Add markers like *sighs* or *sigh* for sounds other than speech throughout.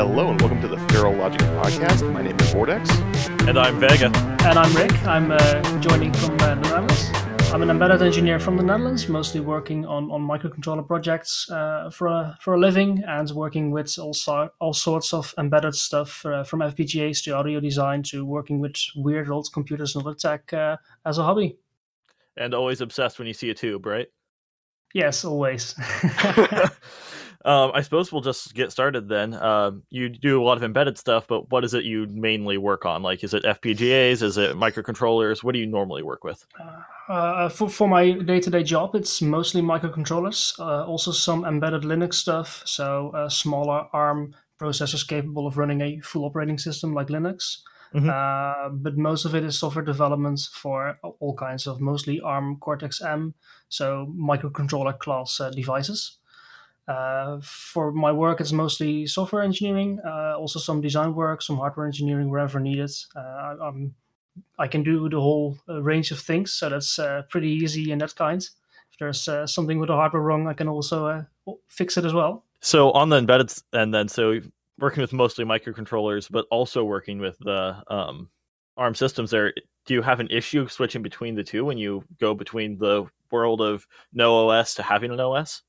Hello and welcome to the Feral Logic podcast. My name is Vortex. And I'm Vega. And I'm Rick. I'm uh, joining from uh, the Netherlands. I'm an embedded engineer from the Netherlands, mostly working on, on microcontroller projects uh, for, a, for a living and working with all, so, all sorts of embedded stuff uh, from FPGAs to audio design to working with weird old computers and other tech uh, as a hobby. And always obsessed when you see a tube, right? Yes, always. *laughs* *laughs* Um, I suppose we'll just get started then. Uh, you do a lot of embedded stuff, but what is it you mainly work on? Like, is it FPGAs? Is it microcontrollers? What do you normally work with? Uh, uh for, for my day to day job, it's mostly microcontrollers, uh, also some embedded Linux stuff, so uh, smaller ARM processors capable of running a full operating system like Linux. Mm-hmm. Uh, but most of it is software development for all kinds of mostly ARM Cortex M, so microcontroller class devices. Uh, for my work, it's mostly software engineering, uh, also some design work, some hardware engineering wherever needed. Uh, I'm, I can do the whole uh, range of things, so that's uh, pretty easy in that kind. If there's something with the hardware wrong, I can also fix it as well. So on the embedded, and then so working with mostly microcontrollers, but also working with the um, ARM systems. There, do you have an issue switching between the two when you go between the world of no OS to having an OS?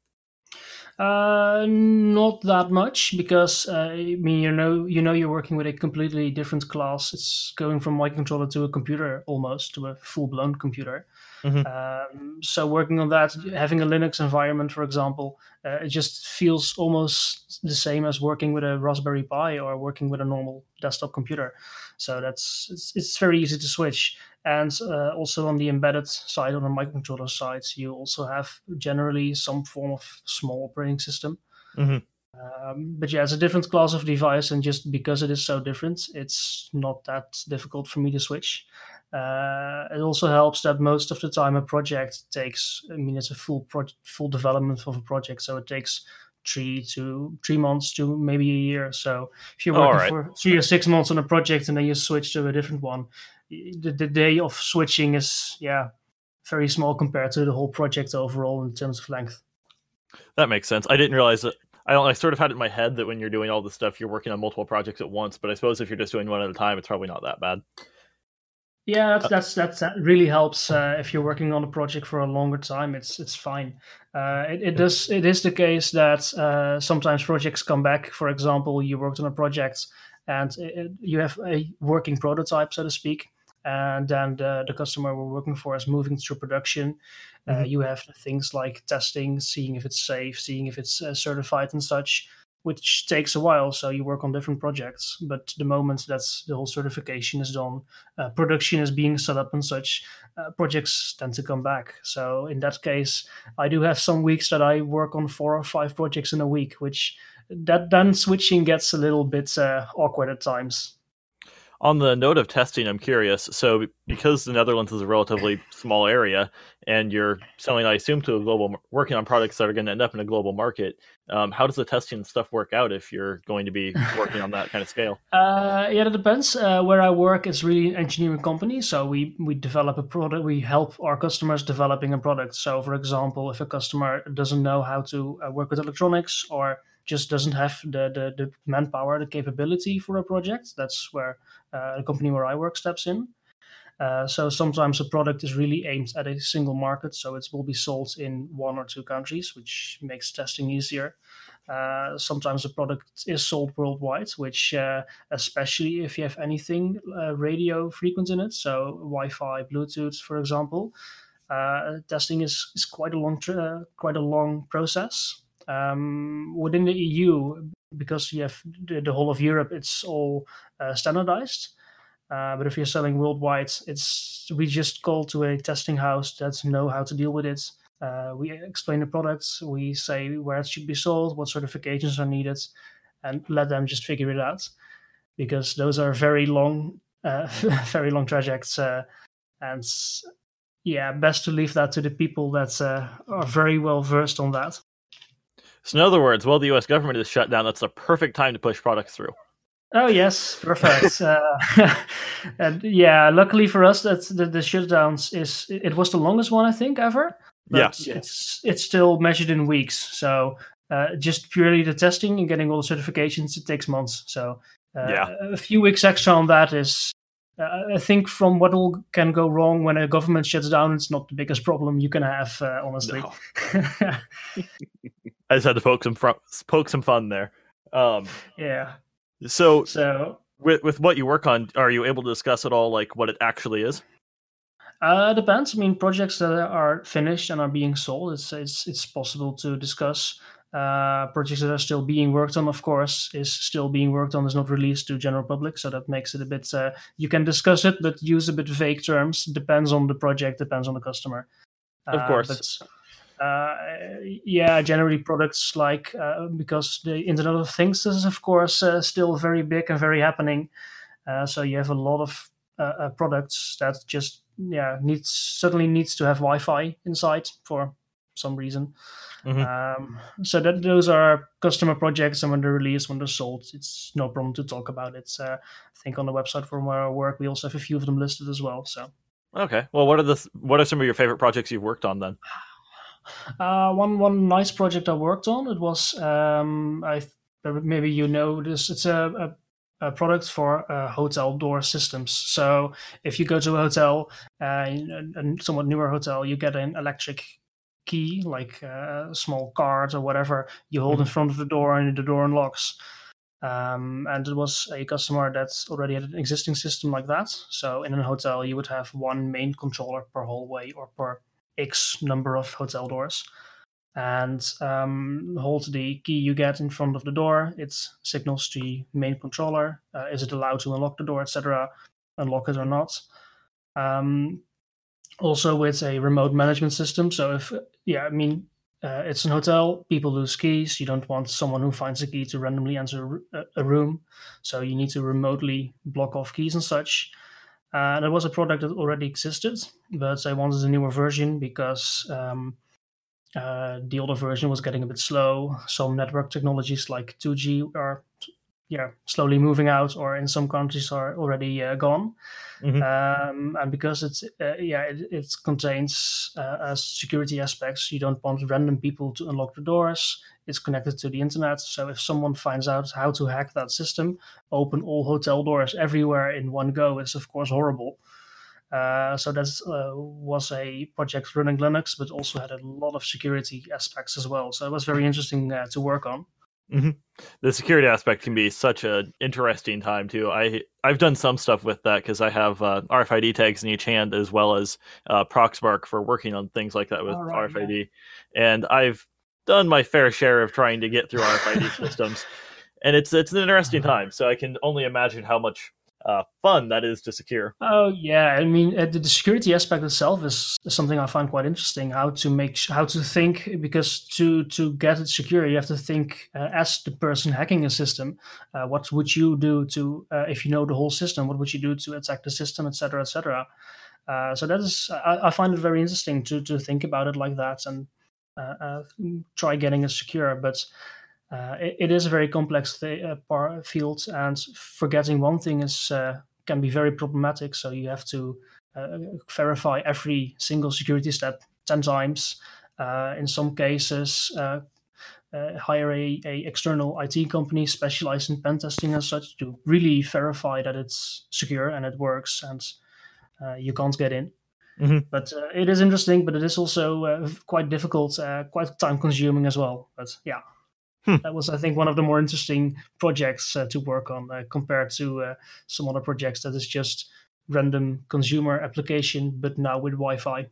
Uh, not that much because uh, I mean you know you know you're working with a completely different class. It's going from microcontroller to a computer almost to a full blown computer. Mm-hmm. Um, so working on that, having a Linux environment, for example, uh, it just feels almost the same as working with a Raspberry Pi or working with a normal desktop computer. So that's it's, it's very easy to switch. And uh, also on the embedded side, on the microcontroller side, you also have generally some form of small operating system. Mm-hmm. Um, but yeah, it's a different class of device, and just because it is so different, it's not that difficult for me to switch. Uh, it also helps that most of the time a project takes. I mean, it's a full pro- full development of a project, so it takes three to three months to maybe a year. So if you're oh, working right. for three or six months on a project and then you switch to a different one, the, the day of switching is yeah very small compared to the whole project overall in terms of length. That makes sense. I didn't realize that. I don't. I sort of had it in my head that when you're doing all this stuff, you're working on multiple projects at once. But I suppose if you're just doing one at a time, it's probably not that bad. Yeah, that's uh, that's, that's that really helps uh, if you're working on a project for a longer time. It's it's fine. Uh, it, it does it is the case that uh, sometimes projects come back. For example, you worked on a project and it, you have a working prototype, so to speak, and then the, the customer we're working for is moving through production. Uh, mm-hmm. you have things like testing, seeing if it's safe, seeing if it's uh, certified and such which takes a while. So you work on different projects, but the moment that the whole certification is done, uh, production is being set up and such, uh, projects tend to come back. So in that case, I do have some weeks that I work on four or five projects in a week, which that then switching gets a little bit uh, awkward at times. On the note of testing, I'm curious. So, because the Netherlands is a relatively small area, and you're selling, I assume, to a global, working on products that are going to end up in a global market, um, how does the testing stuff work out if you're going to be working on that kind of scale? *laughs* Uh, yeah, it depends. Uh, where I work is really an engineering company, so we we develop a product. We help our customers developing a product. So, for example, if a customer doesn't know how to uh, work with electronics or just doesn't have the, the, the manpower, the capability for a project. That's where uh, the company where I work steps in. Uh, so sometimes a product is really aimed at a single market, so it will be sold in one or two countries, which makes testing easier. Uh, sometimes a product is sold worldwide, which uh, especially if you have anything uh, radio frequent in it, so Wi-Fi, Bluetooth, for example, uh, testing is, is quite a long tr- quite a long process. Um, within the EU, because you have the, the, whole of Europe, it's all uh, standardized. Uh, but if you're selling worldwide, it's we just call to a testing house that know how to deal with it. Uh, we explain the products, we say where it should be sold, what certifications are needed, and let them just figure it out. Because those are very long, uh, *laughs* very long trajects, uh, and yeah, best to leave that to the people that uh, are very well versed on that. So, in other words, while the U.S. government is shut down, that's the perfect time to push products through. Oh yes, perfect. *laughs* uh, *laughs* and yeah, luckily for us, that the, the shutdowns is it was the longest one I think ever. But yeah, it's it's still measured in weeks. So uh, just purely the testing and getting all the certifications, it takes months. So uh, Yeah. a few weeks extra on that is. Uh, I think from what all can go wrong when a government shuts down, it's not the biggest problem you can have, uh, honestly. No. *laughs* I just had to poke some fr- poke some fun there. Um, yeah. so So with with what you work on, are you able to discuss at all like what it actually is? Uh, depends. I mean, projects that are finished and are being sold, it's it's it's possible to discuss. Uh, projects that are still being worked on, of course, is still being worked on, is not released to general public, so that makes it a bit. Uh, you can discuss it, but use a bit vague terms. Depends on the project, depends on the customer. Of Uh, course. but, uh, yeah, generally products like uh, because the Internet of Things is of course uh, still very big and very happening. Uh, so you have a lot of products that just yeah needs certainly needs to have Wi-Fi inside for some reason. Mhm. Um, so that those are customer projects, and when they're released, when they're sold, it's no problem to talk about it. Uh, I think on the website for where I work, we also have a few of them listed as well. So. Okay. Well, what are the what are some of your favorite projects you've worked on then? Uh, one one nice project I worked on. It was um, I maybe you know this. It's a, a, a product for uh, hotel door systems. So if you go to a hotel, uh, a, a somewhat newer hotel, you get an electric key, like uh, small card or whatever. You hold in front of the door, and the door unlocks. Um, and it was a customer that already had an existing system like that. So in a hotel, you would have one main controller per hallway or per X number of hotel doors and um, hold the key you get in front of the door. It signals to the main controller. Uh, is it allowed to unlock the door, etc.? Unlock it or not. Um, also with a remote management system. So if yeah, I mean uh, it's an hotel. People lose keys. You don't want someone who finds a key to randomly enter a, a room. So you need to remotely block off keys and such. Uh, there was a product that already existed, but I wanted a newer version because um, uh, the older version was getting a bit slow. Some network technologies like 2G are yeah slowly moving out, or in some countries are already uh, gone. Mhm. Um, and because it's uh, yeah it, it contains uh, as security aspects, you don't want random people to unlock the doors. It's connected to the internet, so if someone finds out how to hack that system, open all hotel doors everywhere in one go is of course horrible. Uh, so that uh, was a project running Linux, but also had a lot of security aspects as well. So it was very interesting uh, to work on. The security aspect can be such an interesting time too. I I've done some stuff with that because I have uh, RFID tags in each hand as well as uh, Proxmark for working on things like that with right, RFID, and I've done my fair share of trying to get through RFID *laughs* systems, and it's it's an interesting time. So I can only imagine how much uh, fun that is to secure. Oh yeah, I mean uh, the, security aspect itself is something I find quite interesting. How to make how to think because to to get it secure, you have to think uh, as the person hacking a system. Uh, what would you do to uh, if you know the whole system? What would you do to attack the system, etc., etc. So that is I, I find it very interesting to to think about it like that and try getting it secure, but. Uh, it, it is a very complex th- uh, par- field, and forgetting one thing is uh, can be very problematic. So you have to uh, verify every single security step ten times. Uh, in some cases, uh, uh, hire a, a external IT company specialized in pen testing and such to really verify that it's secure and it works, and uh, you can't get in. Mhm. But uh, it is interesting, but it is also uh, quite difficult, uh, quite time consuming as well. But yeah. Hmm. That was, I think, one of the more interesting projects uh, to work on uh, compared to uh, some other projects that is just random consumer application, but now with Wi-Fi.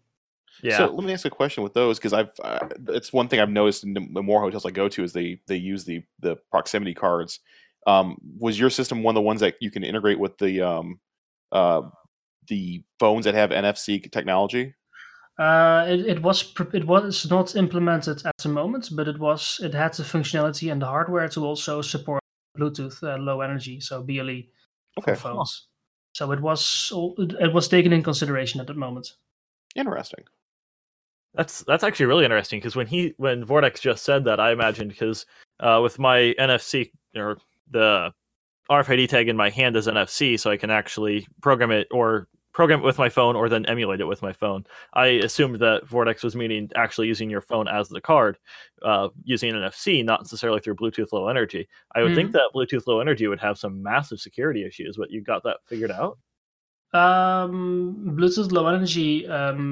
Yeah. So let me ask a question with those because I've uh, it's one thing I've noticed in the the more hotels I go to is they they use the the proximity cards. Um, was your system one of the ones that you can integrate with the um, uh, the phones that have NFC technology? Uh, it, it was it was not implemented at the moment, but it was it had the functionality and the hardware to also support Bluetooth uh, low energy, so BLE for Okay, phones. So it was all- it was taken in consideration at the moment. interesting. That's that's actually really interesting because when he when Vortex just said that, I imagined because uh, with my NFC or the RFID tag in my hand as NFC, so I can actually program it or program it with my phone or then emulate it with my phone. I assumed that Vortex was meaning actually using your phone as the card, uh, using an NFC, not necessarily through Bluetooth Low Energy. I would mm. think that Bluetooth Low Energy would have some massive security issues, but you got that figured out? Um, Bluetooth Low Energy, um,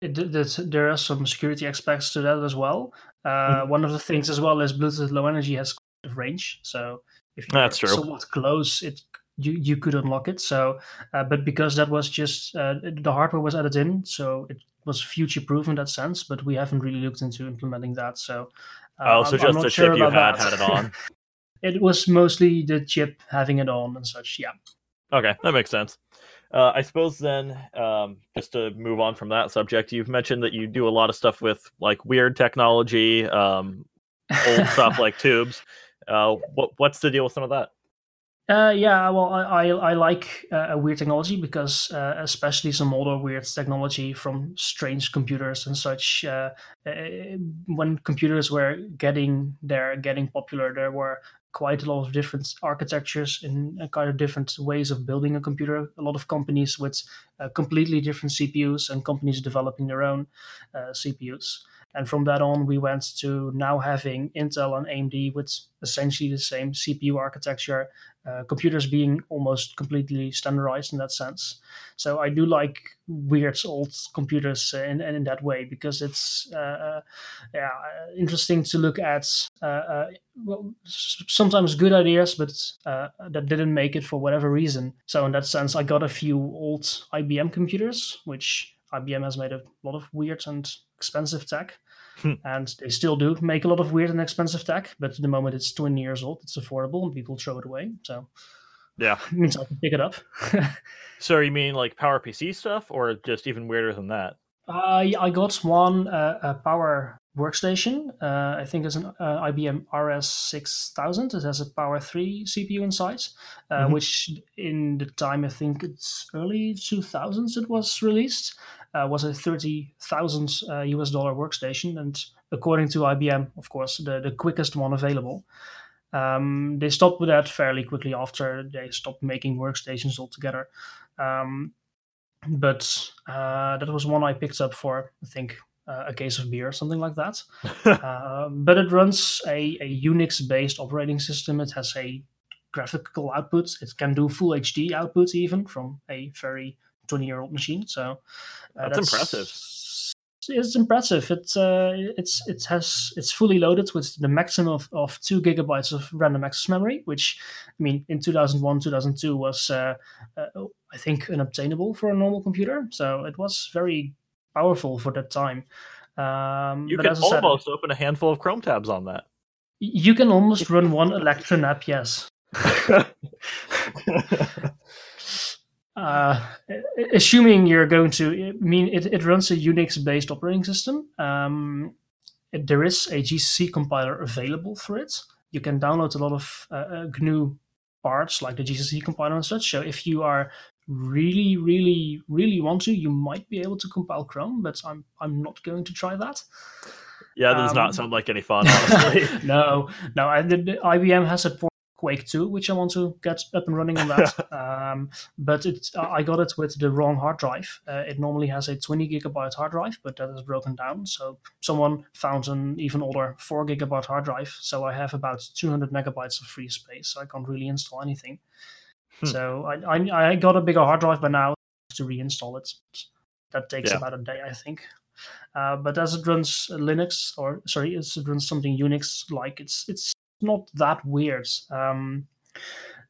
it, it, there are some security aspects to that as well. Uh, mm-hmm. One of the things as well is Bluetooth Low Energy has range, so if you're That's true. somewhat close, it you you could unlock it. So, uh, but because that was just uh, the hardware was added in, so it was future proof in that sense. But we haven't really looked into implementing that. So, uh, oh, so I'm, just I'm the sure chip you had that. had it on. *laughs* it was mostly the chip having it on and such. Yeah. Okay, that makes sense. Uh, I suppose then, um, just to move on from that subject, you've mentioned that you do a lot of stuff with like weird technology, um, old stuff *laughs* like tubes. Uh, what, what's the deal with some of that? Uh, yeah, well, I I, I like uh, weird technology because uh, especially some older weird technology from strange computers and such. Uh, uh, when computers were getting there, getting popular, there were quite a lot of different architectures and kind of different ways of building a computer. A lot of companies with uh, completely different CPUs and companies developing their own CPUs. And from that on, we went to now having Intel and AMD with essentially the same CPU architecture, uh, computers being almost completely standardized in that sense. So I do like weird old computers in, in that way because it's uh, uh yeah interesting to look at. Uh, uh, well, sometimes good ideas, but uh, that didn't make it for whatever reason. So in that sense, I got a few old IBM computers, which IBM has made a lot of weird and expensive tech. Hmm. and they still do make a lot of weird and expensive tech, but the moment it's 20 years old, it's affordable and people throw it away. So yeah, *laughs* it means I can pick it up. *laughs* so you mean like Power PC stuff, or just even weirder than that? Uh, yeah, I got one uh, a Power workstation. Uh, I think it's an uh, IBM RS6000. It has a Power 3 CPU inside, uh, mm-hmm. which in the time I think it's early 2000s it was released uh, was a 30,000 uh, US dollar workstation. And according to IBM, of course, the, the quickest one available. Um, they stopped with that fairly quickly after they stopped making workstations altogether. Um, but uh, that was one I picked up for, I think, uh, a case of beer, or something like that. *laughs* uh, but it runs a, a Unix based operating system. It has a graphical output. It can do full HD output even from a very 20 year old machine. So uh, that's, that's, impressive. It's impressive. It's uh, it's it has it's fully loaded with the maximum of, of two gigabytes of random access memory, which I mean in 2001 2002 was uh, uh, I think unobtainable for a normal computer. So it was very powerful for that time. Um, you can almost said, open a handful of Chrome tabs on that. You can almost run one Electron app, yes. *laughs* *laughs* uh, assuming you're going to I mean it, it runs a Unix based operating system. Um, it, there is a GCC compiler available for it. You can download a lot of uh, uh GNU parts like the GCC compiler and such. So if you are really, really, really want to, you might be able to compile Chrome, but I'm I'm not going to try that. Yeah, that does um, not sound like any fun, honestly. *laughs* no, no. I, the, the IBM has a port Quake 2, which I want to get up and running on *laughs* that. um, but it, I got it with the wrong hard drive. Uh, it normally has a 20 gigabyte hard drive, but that is broken down. So someone found an even older 4 gigabyte hard drive. So I have about 200 megabytes of free space. So I can't really install anything. Hmm. So I, I, I, got a bigger hard drive by now to reinstall it. That takes yeah. about a day, I think. Uh, but as it runs Linux, or sorry, as it runs something Unix like, it's it's not that weird. Um,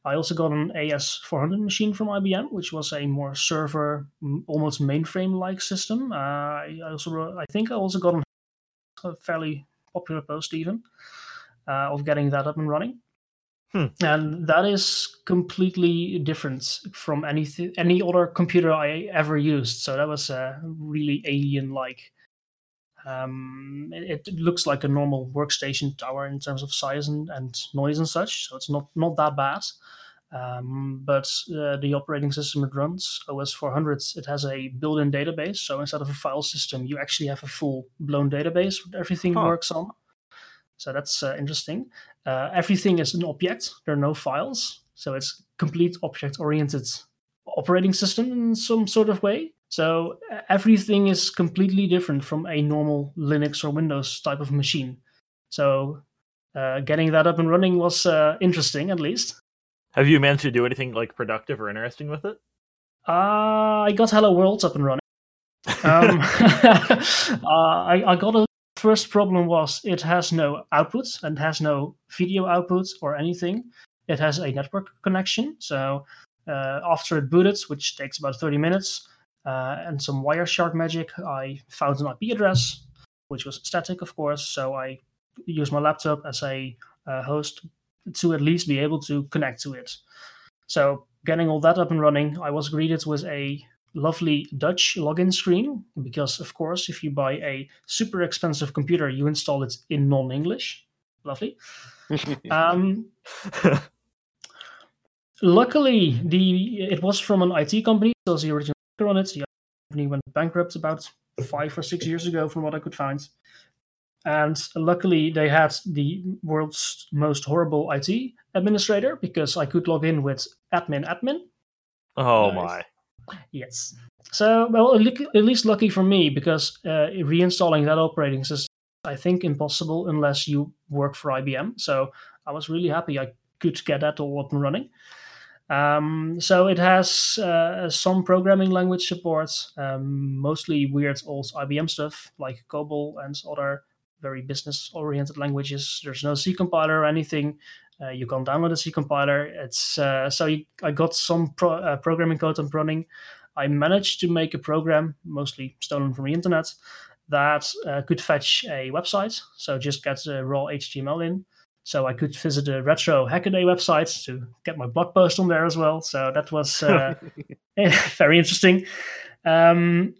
I also got an AS400 machine from IBM, which was a more server, almost mainframe-like system. Uh, I also, I think, I also got a fairly popular post even uh, of getting that up and running. Hmm. And that is completely different from any any other computer I ever used. So that was uh, really alien-like. Um, it, it, looks like a normal workstation tower in terms of size and, and noise and such, so it's not not that bad. Um, but uh, the operating system it runs, OS 400, it has a built-in database. So instead of a file system, you actually have a full-blown database with everything huh. works on. So that's uh, interesting. Uh, everything is an object. There are no files, so it's complete object-oriented operating system in some sort of way. So everything is completely different from a normal Linux or Windows type of machine. So uh, getting that up and running was uh, interesting, at least. Have you managed to do anything like productive or interesting with it? Uh, I got Hello World up and running. *laughs* Um, *laughs* uh, I, I got a first problem was it has no outputs and has no video outputs or anything. It has a network connection. So uh, after it booted, which takes about 30 minutes, uh, and some Wireshark magic, I found an IP address, which was static, of course. So I used my laptop as a uh, host to at least be able to connect to it. So getting all that up and running, I was greeted with a lovely Dutch login screen because, of course, if you buy a super expensive computer, you install it in non-English. Lovely. *laughs* um, *laughs* luckily, the it was from an IT company. So the original on it. The company went bankrupt about five or six years ago, from what I could find. And luckily, they had the world's most horrible IT administrator because I could log in with admin admin. Oh nice. my! Yes. So, well, at least lucky for me because uh, reinstalling that operating system, I think, impossible unless you work for IBM. So I was really happy I could get that all up and running. Um, so it has uh, some programming language support, um, mostly weird old IBM stuff like COBOL and other very business oriented languages. There's no C compiler or anything. Uh, you can't download a C compiler. It's uh, so you, I got some pro, uh, programming code up running. I managed to make a program, mostly stolen from the internet, that uh, could fetch a website. So just get the raw HTML in. So I could visit the Retro Hackaday website to get my blog post on there as well. So that was uh, *laughs* *laughs* very interesting. Um,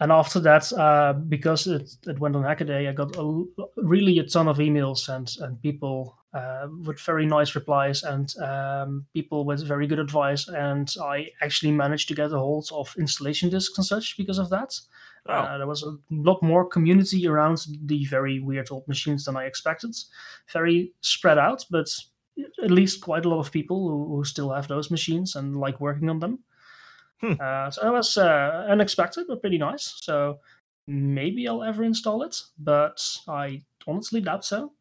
and after that, uh, because it, it went on Hackaday, I got a, really a ton of emails and, and people uh, with very nice replies and um, people with very good advice. And I actually managed to get a hold of installation disks and such because of that. Oh. Uh, there was a lot more community around the very weird old machines than I expected. Very spread out, but at least quite a lot of people who, who still have those machines and like working on them. Hmm. Uh, so that was uh, unexpected, but pretty nice. So maybe I'll ever install it, but I honestly doubt so.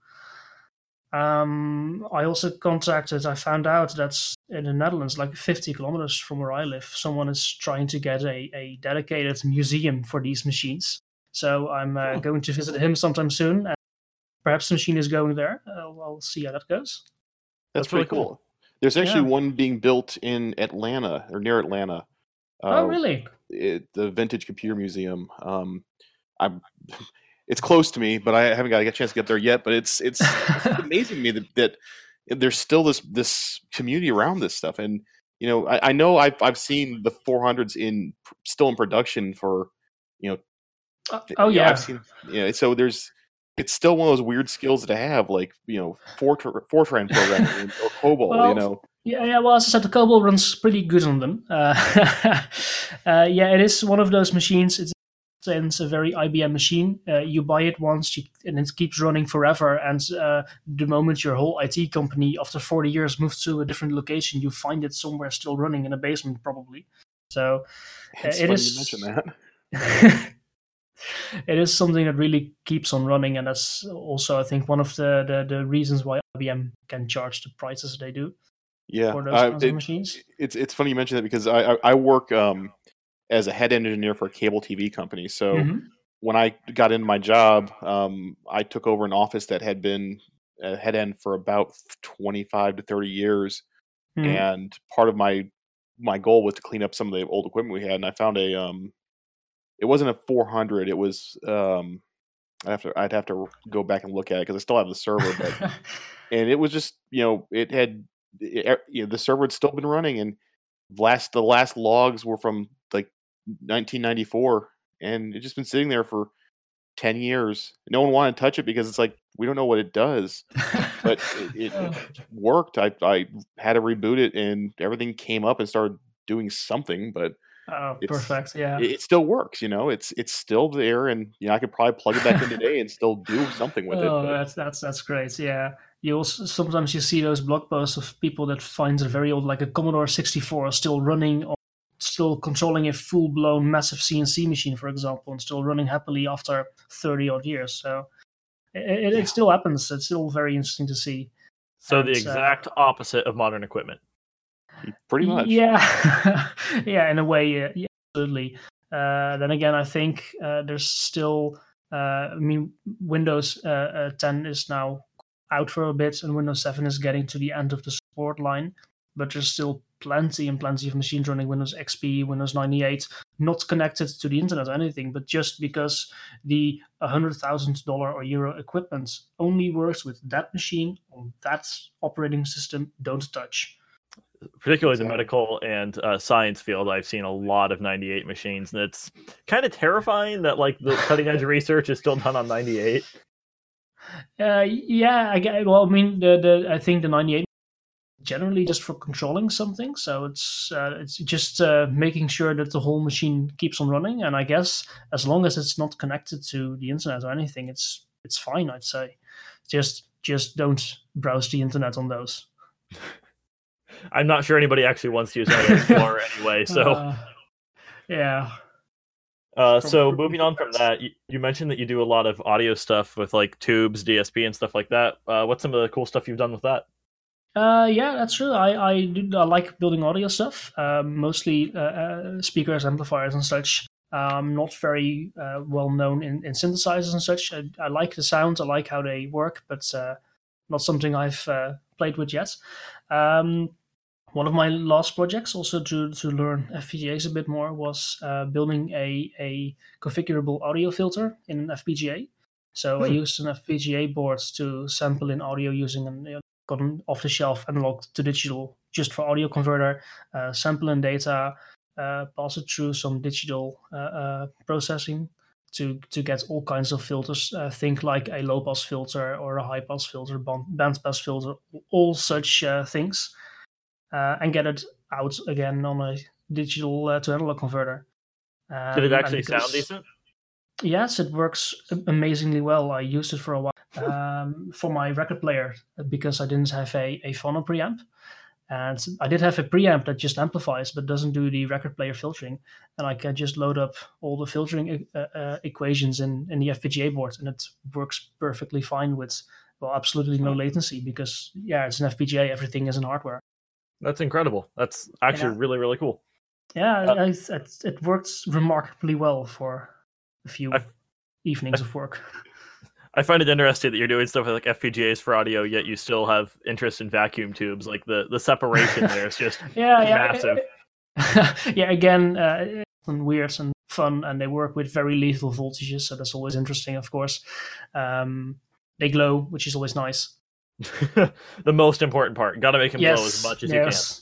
Um, I also contacted, I found out that in the Netherlands, like 50 kilometers from where I live, someone is trying to get a, a dedicated museum for these machines. So I'm uh, oh. going to visit him sometime soon. And perhaps the machine is going there. Uh, I'll see how that goes. That's, That's pretty cool. cool. There's actually yeah. one being built in Atlanta or near Atlanta. Uh, oh, really? It, the Vintage Computer Museum. Um, I'm it's close to me, but I haven't got a chance to get there yet. But it's it's, it's *laughs* amazing to me that, that there's still this this community around this stuff, and you know I, I know I've I've seen the 400s in still in production for you know. Uh, oh yeah, I've seen yeah. So there's it's still one of those weird skills to have, like you know, Fortran, Fortran programming or COBOL. Well, you know. Yeah, yeah. Well, as I said, the COBOL runs pretty good on them. Uh, *laughs* uh, yeah, it is one of those machines. It's it's a very IBM machine. Uh, you buy it once, you, and it keeps running forever. And uh, the moment your whole IT company, after 40 years, moves to a different location, you find it somewhere still running in a basement, probably. So uh, it is. You mention that. *laughs* it is something that really keeps on running, and that's also, I think, one of the, the, the reasons why IBM can charge the prices they do. Yeah, for those kinds it, of machines. It's it's funny you mention that because I I, I work um as a head engineer for a cable TV company. So mm-hmm. when I got into my job, um, I took over an office that had been a head end for about 25 to 30 years. Mm-hmm. And part of my my goal was to clean up some of the old equipment we had. And I found a um, it wasn't a 400. It was um, I have to I'd have to go back and look at it because I still have the server, but *laughs* and it was just you know it had it, you know, the server had still been running and last the last logs were from like 1994, and it's just been sitting there for 10 years. No one wanted to touch it because it's like we don't know what it does, but *laughs* it, it, oh. worked. I I had to reboot it, and everything came up and started doing something, but. Oh, perfect! Yeah, it, it, still works. You know, it's it's still there, and you know I could probably plug it back in *laughs* today and still do something with oh, it. Oh, that's that's that's great. Yeah, you also sometimes you see those blog posts of people that find a very old, like a Commodore 64, still running still controlling a full blown massive CNC machine, for example, and still running happily after thirty odd years. So it, it, it still happens. It's still very interesting to see. So And, the uh, exact opposite of modern equipment. Pretty much. Yeah, *laughs* yeah. In a way, yeah, yeah, absolutely. Uh, then again, I think uh, there's still. Uh, I mean, Windows uh, uh, 10 is now out for a bit, and Windows 7 is getting to the end of the support line. But there's still plenty and plenty of machines running Windows XP, Windows 98, not connected to the internet or anything, but just because the $100,000 or euro equipment only works with that machine on that operating system, don't touch. particularly the medical and uh, science field i've seen a lot of 98 machines and it's kind of terrifying that like the cutting edge *laughs* research is still done on 98 Uh, yeah, I get. Well, I mean, the, the I think the 98 generally just for controlling something, so it's uh, it's just uh, making sure that the whole machine keeps on running. And I guess as long as it's not connected to the internet or anything, it's it's fine. I'd say. Just just don't browse the internet on those. *laughs* i'm not sure anybody actually wants to use internet explorer *laughs* anyway so Uh, yeah. Uh, so moving on from that, you, you mentioned that you do a lot of audio stuff with like tubes, DSP, and stuff like that. Uh, what's some of the cool stuff you've done with that? Uh, yeah, that's true. I I, do, I like building audio stuff, um, mostly uh, uh, speakers, amplifiers, and such. Um, not very uh, well known in, in synthesizers and such. I, I like the sounds, I like how they work, but uh, not something I've uh, played with yet. Um, one of my last projects, also to, to learn FPGAs a bit more, was uh, building a, a configurable audio filter in an FPGA. So I Hmm. used an FPGA board to sample in audio using an you know, got an off-the-shelf analog to digital just for audio converter, uh, sample in data, uh, pass it through some digital uh, uh, processing to to get all kinds of filters. Uh, think like a low pass filter or a high pass filter, band, band pass filter, all such uh, things, uh, and get it out again on a digital uh, to analog converter. Um, Did it and actually sound decent? Yes, it works amazingly well. I used it for a while um, for my record player because I didn't have a, a phono preamp. And I did have a preamp that just amplifies but doesn't do the record player filtering. And I can just load up all the filtering uh, uh, equations in, in the FPGA board and it works perfectly fine with, well, absolutely no latency because, yeah, it's an FPGA, everything is in hardware. That's incredible. That's actually Yeah. really, really cool. Yeah, Uh, I, it, it works remarkably well for a few I've- evenings of work. *laughs* I find it interesting that you're doing stuff with like FPGAs for audio, yet you still have interest in vacuum tubes. Like the the separation there is just *laughs* yeah, yeah, massive. *laughs* yeah, again, uh, it's weird and fun, and they work with very lethal voltages, so that's always interesting, of course. Um, they glow, which is always nice. *laughs* the most important part. Got to make them yes, glow as much as you can. yes.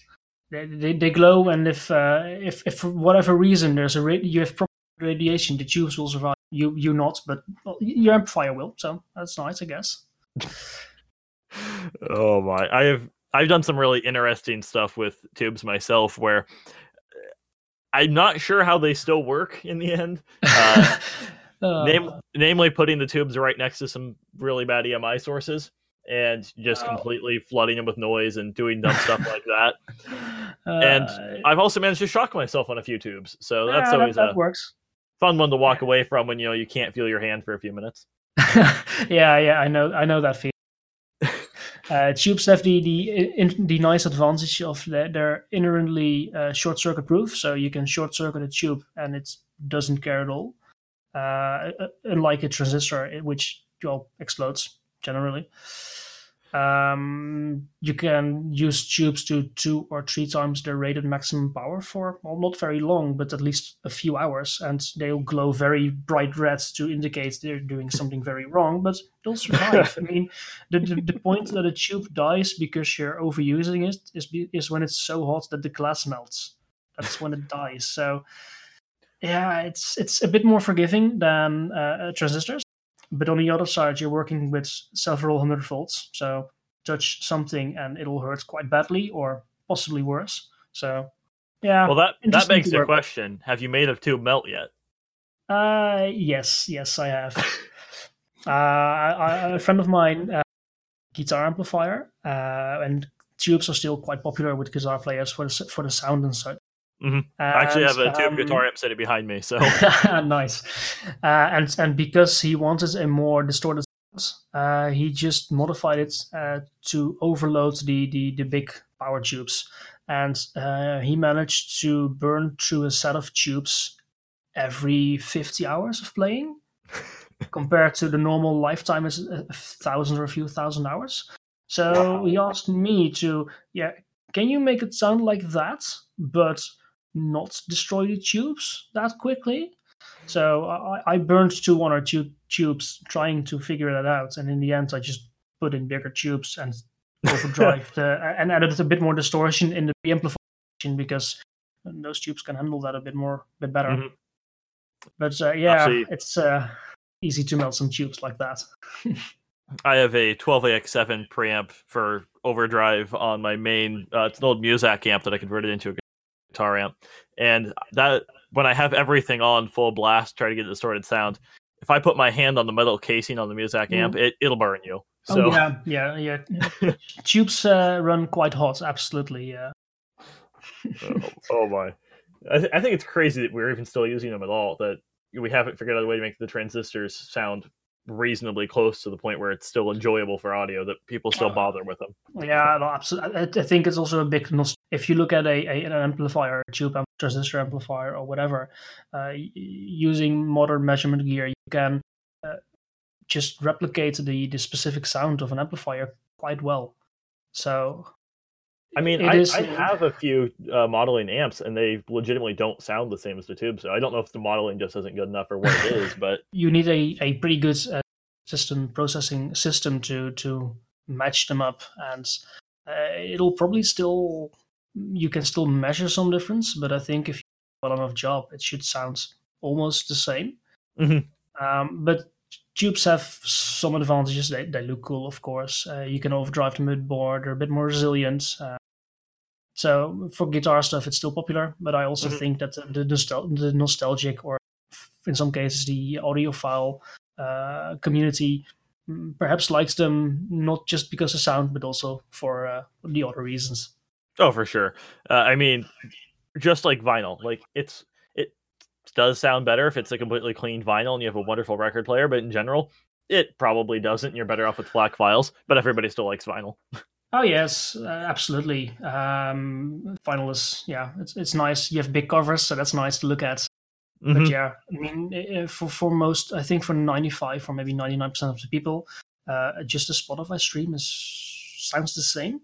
They, they, they glow, and if uh, if if for whatever reason there's a ra- you have radiation, the tubes will survive. You you not, but well, your amplifier will. So that's nice, I guess. *laughs* Oh my! I have I've done some really interesting stuff with tubes myself, where uh, I'm not sure how they still work in the end. Uh, *laughs* Uh, Name, namely, putting the tubes right next to some really bad EMI sources and just completely flooding them with noise and doing dumb stuff like *laughs* that. and uh, I've also managed to shock myself on a few tubes, so that's yeah, always that, a works. Fun one to walk away from when you know you can't feel your hand for a few minutes. *laughs* yeah, yeah, I know, I know that feeling. *laughs* Uh, tubes have the the in, the nice advantage of the, they're inherently uh, short circuit proof, so you can short circuit a tube and it doesn't care at all. Uh, uh, unlike a transistor, which well explodes generally. Um, you can use tubes to two or three times their rated maximum power for well, not very long, but at least a few hours, and they'll glow very bright red to indicate they're doing something very wrong. But they'll survive. I mean, the, the the point that a tube dies because you're overusing it is is when it's so hot that the glass melts. That's when it dies. So yeah, it's it's a bit more forgiving than uh, transistors. But on the other side, you're working with several hundred volts, so touch something and it'll hurt quite badly, or possibly worse. So, yeah. Well, that that begs the work with. question: Have you made a tube melt yet? Uh, yes, yes, I have. *laughs* uh, I, I, a friend of mine, uh, guitar amplifier, uh, and tubes are still quite popular with guitar players for the for the sound and such. Mhm. I actually have a tube um, guitar amp sitting behind me, so *laughs* nice. Uh, and and because he wanted a more distorted sound, uh, he just modified it uh, to overload the, the the big power tubes, and uh, he managed to burn through a set of tubes every fifty hours of playing, *laughs* compared to the normal lifetime is a thousand or a few thousand hours. So he asked me to, yeah, can you make it sound like that, but not destroy the tubes that quickly? So I, I burned two one or two tubes trying to figure that out, and in the end, I just put in bigger tubes and overdrive the, *laughs* and added a bit more distortion in the amplification because those tubes can handle that a bit more, bit better. Mhm. But uh, yeah, Actually- it's uh, easy to melt some tubes like that. *laughs* I have a 12AX7 preamp for overdrive on my main. Uh, it's an old Muzak amp that I converted into a guitar amp, and that when I have everything on full blast, try to get a distorted sound. If I put my hand on the metal casing on the Muzak amp, it it'll burn you. So oh yeah, yeah, yeah. *laughs* tubes uh, run quite hot. Absolutely, yeah. oh, oh my! I, th- I think it's crazy that we're even still using them at all. That we haven't figured out a way to make the transistors sound reasonably close to the point where it's still enjoyable for audio. That people still bother with them. Yeah, no, absolutely. I, I think it's also a big. nost- If you look at a, a an amplifier, a tube amp, transistor amplifier, or whatever, uh, using modern measurement gear, you can uh, just replicate the the specific sound of an amplifier quite well. So I mean, I, is- I have a few uh, modeling amps, and they legitimately don't sound the same as the tube. So I don't know if the modeling just isn't good enough or what it *laughs* is. But you need a, a pretty good uh, system processing system to to match them up and uh, it'll probably still you can still measure some difference but i think if you do a well enough job it should sound almost the same Mhm. um, but tubes have some advantages they, they look cool of course uh, you can overdrive the midboard they're a bit more resilient uh, so for guitar stuff it's still popular but i also Mhm. think that the, the, nostal- the nostalgic or in some cases the audiophile uh, community mm, perhaps likes them not just because of sound but also for uh, the other reasons oh, for sure. Uh, I mean, just like vinyl, like it's it does sound better if it's a completely clean vinyl and you have a wonderful record player. But in general, it probably doesn't. You're better off with FLAC files. But everybody still likes vinyl. *laughs* oh yes uh, absolutely um vinyl is yeah it's, it's nice you have big covers so that's nice to look at but Mhm. yeah i mean i- i- for for most i think for 95 or maybe 99% of the people uh just a spotify stream is sounds the same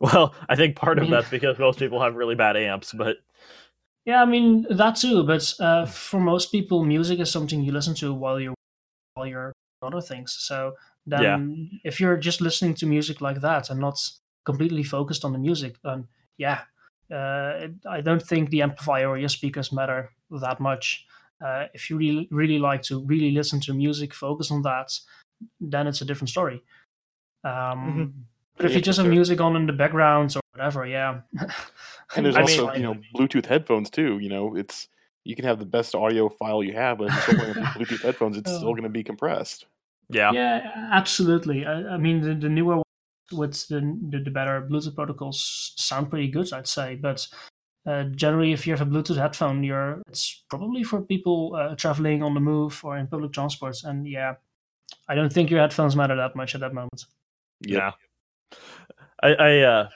Well, I think part of mean- that's because most people have really bad amps, but Yeah, I mean that too. But uh, for most people, music is something you listen to while you're while you're other things. So then, Yeah. if you're just listening to music like that and not completely focused on the music, then yeah, uh, I don't think the amplifier or your speakers matter that much. Uh, if you really really like to really listen to music, focus on that, then it's a different story. Um, But if Yeah, you just have sure. music on in the background or whatever, yeah. *laughs* And there's I also mean- you know Bluetooth headphones too. You know, it's you can have the best audio file you have, but if you're still playing with *laughs* Bluetooth headphones, it's still Oh. going to be compressed. Yeah. Yeah, absolutely. I, I mean, the, the newer ones with the, the the better Bluetooth protocols sound pretty good, I'd say. But uh, generally, if you have a Bluetooth headphone, you're it's probably for people uh, traveling on the move or in public transports. And yeah, I don't think your headphones matter that much at that moment. Yep. Yeah. I, I uh,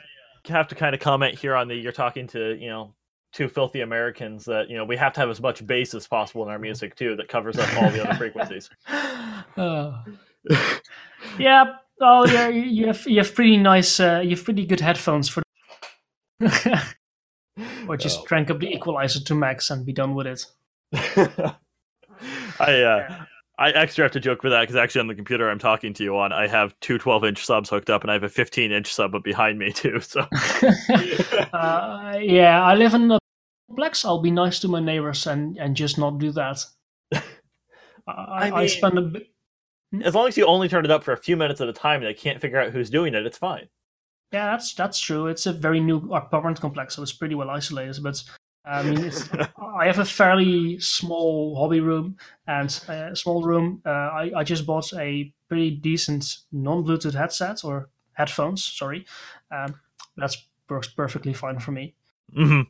have to kind of comment here on the you're talking to, you know, two filthy Americans that, you know, we have to have as much bass as possible in our music too that covers up all the other *laughs* frequencies. *sighs* Yeah. Oh, yeah. You you have you have pretty nice. Uh, you have pretty good headphones for. *laughs* or just Oh. crank up the equalizer to max and be done with it. *laughs* I uh, I extra have to joke with that because actually on the computer I'm talking to you on, I have two 12 inch subs hooked up and I have a 15 inch sub behind me too. So uh, yeah, I live in a complex. I'll be nice to my neighbors and, and just not do that. *laughs* I, I, mean- spend a bit. as long as you only turn it up for a few minutes at a time and I can't figure out who's doing it, it's fine. Yeah, that's that's true. It's a very new apartment complex, so it's pretty well isolated. But I mean, it's, *laughs* I have a fairly small hobby room and a small room. Uh, I I just bought a pretty decent non-Bluetooth headset or headphones. Sorry, um, that's works perfectly fine for me. hmm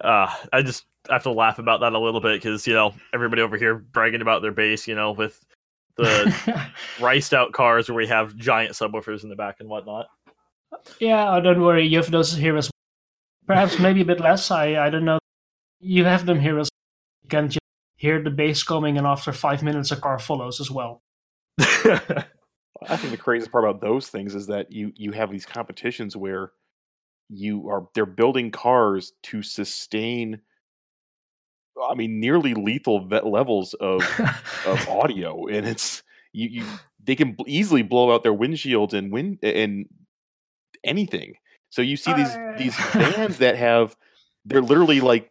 Uh, I just have to laugh about that a little bit because you know everybody over here bragging about their bass, you know, with the *laughs* riced out cars where we have giant subwoofers in the back and whatnot. yeah, oh, don't worry, you have those here as well. perhaps maybe a bit less. I I don't know. You have them here as you can just hear the bass coming, and after five minutes, a car follows as well. *laughs* I think the craziest part about those things is that you you have these competitions where you are they're building cars to sustain I mean nearly lethal ve- levels of of *laughs* audio and it's you, you they can easily blow out their windshields and wind and anything. So you see these these vans that have they're literally like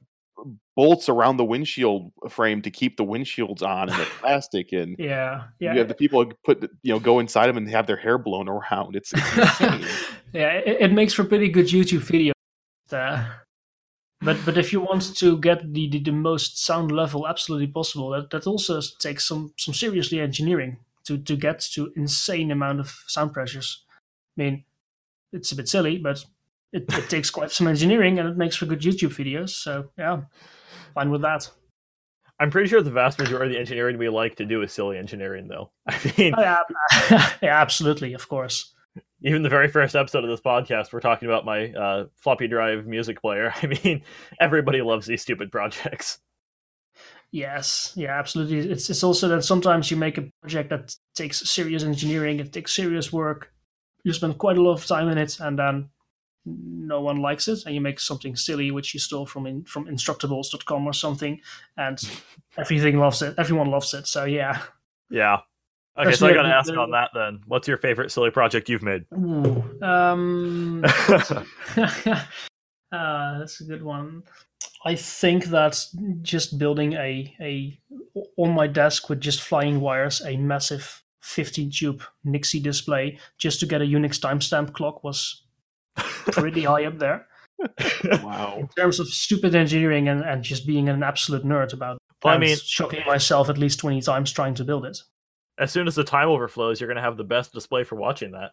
bolts around the windshield frame to keep the windshields on and the *laughs* plastic and yeah, yeah. you have the people put you know go inside them and have their hair blown around. It's, it's *laughs* yeah, it, it makes for pretty good YouTube video. Uh, but but if you want to get the, the, the most sound level absolutely possible, that, that also takes some some seriously engineering to to get to insane amount of sound pressures. I mean, it's a bit silly, but it, it takes quite some engineering and it makes for good YouTube videos. So yeah, fine with that. I'm pretty sure the vast majority of the engineering we like to do is silly engineering, though. *laughs* I mean, Oh, yeah, *laughs* yeah, absolutely, of course. even the very first episode of this podcast, we're talking about my uh, floppy drive music player. *laughs* I mean, everybody loves these stupid projects. Yes, yeah, absolutely. It's it's also that sometimes you make a project that takes serious engineering, it takes serious work. You spend quite a lot of time in it, and then no one likes it, and you make something silly which you stole from in, from Instructables.com or something, and *laughs* everything loves it. Everyone loves it. So yeah. Yeah. Okay, so I got to the- ask the- on that then. What's your favorite silly project you've made? Ooh, um, *laughs* *laughs* uh, that's a good one. I think that just building a a on my desk with just flying wires, a massive 15 tube Nixie display just to get a Unix timestamp clock was pretty high up there *laughs* wow. in terms of stupid engineering and, and just being an absolute nerd about it. Well, I mean- shocking myself at least 20 times trying to build it. As soon as the time overflows, you're going to have the best display for watching that.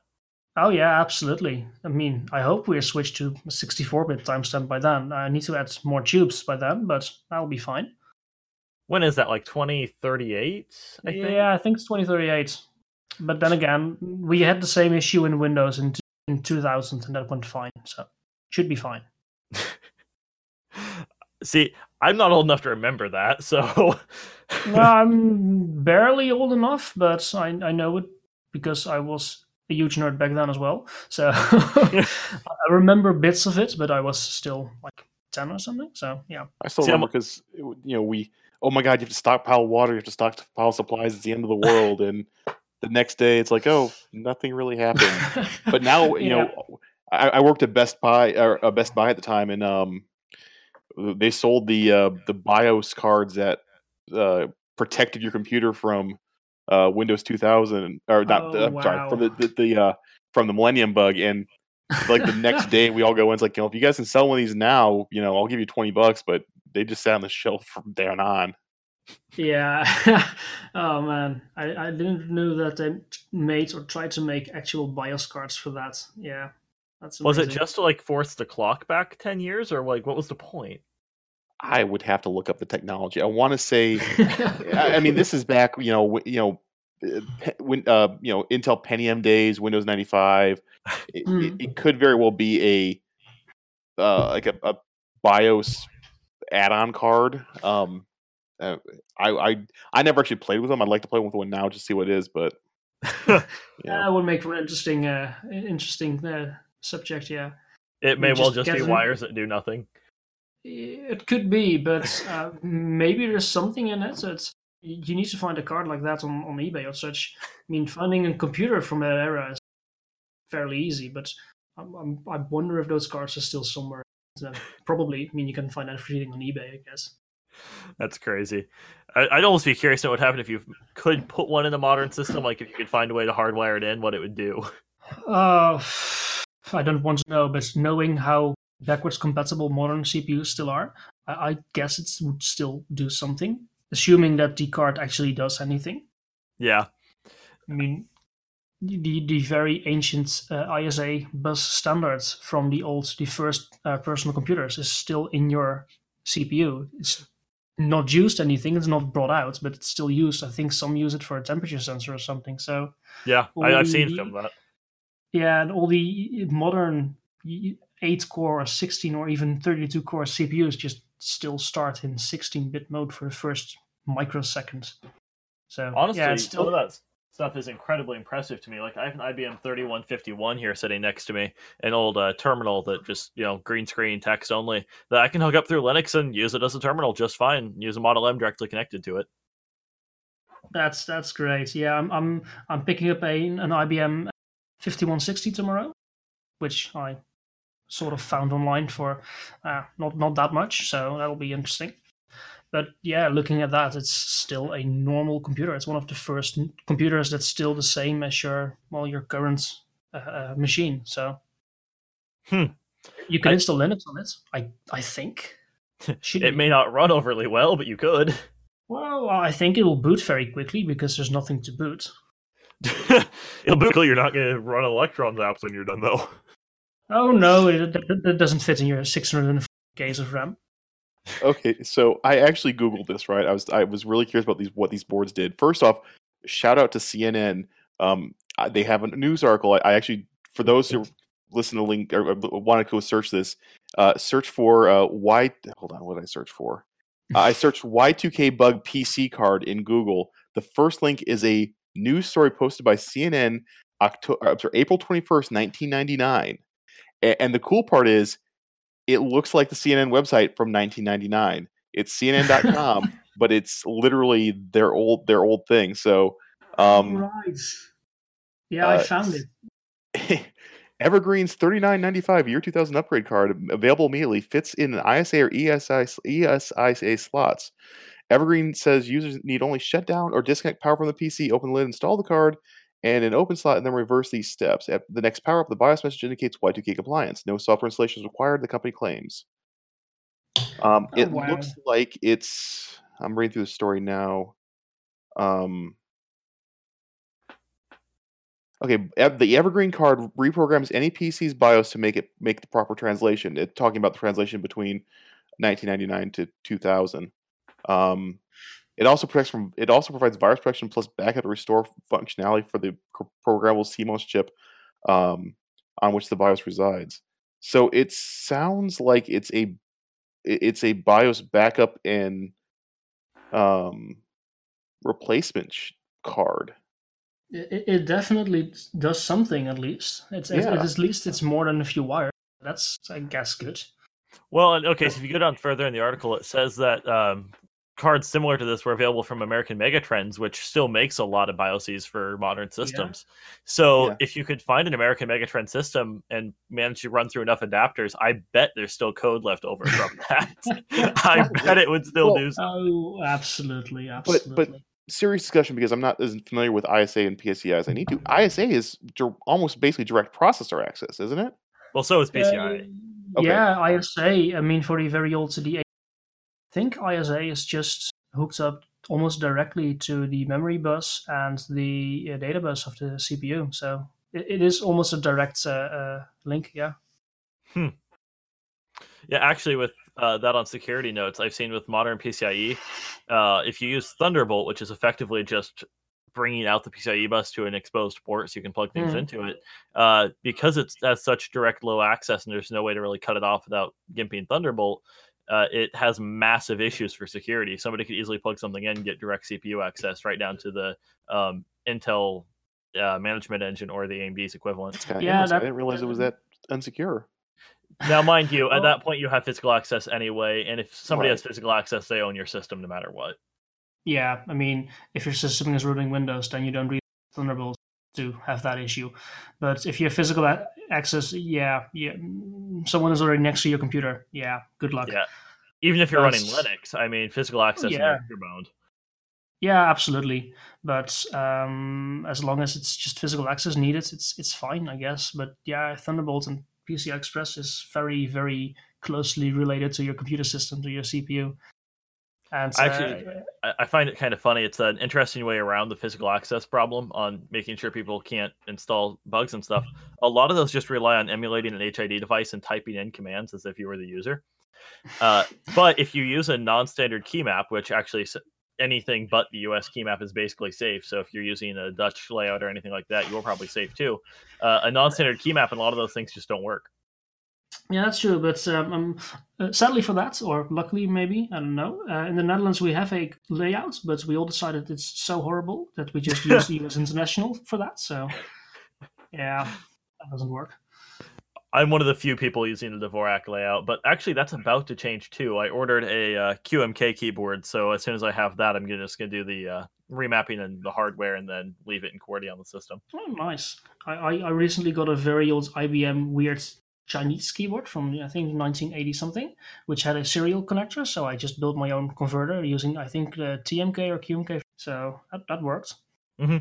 Oh yeah, absolutely. I mean, I hope we're switched to 64-bit timestamp by then. I need to add more tubes by then, but that'll be fine. When is that? Like 2038? I think. Yeah, I think it's 2038. But then again, we had the same issue in Windows in in 2000, and that went fine. So should be fine. *laughs* See, I'm not old enough to remember that, so *laughs* well, I'm *laughs* barely old enough, but I I know it because I was a huge nerd back then as well. So I remember bits of it, but I was still like 10 or something. So yeah. I still See, remember because you know we oh my god you have to stockpile water you have to stockpile supplies it's the end of the world and the next day it's like oh nothing really happened. *laughs* But now you Yeah. know I, I worked at Best Buy or uh, Best Buy at the time and um they sold the uh, the BIOS cards that uh, protected your computer from uh, Windows 2000 or not Oh, uh, sorry from the the, the uh, from the Millennium Bug and like the next *laughs* day we all go in it's like you know if you guys can sell one of these now you know I'll give you 20 bucks but they just sat on the shelf from then on Yeah. *laughs* oh man, I, I didn't know that they made or tried to make actual BIOS cards for that. Yeah, that's was it just to like force the clock back 10 years or like what was the point? I would have to look up the technology. I want to say, *laughs* I I mean, this is back, you know, you know, uh, when uh, you know, Intel Pentium days, Windows ninety five. It, it, Mm. it could very well be a uh, like a, a BIOS add-on card. Um, I, I I never actually played with them. I'd like to play with one now just to see what it is, but *laughs* *laughs* you know. That would make for an interesting, uh, interesting uh, subject. Yeah, It may You well just just be them- wires that do nothing. it could be, but uh, maybe there's something in it. It's you need to find a card like that on, on eBay or such. I mean, finding a computer from that era is fairly easy, but I'm, I'm, I wonder if those cards are still somewhere. So probably. I mean, you can find everything on eBay, I guess. That's crazy. I, I'd almost be curious to know what happened if you could put one in a modern system, like if you could find a way to hardwire it in, what it would do. Uh, I don't want to know, but knowing how backwards compatible modern CPUs still are, I, I guess it would still do something, assuming that the card actually does anything. Yeah. I mean, the the very ancient uh, ISA bus standards from the old, the first uh, personal computers is still in your CPU. It's not used anything. It's not brought out, but it's still used. I think some use it for a temperature sensor or something. So yeah, I, have seen some of that. Yeah, and all the modern eight core or 16 or even 32 core CPUs just still start in 16 bit mode for the first microsecond. So honestly, yeah, it's still... some of that stuff is incredibly impressive to me. Like I have an IBM 3151 here sitting next to me, an old uh, terminal that just you know green screen text only that I can hook up through Linux and use it as a terminal just fine. Use a Model M directly connected to it. That's that's great. Yeah, I'm I'm I'm picking up a an IBM 5160 tomorrow, which I sort of found online for uh, not not that much. So that'll be interesting. But yeah, looking at that, it's still a normal computer. It's one of the first computers that's still the same as your well your current uh, uh machine. So hmm. you can I, install Linux on it. I I think *laughs* it be. may not run overly well, but you could. Well, I think it will boot very quickly because there's nothing to boot. *laughs* It'll boot quickly. You're not going to run Electron apps when you're done, though. Oh no, it, it doesn't fit in your 600 Ks of RAM okay, so I actually googled this. Right, I was I was really curious about these what these boards did. First off, shout out to CNN. Um, they have a news article. I, I actually, for those who listen to link or want to go search this, uh, search for uh, Y. Hold on, what did I search for? Uh, *laughs* I searched Y2K bug PC card in Google. The first link is a news story posted by CNN, October, sorry, April twenty first, nineteen ninety nine. And the cool part is it looks like the CNN website from 1999. It's CNN.com, *laughs* but it's literally their old their old thing. So, um, right, yeah, uh, I found it. *laughs* Evergreen's 39.95 year 2000 upgrade card available immediately fits in an ISA or ESI ESIA slots. Evergreen says users need only shut down or disconnect power from the PC, open the lid, install the card, and an open slot, and then reverse these steps. At the next power up, the BIOS message indicates Y2K compliance. No software installation is required, the company claims. Um, oh, it wow. looks like it's. I'm reading through the story now. Um, okay, the Evergreen card reprograms any PC's BIOS to make it make the proper translation. It's talking about the translation between 1999 to 2000. Um, it also protects from it also provides virus protection plus backup restore functionality for the programmable CMOS chip um, on which the BIOS resides. So it sounds like it's a it's a BIOS backup and um, replacement card. It, it, definitely does something at least. It's yeah. at, at least it's more than a few wires. That's I guess good. Well, okay, so if you go down further in the article, it says that um, cards similar to this were available from American Megatrends, which still makes a lot of BIOSes for modern systems. Yeah. So yeah. if you could find an American Megatrend system and manage to run through enough adapters, I bet there's still code left over from *laughs* that. *laughs* I bet it would still well, do. So. Oh, absolutely, absolutely. But, but serious discussion because I'm not as familiar with ISA and PCI as I need to. ISA is almost basically direct processor access, isn't it? Well, so is PCI. Uh, okay. Yeah, ISA. I mean, for the very old CD think ISA is just hooked up almost directly to the memory bus and the uh, data bus of the CPU. So it, it is almost a direct uh, uh, link. Yeah. Hmm. Yeah, actually, with uh, that on security notes, I've seen with modern PCIe, uh, if you use Thunderbolt, which is effectively just bringing out the PCIe bus to an exposed port so you can plug things mm. into it, uh, because it's has such direct low access and there's no way to really cut it off without gimping Thunderbolt uh, it has massive issues for security. Somebody could easily plug something in and get direct CPU access right down to the um, Intel uh, management engine or the AMD's equivalent. yeah, that, I didn't realize it was that unsecure. Now, mind you, at that point you have physical access anyway, and if somebody right. has physical access, they own your system no matter what. Yeah, I mean, if your system is running Windows, then you don't read Thunderbolt to have that issue. But if you have physical access, yeah, yeah, someone is already next to your computer. Yeah, good luck. Yeah, even if you're That's, running Linux, I mean, physical access yeah. is bound. Yeah, absolutely. But um, as long as it's just physical access needed, it's it's fine, I guess. But yeah, Thunderbolt and PCI Express is very very closely related to your computer system, to your CPU. And so, actually, I find it kind of funny. It's an interesting way around the physical access problem on making sure people can't install bugs and stuff. A lot of those just rely on emulating an HID device and typing in commands as if you were the user. Uh, *laughs* but if you use a non-standard key map, which actually anything but the US key map is basically safe. So if you're using a Dutch layout or anything like that, you're probably safe too. Uh, a non-standard key map and a lot of those things just don't work. Yeah, that's true. But um, um, uh, sadly for that, or luckily maybe, I don't know. Uh, in the Netherlands, we have a layout, but we all decided it's so horrible that we just use *laughs* the US International for that. So yeah, that doesn't work. I'm one of the few people using the Dvorak layout, but actually that's about to change too. I ordered a uh, QMK keyboard, so as soon as I have that, I'm just going to do the uh, remapping and the hardware, and then leave it in QWERTY on the system. Oh, nice! I, I, I recently got a very old IBM weird Chinese keyboard from I think 1980 something, which had a serial connector. So I just built my own converter using I think the TMK or QMK. So that, that. Mm-hmm.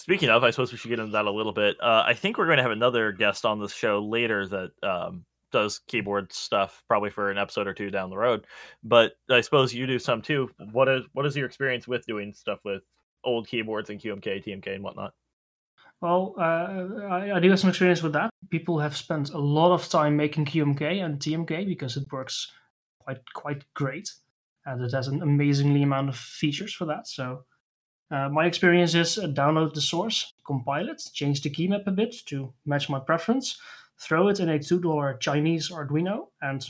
Speaking of, I suppose we should get into that a little bit. Uh, I think we're going to have another guest on this show later that um, does keyboard stuff, probably for an episode or two down the road. But I suppose you do some too. What is what is your experience with doing stuff with old keyboards and QMK, TMK, and whatnot? Well, uh, I, I, do have some experience with that. People have spent a lot of time making QMK and TMK because it works quite quite great, and it has an amazingly amount of features for that. So uh, my experience is uh, download the source, compile it, change the key map a bit to match my preference, throw it in a $2 Chinese Arduino, and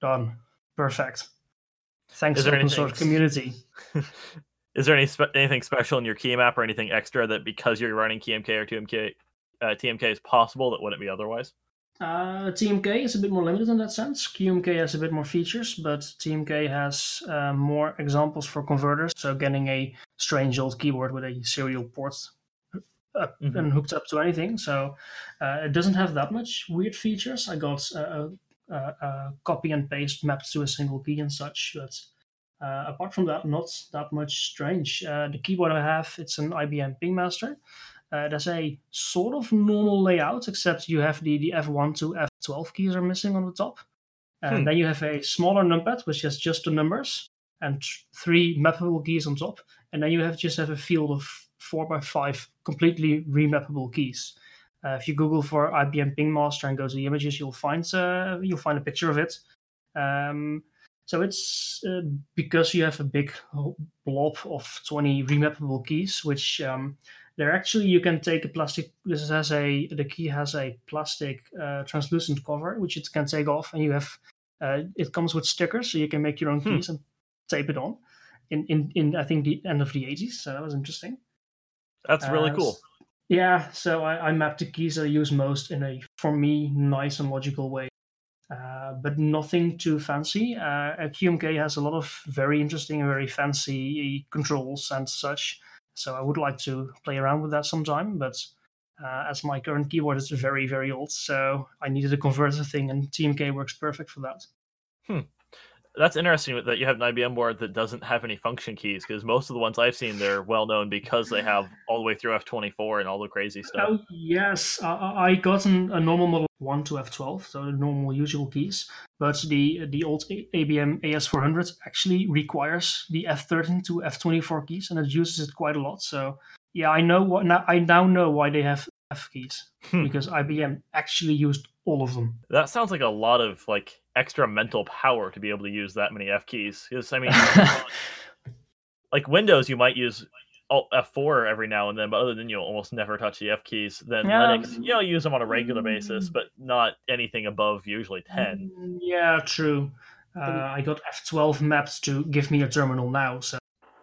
done. Perfect. Thanks to the open source community. *laughs* is there any spe- anything special in your key map or anything extra that because you're running KMK or TMK, uh, TMK is possible that wouldn't be otherwise? Uh, TMK is a bit more limited in that sense. QMK has a bit more features, but TMK has uh, more examples for converters. So getting a strange old keyboard with a serial port up mm-hmm. and hooked up to anything. So uh, it doesn't have that much weird features. I got a, a, a copy and paste mapped to a single key and such, but uh, apart from that, not that much strange. Uh, the keyboard I have, it's an IBM Pingmaster. Uh, there's a sort of normal layout, except you have the, the F1 to F12 keys are missing on the top. And hmm. then you have a smaller numpad, which has just the numbers, and three mappable keys on top. And then you have just have a field of four by five completely remappable keys. Uh, if you Google for IBM Pingmaster and go to the images, you'll find uh, you'll find a picture of it. Um, so it's uh, because you have a big blob of 20 remappable keys, which um, there actually you can take a plastic. This has a the key has a plastic uh, translucent cover which it can take off, and you have uh, it comes with stickers, so you can make your own hmm. keys and tape it on. In, in in I think the end of the 80s, so that was interesting. That's really uh, cool. Yeah, so I, I mapped the keys I use most in a for me nice and logical way. Uh, but nothing too fancy. Uh, QMK has a lot of very interesting and very fancy controls and such. So I would like to play around with that sometime, but uh, as my current keyboard is very, very old, so I needed a converter thing, and TMK works perfect for that. Hmm that's interesting that you have an IBM board that doesn't have any function keys because most of the ones I've seen they're well known because they have all the way through F24 and all the crazy stuff. Oh yes, I got an, a normal model one to F12, so the normal usual keys. But the the old IBM AS400 actually requires the F13 to F24 keys, and it uses it quite a lot. So yeah, I know what now. I now know why they have F keys hmm. because IBM actually used all of them. That sounds like a lot of like extra mental power to be able to use that many F keys. Because I mean, *laughs* like Windows, you might use Alt F4 every now and then, but other than you'll almost never touch the F keys. Then yeah. Linux, you know, use them on a regular basis, but not anything above usually ten. Mm, yeah, true. Uh, I got F12 mapped to give me a terminal now, so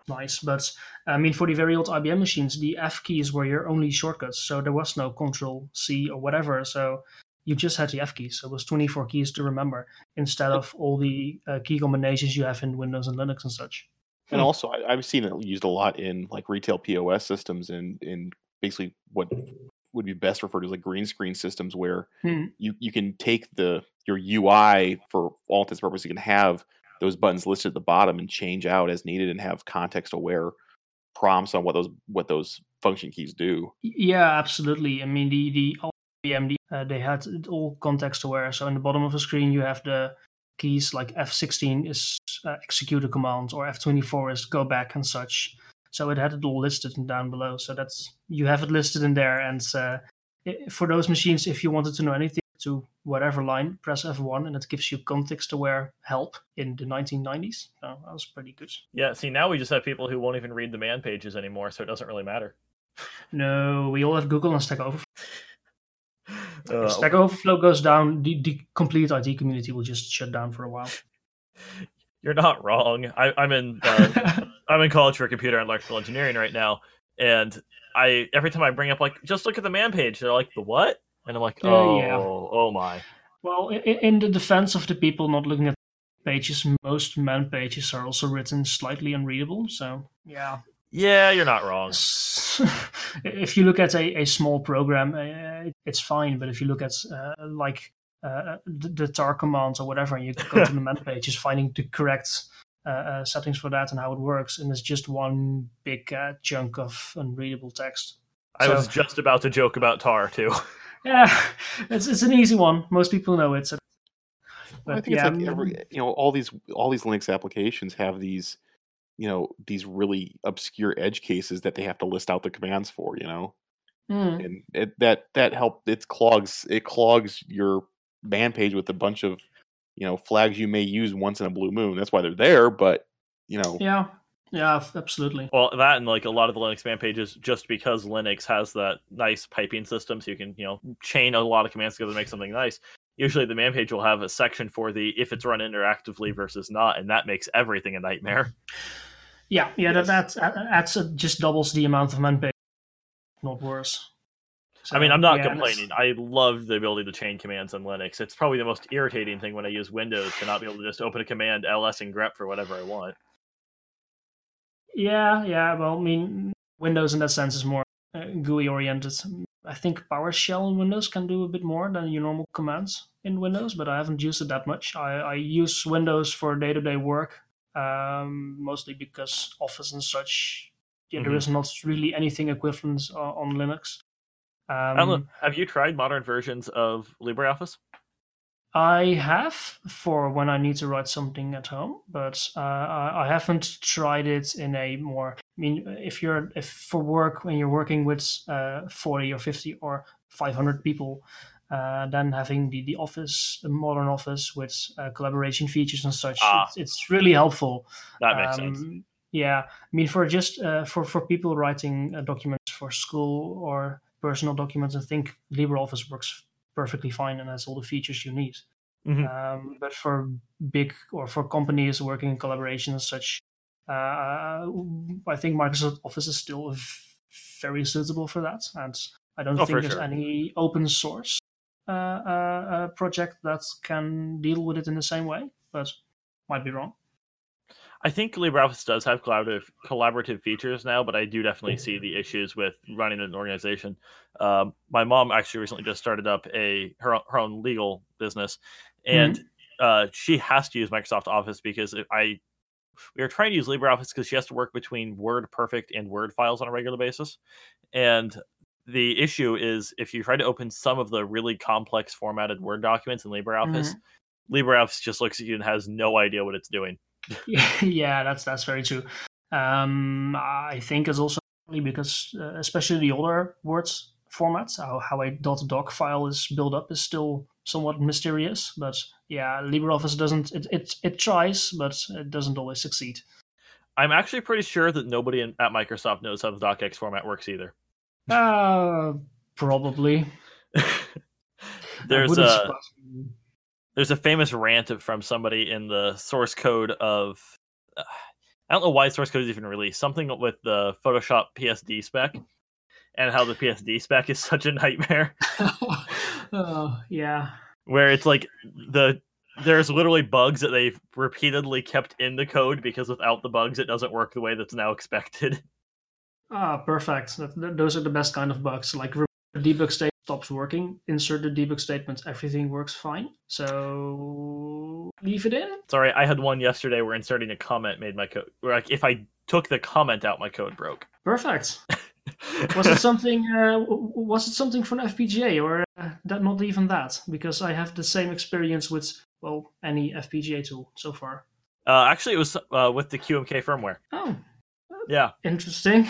nice. But I mean, for the very old IBM machines, the F keys were your only shortcuts, so there was no Control C or whatever. So you just had the F keys. So it was 24 keys to remember instead of all the uh, key combinations you have in Windows and Linux and such. And hmm. also, I, have seen it used a lot in like retail POS systems and in basically what would be best referred to as like green screen systems, where hmm. you you can take the your UI for all intents and purposes. You can have those buttons listed at the bottom and change out as needed, and have context aware prompts on what those what those function keys do. Yeah, absolutely. I mean, the the BMD, uh, they had it all context aware. So in the bottom of the screen, you have the keys like F16 is uh, execute a command or F24 is go back and such. So it had it all listed down below. So that's you have it listed in there. And uh, for those machines, if you wanted to know anything, to whatever line, press F1, and it gives you context-aware help in the 1990s. So that was pretty good. Yeah, see, now we just have people who won't even read the man pages anymore, so it doesn't really matter. No, we all have Google and Stack Overflow. *laughs* Uh, if Stack Overflow goes down, the, the complete IT community will just shut down for a while. you're not wrong. I, I'm in uh, *laughs* I'm in college for computer and electrical engineering right now, and I every time I bring up like just look at the man page, they're like the what, and I'm like oh yeah. oh my. Well, in, in the defense of the people not looking at pages, most man pages are also written slightly unreadable. So, yeah. Yeah, you're not wrong. *laughs* if you look at a, a small program, uh, it's fine. But if you look at uh, like uh, the, the tar commands or whatever, and you go to the *laughs* man page, just finding the correct uh, uh, settings for that and how it works, and it's just one big uh, chunk of unreadable text. I So- was just about to joke about tar too. *laughs* Yeah, it's it's an easy one. Most people know it. So, I think yeah, it's like every you know all these all these Linux applications have these you know these really obscure edge cases that they have to list out the commands for. You know, mm, and it, that that help it clogs it clogs your man page with a bunch of you know flags you may use once in a blue moon. That's why they're there, but you know yeah, yeah, absolutely. Well, that and like a lot of the Linux man pages, just because Linux has that nice piping system, so you can you know chain a lot of commands together to make something nice. Usually, the man page will have a section for the if it's run interactively versus not, and that makes everything a nightmare. Yeah, yeah, Yes. that that adds uh, just doubles the amount of page, not worse. So, I mean, I'm not yeah, that's- complaining. I love the ability to chain commands in Linux. It's probably the most irritating thing when I use Windows to not be able to just open a command ls and grep for whatever I want. Yeah, yeah. Well, I mean, Windows in that sense is more uh, GUI oriented. I think PowerShell in Windows can do a bit more than your normal commands in Windows, but I haven't used it that much. I, I use Windows for day to day work, um, mostly because Office and such. Yeah, there is not really anything equivalent uh, on Linux. I don't know. Um, Have you tried modern versions of LibreOffice? I have for when I need to write something at home, but uh, I, I haven't tried it in a more. I mean, if you're if for work when you're working with uh, forty or fifty or five hundred people, uh, then having the the office, the modern office with uh, collaboration features and such, Ah. it's, it's really helpful. That makes sense. Um, Yeah, I mean, for just uh, for for people writing uh, documents for school or personal documents, I think LibreOffice works perfectly fine and has all the features you need. Mhm. Um, but for big or for companies working in collaboration and such, uh, I think Microsoft Office is still very suitable for that. And I don't Oh, think there's sure. any open source project that can deal with it in the same way. But might be wrong. I think LibreOffice does have collaborative collaborative features now, but I do definitely see the issues with running an organization. Um, my mom actually recently just started up a her own, her own legal business, and uh, she has to use Microsoft Office because I we are trying to use LibreOffice because she has to work between Word Perfect and Word files on a regular basis, and the issue is if you try to open some of the really complex formatted Word documents in LibreOffice, LibreOffice just looks at you and has no idea what it's doing. *laughs* yeah, that's that's very true. Um, I think it's also because, uh, especially the older words formats, how, how a .doc file is built up is still somewhat mysterious. But yeah, LibreOffice doesn't. It it, it tries, but it doesn't always succeed. I'm actually pretty sure that nobody in, at Microsoft knows how the docx format works either. Uh, probably. *laughs* there's a there's a famous rant from somebody in the source code of uh, I don't know why source code is even released. Something with the Photoshop PSD spec and how the PSD spec is *laughs* such a nightmare. *laughs* oh yeah. Where it's like the there's literally bugs that they've repeatedly kept in the code because without the bugs it doesn't work the way that's now expected. Ah, perfect. That, those are the best kind of bugs. Like the debug state stops working, insert the debug statement, everything works fine. So leave it in. Sorry, I had one yesterday where inserting a comment made my code where like if I took the comment out my code broke. *laughs* Perfect. Was it something? Uh, was it something from FPGA or uh, that? Not even that, because I have the same experience with well any FPGA tool so far. Uh, actually, it was uh, with the QMK firmware. Oh, Yeah, interesting.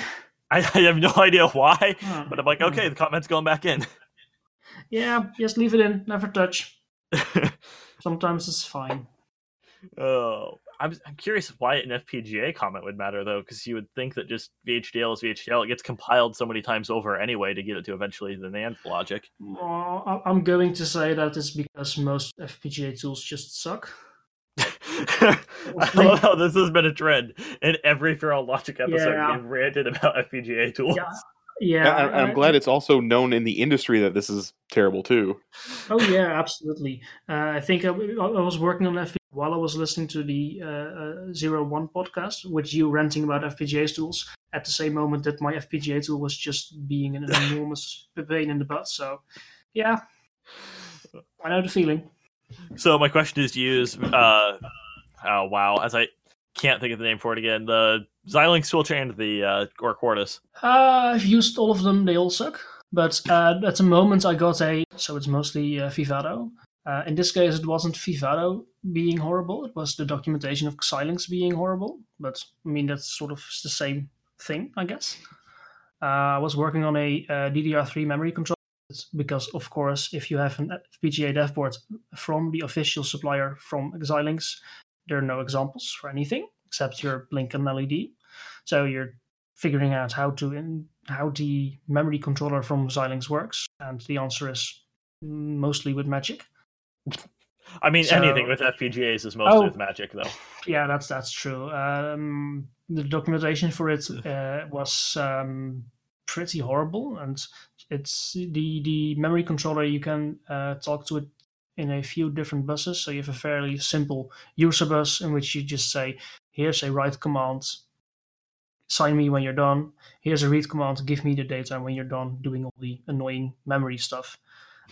*laughs* I, I have no idea why, Huh. but I'm like, Hmm. okay, the comment's going back in. *laughs* Yeah, just leave it in, never touch. *laughs* Sometimes it's fine. oh, I'm, I'm curious why an FPGA comment would matter though, because you would think that just VHDL is VHDL. It gets compiled so many times over anyway to get it to eventually the NAND logic. Well, I'm going to say that it's because most FPGA tools just suck. I love how this has been a trend in every Feral Logic episode. Yeah. We've ranted about FPGA tools. Yeah, yeah. And I- I'm I- glad it's also known in the industry that this is terrible too. Oh yeah, absolutely. Uh, I think I, I was working on FPGA while I was listening to the uh, uh, Zero One podcast, with you ranting about FPGA tools. At the same moment that my FPGA tool was just being an *laughs* enormous pain in the butt. So, yeah, I know the feeling. So my question is to use uh oh wow, as I can't think of the name for it again, the Xilinx toolchain and the uh or Quartus. Uh, I've used all of them; they all suck. But uh, at the moment, I got a so it's mostly uh, Vivado. Uh, in this case, it wasn't Vivado being horrible; it was the documentation of Xilinx being horrible. But I mean, that's sort of the same thing, I guess. Uh, I was working on a uh, DDR3 memory controller because, of course, if you have an FPGA dev board from the official supplier from Xilinx, there are no examples for anything except your blinking LED. So you're figuring out how to in, how the memory controller from Xilinx works, and the answer is mostly with Magic. I mean So- anything with FPGAs is mostly Oh. with Magic though. Yeah, that's that's true. Um, the documentation for it uh, was um, pretty horrible, and it's the the memory controller. You can uh, talk to it in a few different buses. So you have a fairly simple user bus in which you just say, "Here's a write command." Sign me when you're done. Here's a read command. Give me the data when you're done doing all the annoying memory stuff.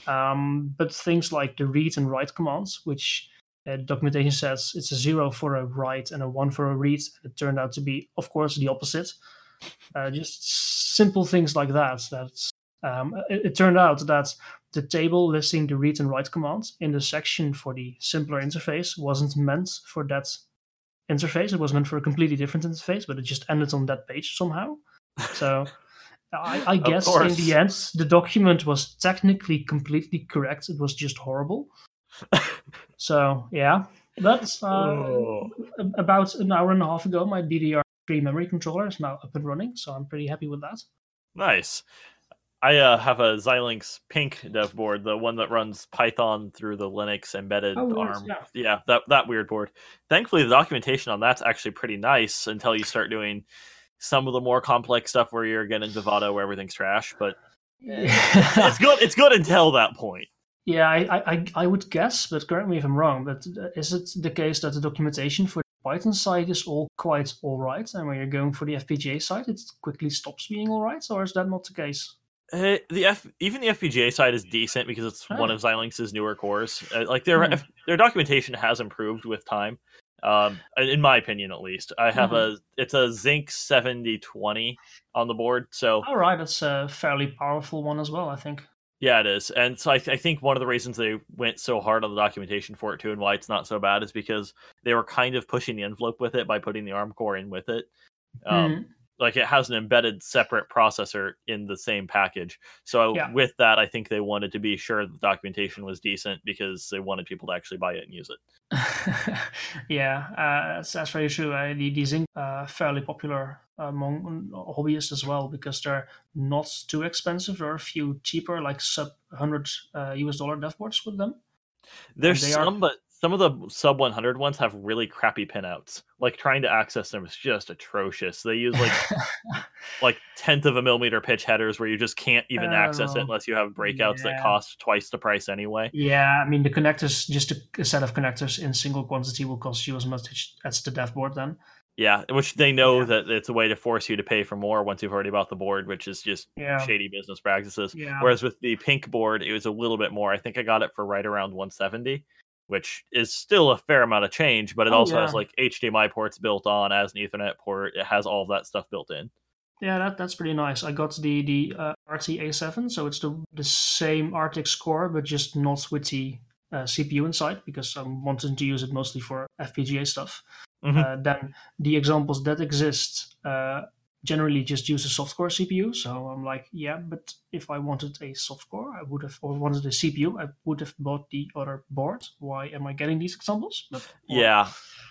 Um, but things like the read and write commands, which uh, documentation says it's a zero for a write and a one for a read. It turned out to be, of course, the opposite. Uh, just simple things like that. That um, it, it turned out that the table listing the read and write commands in the section for the simpler interface wasn't meant for that interface. It was meant for a completely different interface, but it just ended on that page somehow. So. I, I guess in the end, the document was technically completely correct. It was just horrible. *laughs* so yeah, that's uh, Oh. about an hour and a half ago. My DDR3 memory controller is now up and running, so I'm pretty happy with that. Nice. I uh, have a Xilinx PYNQ dev board, the one that runs Python through the Linux embedded Oh, ARM. yeah. that that weird board. Thankfully, the documentation on that's actually pretty nice until you start doing some of the more complex stuff where you're getting Vivado where everything's trash. But it's good. It's good until that point. yeah, I, I, I- I would guess, but correct me if I'm wrong. But uh, is it the case that the documentation for the Python side is all quite all right, and when you're going for the FPGA side, it quickly stops being all right, or is that not the case? Uh, the F, even the FPGA side is decent because it's one Oh. of Xilinx's newer cores. Uh, like their Hmm. F- their documentation has improved with time, um, in my opinion at least. I have Mm-hmm. a it's a Zynq seventy twenty on the board, so All right, that's a fairly powerful one as well, I think. yeah, it is. And so I, th- I think one of the reasons they went so hard on the documentation for it too, and why it's not so bad, is because they were kind of pushing the envelope with it by putting the ARM core in with it. Um, Hmm. Like it has an embedded separate processor in the same package. So Yeah. with that, I think they wanted to be sure the documentation was decent because they wanted people to actually buy it and use it. *laughs* yeah, uh, that's, that's very true. Uh, the, the Zynq uh, fairly popular among hobbyists as well because they're not too expensive. There are a few cheaper, like sub 100 uh, US dollar dev boards with them. There's they are- some, but some of the sub 100 ones have really crappy pinouts. Like trying to access them is just atrocious. They use like *laughs* like tenth of a millimeter pitch headers where you just can't even access it Oh, unless you have breakouts that cost twice the price anyway. yeah, I mean, the connectors, just a, a set of connectors in single quantity will cost you as much as the dev board then. Yeah, which they know Yeah. that it's a way to force you to pay for more once you've already bought the board, which is just Yeah. shady business practices. Yeah. Whereas with the PYNQ board, it was a little bit more. I think I got it for right around 170, which is still a fair amount of change, but it Oh, also has like HDMI ports built on as an Ethernet port. It has all of that stuff built in. Yeah, that, that's pretty nice. I got the the uh, Arty A7, so it's the the same Artix core, but just not with the uh, CPU inside because I'm wanting to use it mostly for FPGA stuff. Mhm. Uh, then the examples that exist uh, generally just use a soft-core CPU. So I'm like, yeah, but if I wanted a soft-core, I would have, or wanted a CPU, I would have bought the other board. Why am I getting these examples? But, yeah,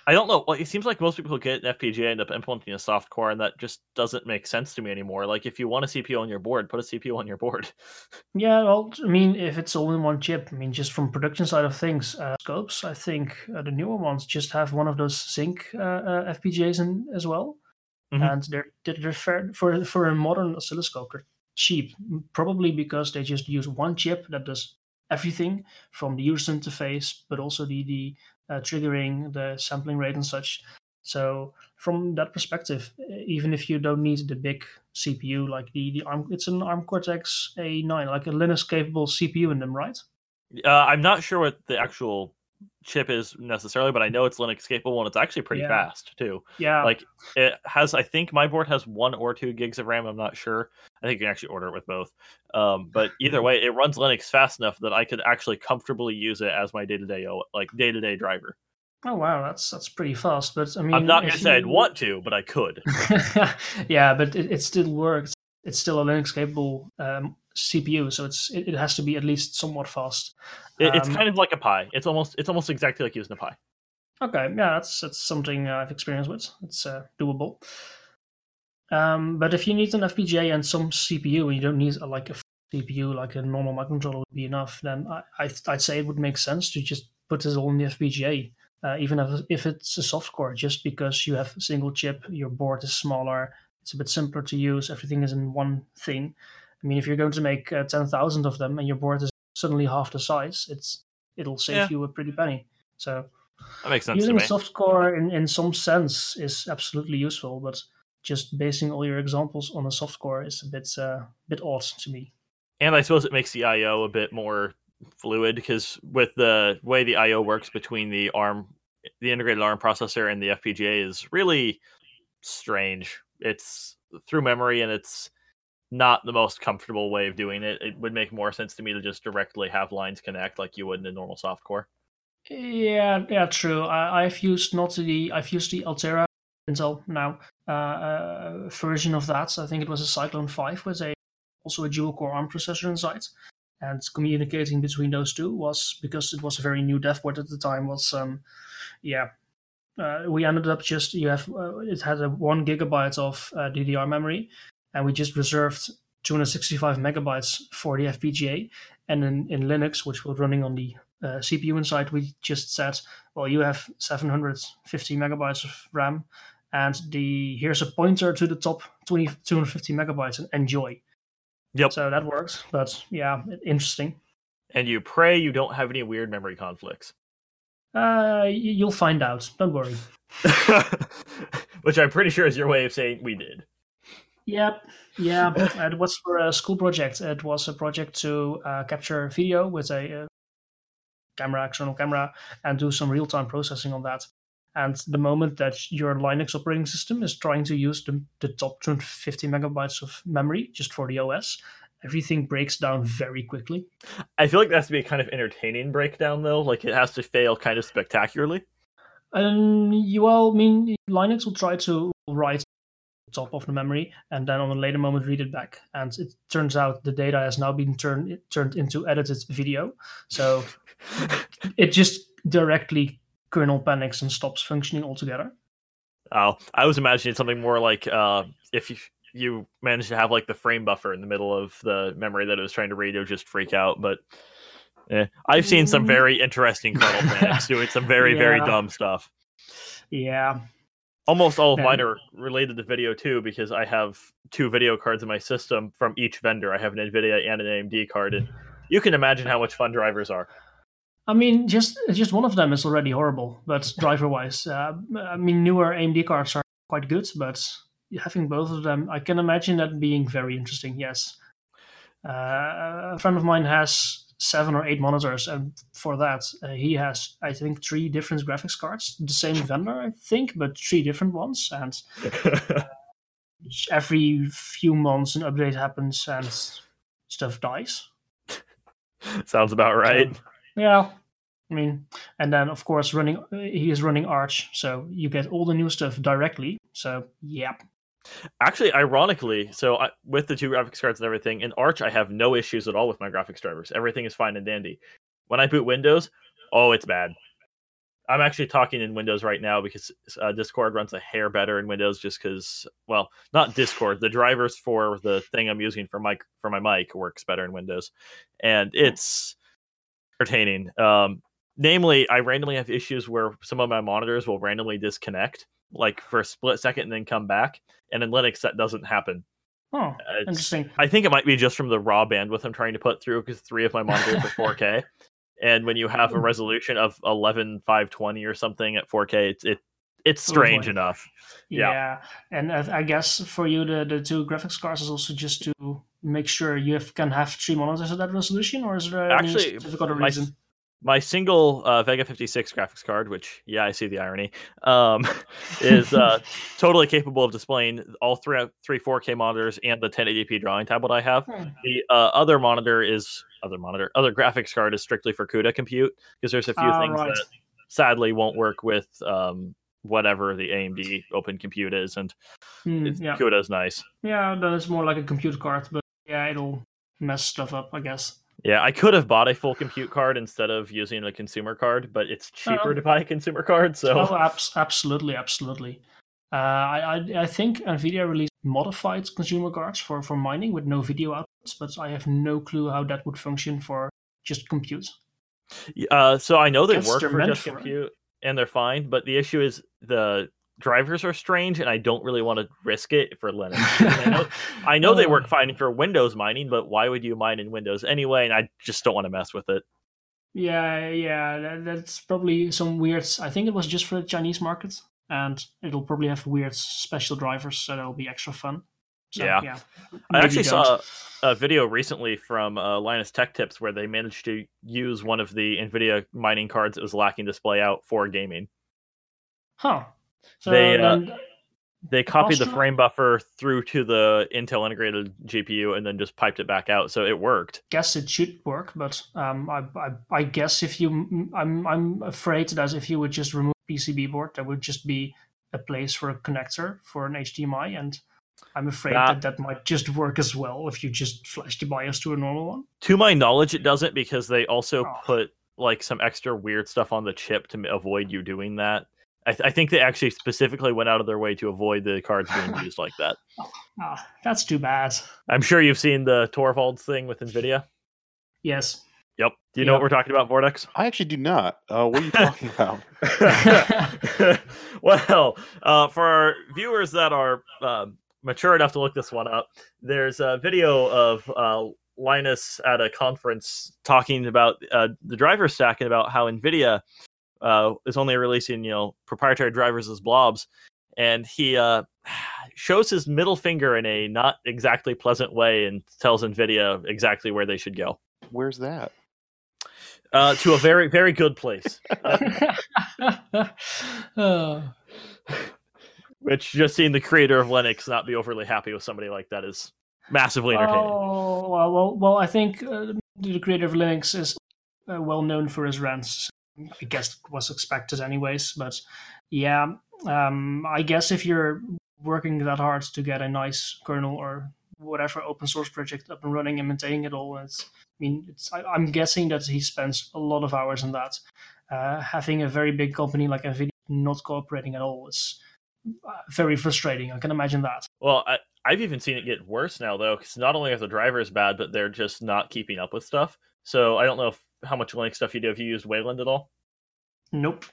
I don't know. Well, it seems like most people who get an FPGA end up implementing a soft core, and that just doesn't make sense to me anymore. Like, if you want a CPU on your board, put a CPU on your board. *laughs* Yeah, well, I mean, if it's all in one chip, I mean, just from production side of things, uh, scopes, I think uh, the newer ones just have one of those Zynq uh, uh FPGAs in as well, mm-hmm. and they're they're fair, for for a modern oscilloscope. They're cheap, probably because they just use one chip that does everything from the user interface, but also the the uh, triggering the sampling rate and such. So from that perspective, even if you don't need the big CPU like the the ARM, it's an ARM Cortex A9, like a Linux capable CPU in them, right? Uh, I'm not sure what the actual chip is necessarily, but I know it's Linux capable and it's actually pretty yeah. fast too. Yeah. Like it has, I think my board has one or two gigs of RAM. I'm not sure. I think you can actually order it with both. Um, but either *laughs* way, it runs Linux fast enough that I could actually comfortably use it as my day to day, like day to day driver. Oh wow, that's that's pretty fast. But I mean, I'm not gonna say I'd want to, but I could. *laughs* yeah, but it, it still works. It's still a Linux capable um, CPU, so it's it, it, has to be at least somewhat fast. It, it's um, kind of like a Pi. It's almost it's almost exactly like using a Pi. Okay, yeah, that's that's something I've experienced with. It's uh, doable. Um, but if you need an FPGA and some CPU, and you don't need a, like a CPU like a normal microcontroller would be enough, then I, I I'd say it would make sense to just put this all in the FPGA, uh, even if if it's a soft core, just because you have a single chip, your board is smaller, it's a bit simpler to use, everything is in one thing. I mean, if you're going to make uh, ten thousand of them and your board is suddenly half the size, it's it'll save yeah. you a pretty penny. So that makes sense. Using soft core in, in some sense is absolutely useful, but just basing all your examples on a soft core is a bit uh, bit odd to me. And I suppose it makes the I/O a bit more fluid because with the way the I/O works between the ARM, the integrated ARM processor and the FPGA is really strange. It's through memory and it's not the most comfortable way of doing it. It would make more sense to me to just directly have lines connect like you would in a normal soft core. Yeah, yeah, true. I, have used not the I've used the Altera Intel now uh, uh, version of that. I think it was a Cyclone Five with a also a dual core ARM processor inside. And communicating between those two was because it was a very new dev board at the time. Was um, yeah, uh, we ended up just you have uh, it had a one gigabyte of uh, DDR memory, and we just reserved 265 megabytes for the FPGA. And in, in Linux, which was running on the uh, CPU inside, we just said, well, you have 750 megabytes of RAM, and the here's a pointer to the top 20, 250 megabytes, and enjoy. Yep. So that works. But yeah, interesting. And you pray you don't have any weird memory conflicts. Uh, you'll find out. Don't worry. *laughs* Which I'm pretty sure is your way of saying we did. Yep. Yeah. *laughs* it was for a school project. It was a project to uh, capture video with a uh, camera, external camera, and do some real time processing on that. And the moment that your Linux operating system is trying to use the, the top 250 megabytes of memory just for the OS, everything breaks down very quickly. I feel like that has to be a kind of entertaining breakdown, though. Like it has to fail kind of spectacularly. Um, you well, I mean, Linux will try to write top of the memory and then on a later moment read it back and it turns out the data has now been turned turned into edited video so *laughs* it just directly kernel panics and stops functioning altogether oh i was imagining something more like uh, if you you manage to have like the frame buffer in the middle of the memory that it was trying to read it would just freak out but eh. i've seen some mm. very interesting kernel panics doing some very yeah. very dumb stuff yeah almost all of mine are related to video too because I have two video cards in my system from each vendor. I have an NVIDIA and an AMD card, and you can imagine how much fun drivers are. I mean, just just one of them is already horrible, but *laughs* driver wise, uh, I mean, newer AMD cards are quite good, but having both of them, I can imagine that being very interesting. Yes, uh, a friend of mine has seven or eight monitors, and for that uh, he has I think three different graphics cards, the same vendor I think, but three different ones, and uh, *laughs* every few months an update happens and stuff dies. *laughs* Sounds about right. So, yeah, I mean, and then of course running he is running Arch, so you get all the new stuff directly. So yeah. Actually, ironically, so I, with the two graphics cards and everything, in Arch, I have no issues at all with my graphics drivers. Everything is fine and dandy. When I boot Windows, oh, it's bad. I'm actually talking in Windows right now because uh, Discord runs a hair better in Windows just because, well, not Discord. The drivers for the thing I'm using for my for my mic works better in Windows, and it's entertaining. Um, namely, I randomly have issues where some of my monitors will randomly disconnect, like for a split second, and then come back. And in Linux, that doesn't happen. Oh, It's- interesting. I think it might be just from the raw bandwidth I'm trying to put through because three of my monitors are 4K, *laughs* and when you have a hmm. resolution of 11520 or something at 4K, it's it it's oh, strange boy. enough. Yeah. Yeah, and I guess for you the the two graphics cards is also just to make sure you have, can have three monitors at that resolution, or is there any Actually, specific other reason? My single uh, Vega 56 graphics card, which yeah, I see the irony, um, *laughs* is uh, *laughs* totally capable of displaying all three three 4K monitors and the 1080p drawing tablet I have. Hmm. The uh, other monitor is other monitor, other graphics card is strictly for CUDA compute because there's a few Ah, things right. that sadly won't work with um, whatever the AMD Open Compute is, and it's, yeah, CUDA is nice. yeah, then it's more like a compute card, but yeah, it'll mess stuff up, I guess. Yeah, I could have bought a full compute card instead of using a consumer card, but it's cheaper Uh, to buy a consumer card. So Oh, abs- absolutely, absolutely. Uh, I, I I think Nvidia released modified consumer cards for for mining with no video outputs, but I have no clue how that would function for just compute. Uh, so I know they Guess work for just compute and they're fine, but the issue is the drivers are strange, and I don't really want to risk it for Linux. *laughs* I know, I know they work fine for Windows mining, but why would you mine in Windows anyway? And I just don't want to mess with it. Yeah, yeah, that, that's probably some weird. I think it was just for the Chinese market, and it'll probably have weird special drivers, so that'll be extra fun. So, Yeah. yeah. I actually don't. saw a video recently from uh, Linus Tech Tips where they managed to use one of the NVIDIA mining cards that was lacking display out for gaming. Huh. So They, uh, They copied the frame buffer through to the Intel integrated GPU and then just piped it back out, so it worked. guess it should work, but um, I, I, I guess if you, I'm, I'm afraid that if you would just remove PCB board, there would just be a place for a connector for an HDMI, and I'm afraid That- that that might just work as well if you just flash the BIOS to a normal one. To my knowledge, it doesn't because they also Oh. put like some extra weird stuff on the chip to avoid you doing that. I, th- I think they actually specifically went out of their way to avoid the cards being *laughs* used like that. Ah, that's too bad. I'm sure you've seen the Torvalds thing with NVIDIA. Yes. Yep. Do you know what we're talking about, Vortex? I actually do not. Uh, what are you talking *laughs* about? *laughs* well, uh, for our viewers that are um mature enough to look this one up, there's a video of uh, Linus at a conference talking about uh, the driver stack and about how NVIDIA uh, is only releasing you know proprietary drivers as blobs, and he uh, *sighs* shows his middle finger in a not exactly pleasant way and tells NVIDIA exactly where they should go Where's that? uh, to a very very good place. *laughs* Which just seeing the creator of Linux not be overly happy with somebody like that is massively entertaining. Oh well, well, well I think uh, the creator of Linux is uh, well known for his rants. I guess it was expected, anyways. But yeah, um, I guess if you're working that hard to get a nice kernel or whatever open source project up and running and maintaining it all, it's. I mean, it's. I, I'm guessing that he spends a lot of hours on that. Uh, having a very big company like Nvidia not cooperating at all is uh, very frustrating. I can imagine that. Well, I, I've even seen it get worse now though, because not only are the drivers bad, but they're just not keeping up with stuff. So I don't know if, how much Linux stuff you do. Have you used Wayland at all? Nope.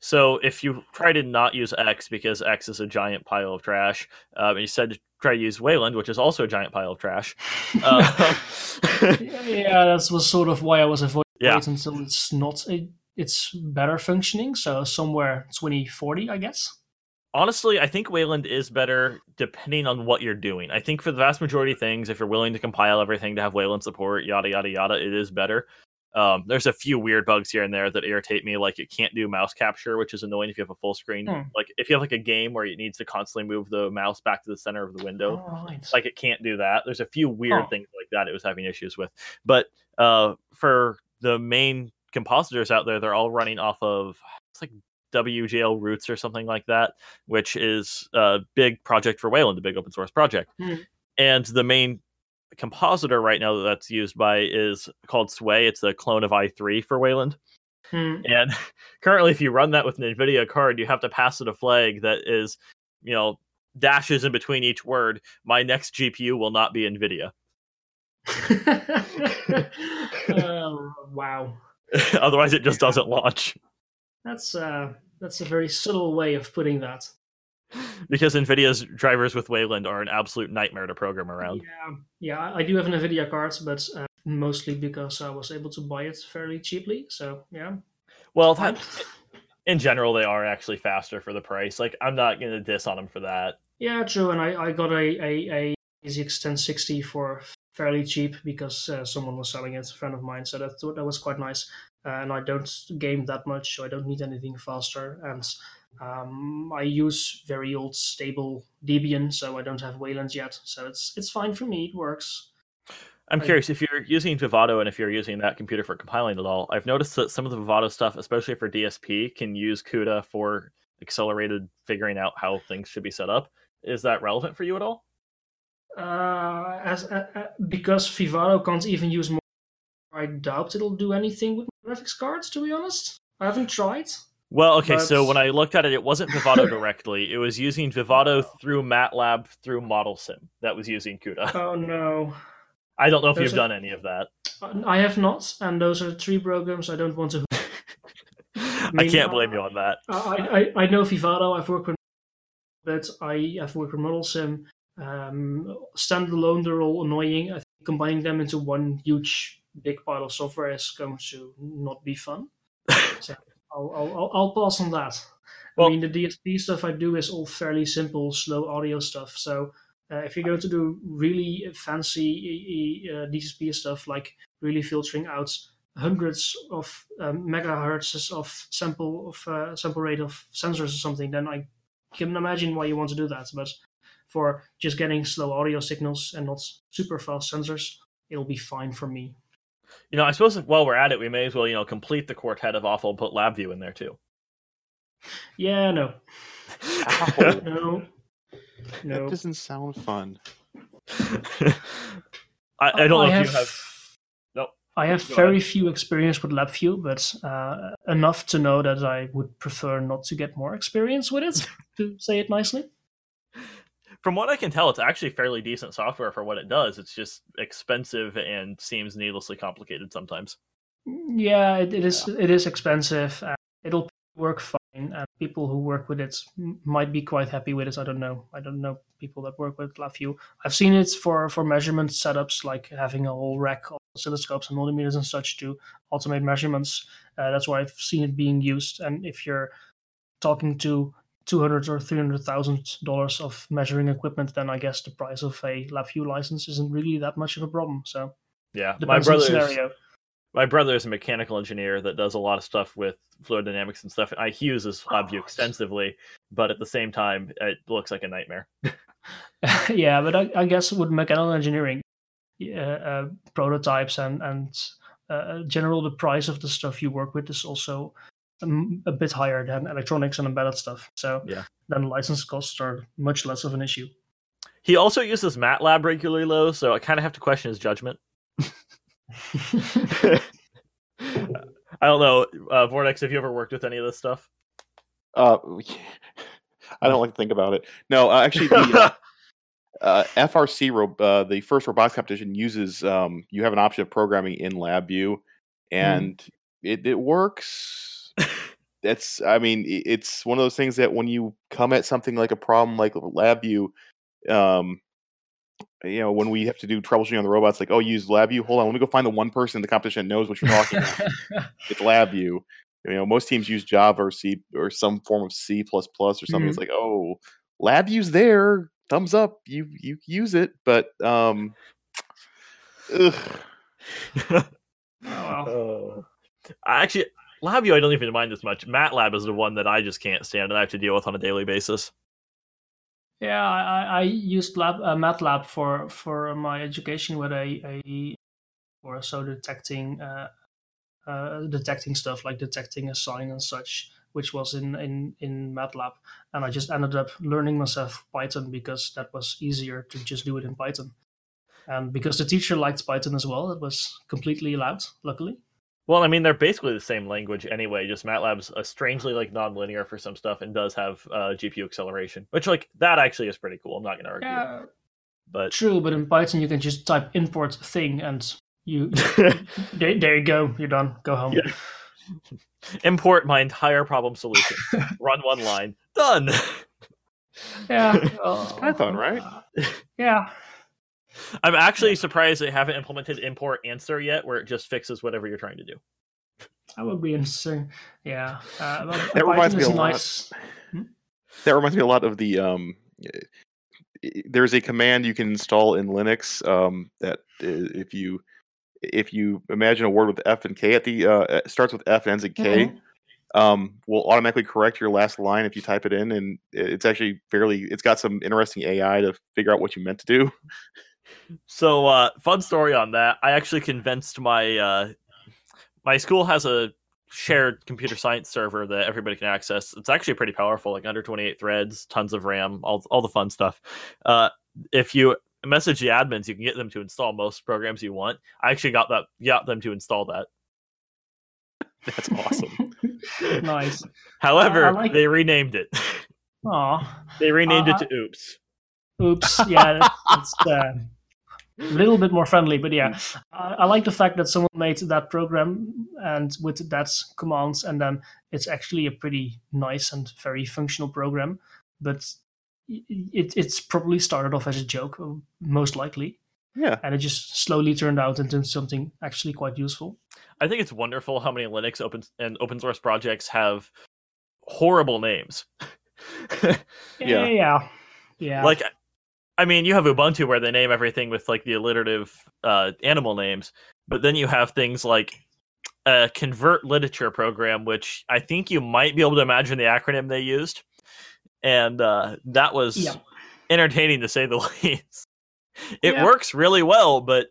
So if you try to not use X because X is a giant pile of trash, um, and you said to try to use Wayland, which is also a giant pile of trash. Uh, *laughs* yeah, that was sort of why I was avoiding Yeah. it until it's not a, it's better functioning. So somewhere 2040, I guess. honestly, I think Wayland is better depending on what you're doing. I think for the vast majority of things, if you're willing to compile everything to have Wayland support, yada yada yada, it is better. Um, there's a few weird bugs here and there that irritate me, like it can't do mouse capture, which is annoying if you have a full screen. Hmm. Like if you have like a game where it needs to constantly move the mouse back to the center of the window, All right. like it can't do that. There's a few weird Huh. things like that it was having issues with. But uh, for the main compositors out there, they're all running off of it's like WGL Roots or something like that, which is a big project for Wayland, a big open source project. Hmm. And the main compositor right now that's used by is called Sway. It's a clone of i3 for Wayland. Hmm. And *laughs* currently, if you run that with an NVIDIA card, you have to pass it a flag that is, you know, dashes in between each word. My next GPU will not be NVIDIA. Oh, *laughs* wow, *laughs* Otherwise, it just doesn't launch that's uh, that's a very subtle way of putting that. *laughs* because NVIDIA's drivers with Wayland are an absolute nightmare to program around. Yeah, yeah. I- do have an Nvidia card, but uh, mostly because I was able to buy it fairly cheaply. So yeah, Well, that, *laughs* in general, they are actually faster for the price. Like, I'm not going to diss on them for that. yeah, true. And I, I got a a, a GTX 1060 for fairly cheap because uh, someone was selling it, a friend of mine. So that thought that was quite nice. Uh, and I don't game that much, so I don't need anything faster. And um, I use very old stable Debian, so I don't have Wayland yet. So it's it's fine for me. It works. I'm Right. curious if you're using Vivado and if you're using that computer for compiling at all. I've noticed that some of the Vivado stuff, especially for DSP, can use CUDA for accelerated figuring out how things should be set up. Is that relevant for you at all? Uh, as uh, uh, because Vivado can't even use more, I doubt it'll do anything with graphics cards. To be honest, I haven't tried. Well, okay, so when I looked at it, it wasn't Vivado directly. It was using Vivado through MATLAB through ModelSim that was using CUDA. Oh no, I don't know if Those you've are- done any of that. I have not, and those are three programs I don't want to. *laughs* I mean, can't blame you on that. I, I I know Vivado. I've worked with, but I have worked with ModelSim. Um, standalone, they're all annoying. I think combining them into one huge big pile of software is going to not be fun. *laughs* so I'll, I'll, I'll- pass on that. Well- I mean, the DSP stuff I do is all fairly simple, slow audio stuff. So uh, if you're going to do really fancy uh, DSP stuff, like really filtering out hundreds of um, megahertz of sample of uh, sample rate of sensors or something, then I can imagine why you want to do that. But for just getting slow audio signals and not super fast sensors, it'll be fine for me. You know, I suppose if, while we're at it, we may as well, you know, complete the quartet of awful and put LabVIEW in there too. Yeah, no, Ow. *laughs* no, That doesn't sound fun. *laughs* I, I don't know I if you have. Nope. I have Go very few experience with LabVIEW, but uh, enough to know that I would prefer not to get more experience with it, *laughs* to say it nicely. From what I can tell, it's actually fairly decent software for what it does. It's just expensive and seems needlessly complicated sometimes. Yeah, it, it is. It is expensive. It'll work fine, and people who work with it might be quite happy with it. I don't know. I don't know people that work with LabVIEW. I've seen it for for measurement setups, like having a whole rack of oscilloscopes and multimeters and such to automate measurements. Uh, that's why I've seen it being used. And if you're talking to two hundred or three hundred thousand dollars of measuring equipment, then I guess the price of a LabVIEW license isn't really that much of a problem. So Yeah, my depends the scenario. my brother is a mechanical engineer that does a lot of stuff with fluid dynamics and stuff. And I he uses LabVIEW Oh. extensively, but at the same time, it looks like a nightmare. *laughs* *laughs* yeah, but I, I guess with mechanical engineering, uh, uh, prototypes and and uh, general the price of the stuff you work with is also a bit higher than electronics and embedded stuff. So Yeah. then license costs are much less of an issue. He also uses MATLAB regularly, though, so I kind of have to question his judgment. *laughs* I don't know, uh, Vortex. Have you ever worked with any of this stuff? Uh, I don't like to think about it. No, uh, actually, the uh, *laughs* uh, FRC, ro- uh, the first robotics competition, uses um, you have an option of programming in LabVIEW, and it, it works. It's, I mean, it's one of those things that when you come at something like a problem like LabVIEW, um, you know, when we have to do troubleshooting on the robots, like, oh, you use LabVIEW. Hold on, let me go find the one person in the competition that knows what you're talking about. It's *laughs* LabVIEw. You know, most teams use Java or C or some form of C plus plus or something. It's like, oh, LabVIEW's there. Thumbs up. You you use it, but um, ugh. *laughs* Oh, well. Uh, actually, LabVIEW I don't even mind as much. MATLAB is the one that I just can't stand and I have to deal with on a daily basis. Yeah, I, I- I used lab, uh, MATLAB for for my education with a, a or so detecting uh, uh, detecting stuff like detecting a sign and such. which was in in in MATLAB, and I just ended up learning myself Python because that was easier to just do it in Python, and because the teacher liked Python as well, it was completely allowed. Luckily. Well, I mean, they're basically the same language anyway. Just MATLAB's a strangely like non-linear for some stuff and does have uh, GPU acceleration, which like that actually is pretty cool. I'm not going to argue. Yeah, but true. But in Python, you can just type import thing and you *laughs* there, there you go. You're done. Go home. Yeah. *laughs* Import my entire problem solution. *laughs* Run one line. Done. Yeah. It's Python, right? Yeah. I'm actually surprised they haven't implemented import answer yet, where it just fixes whatever you're trying to do. That would be interesting. Yeah. Uh, *laughs* but That reminds me a is lot. nice. That reminds me a lot of the um, there's a command you can install in Linux um, that if you if you imagine a word with F and K at the uh, starts with F and ends in K, Mhm. um, will automatically correct your last line if you type it in, and it's actually fairly. It's got some interesting AI to figure out what you meant to do. So, uh, fun story on that. I actually convinced my uh, my school has a shared computer science server that everybody can access. It's actually pretty powerful, like under 28 threads, tons of RAM, all all the fun stuff. Uh, if you message the admins, you can get them to install most programs you want. I actually got that got them to install that. That's awesome. *laughs* nice. However, I like- they renamed it. Aw. they renamed Uh, it to Oops. Oops. Yeah. It's uh, a little bit more friendly, but yeah. I, I like the fact that someone made that program and with that commands, and then it's actually a pretty nice and very functional program. But it, it's probably started off as a joke, uh, most likely, Yeah, and it just slowly turned out into something actually quite useful. I think it's wonderful how many Linux open and open source projects have horrible names. *laughs* Yeah. Yeah. Yeah. like I mean, you have Ubuntu where they name everything with like the alliterative uh, animal names, but then you have things like a convert literature program, which I think you might be able to imagine the acronym they used, and uh, that was Yeah. entertaining to say the *laughs* least. It Yeah. works really well, but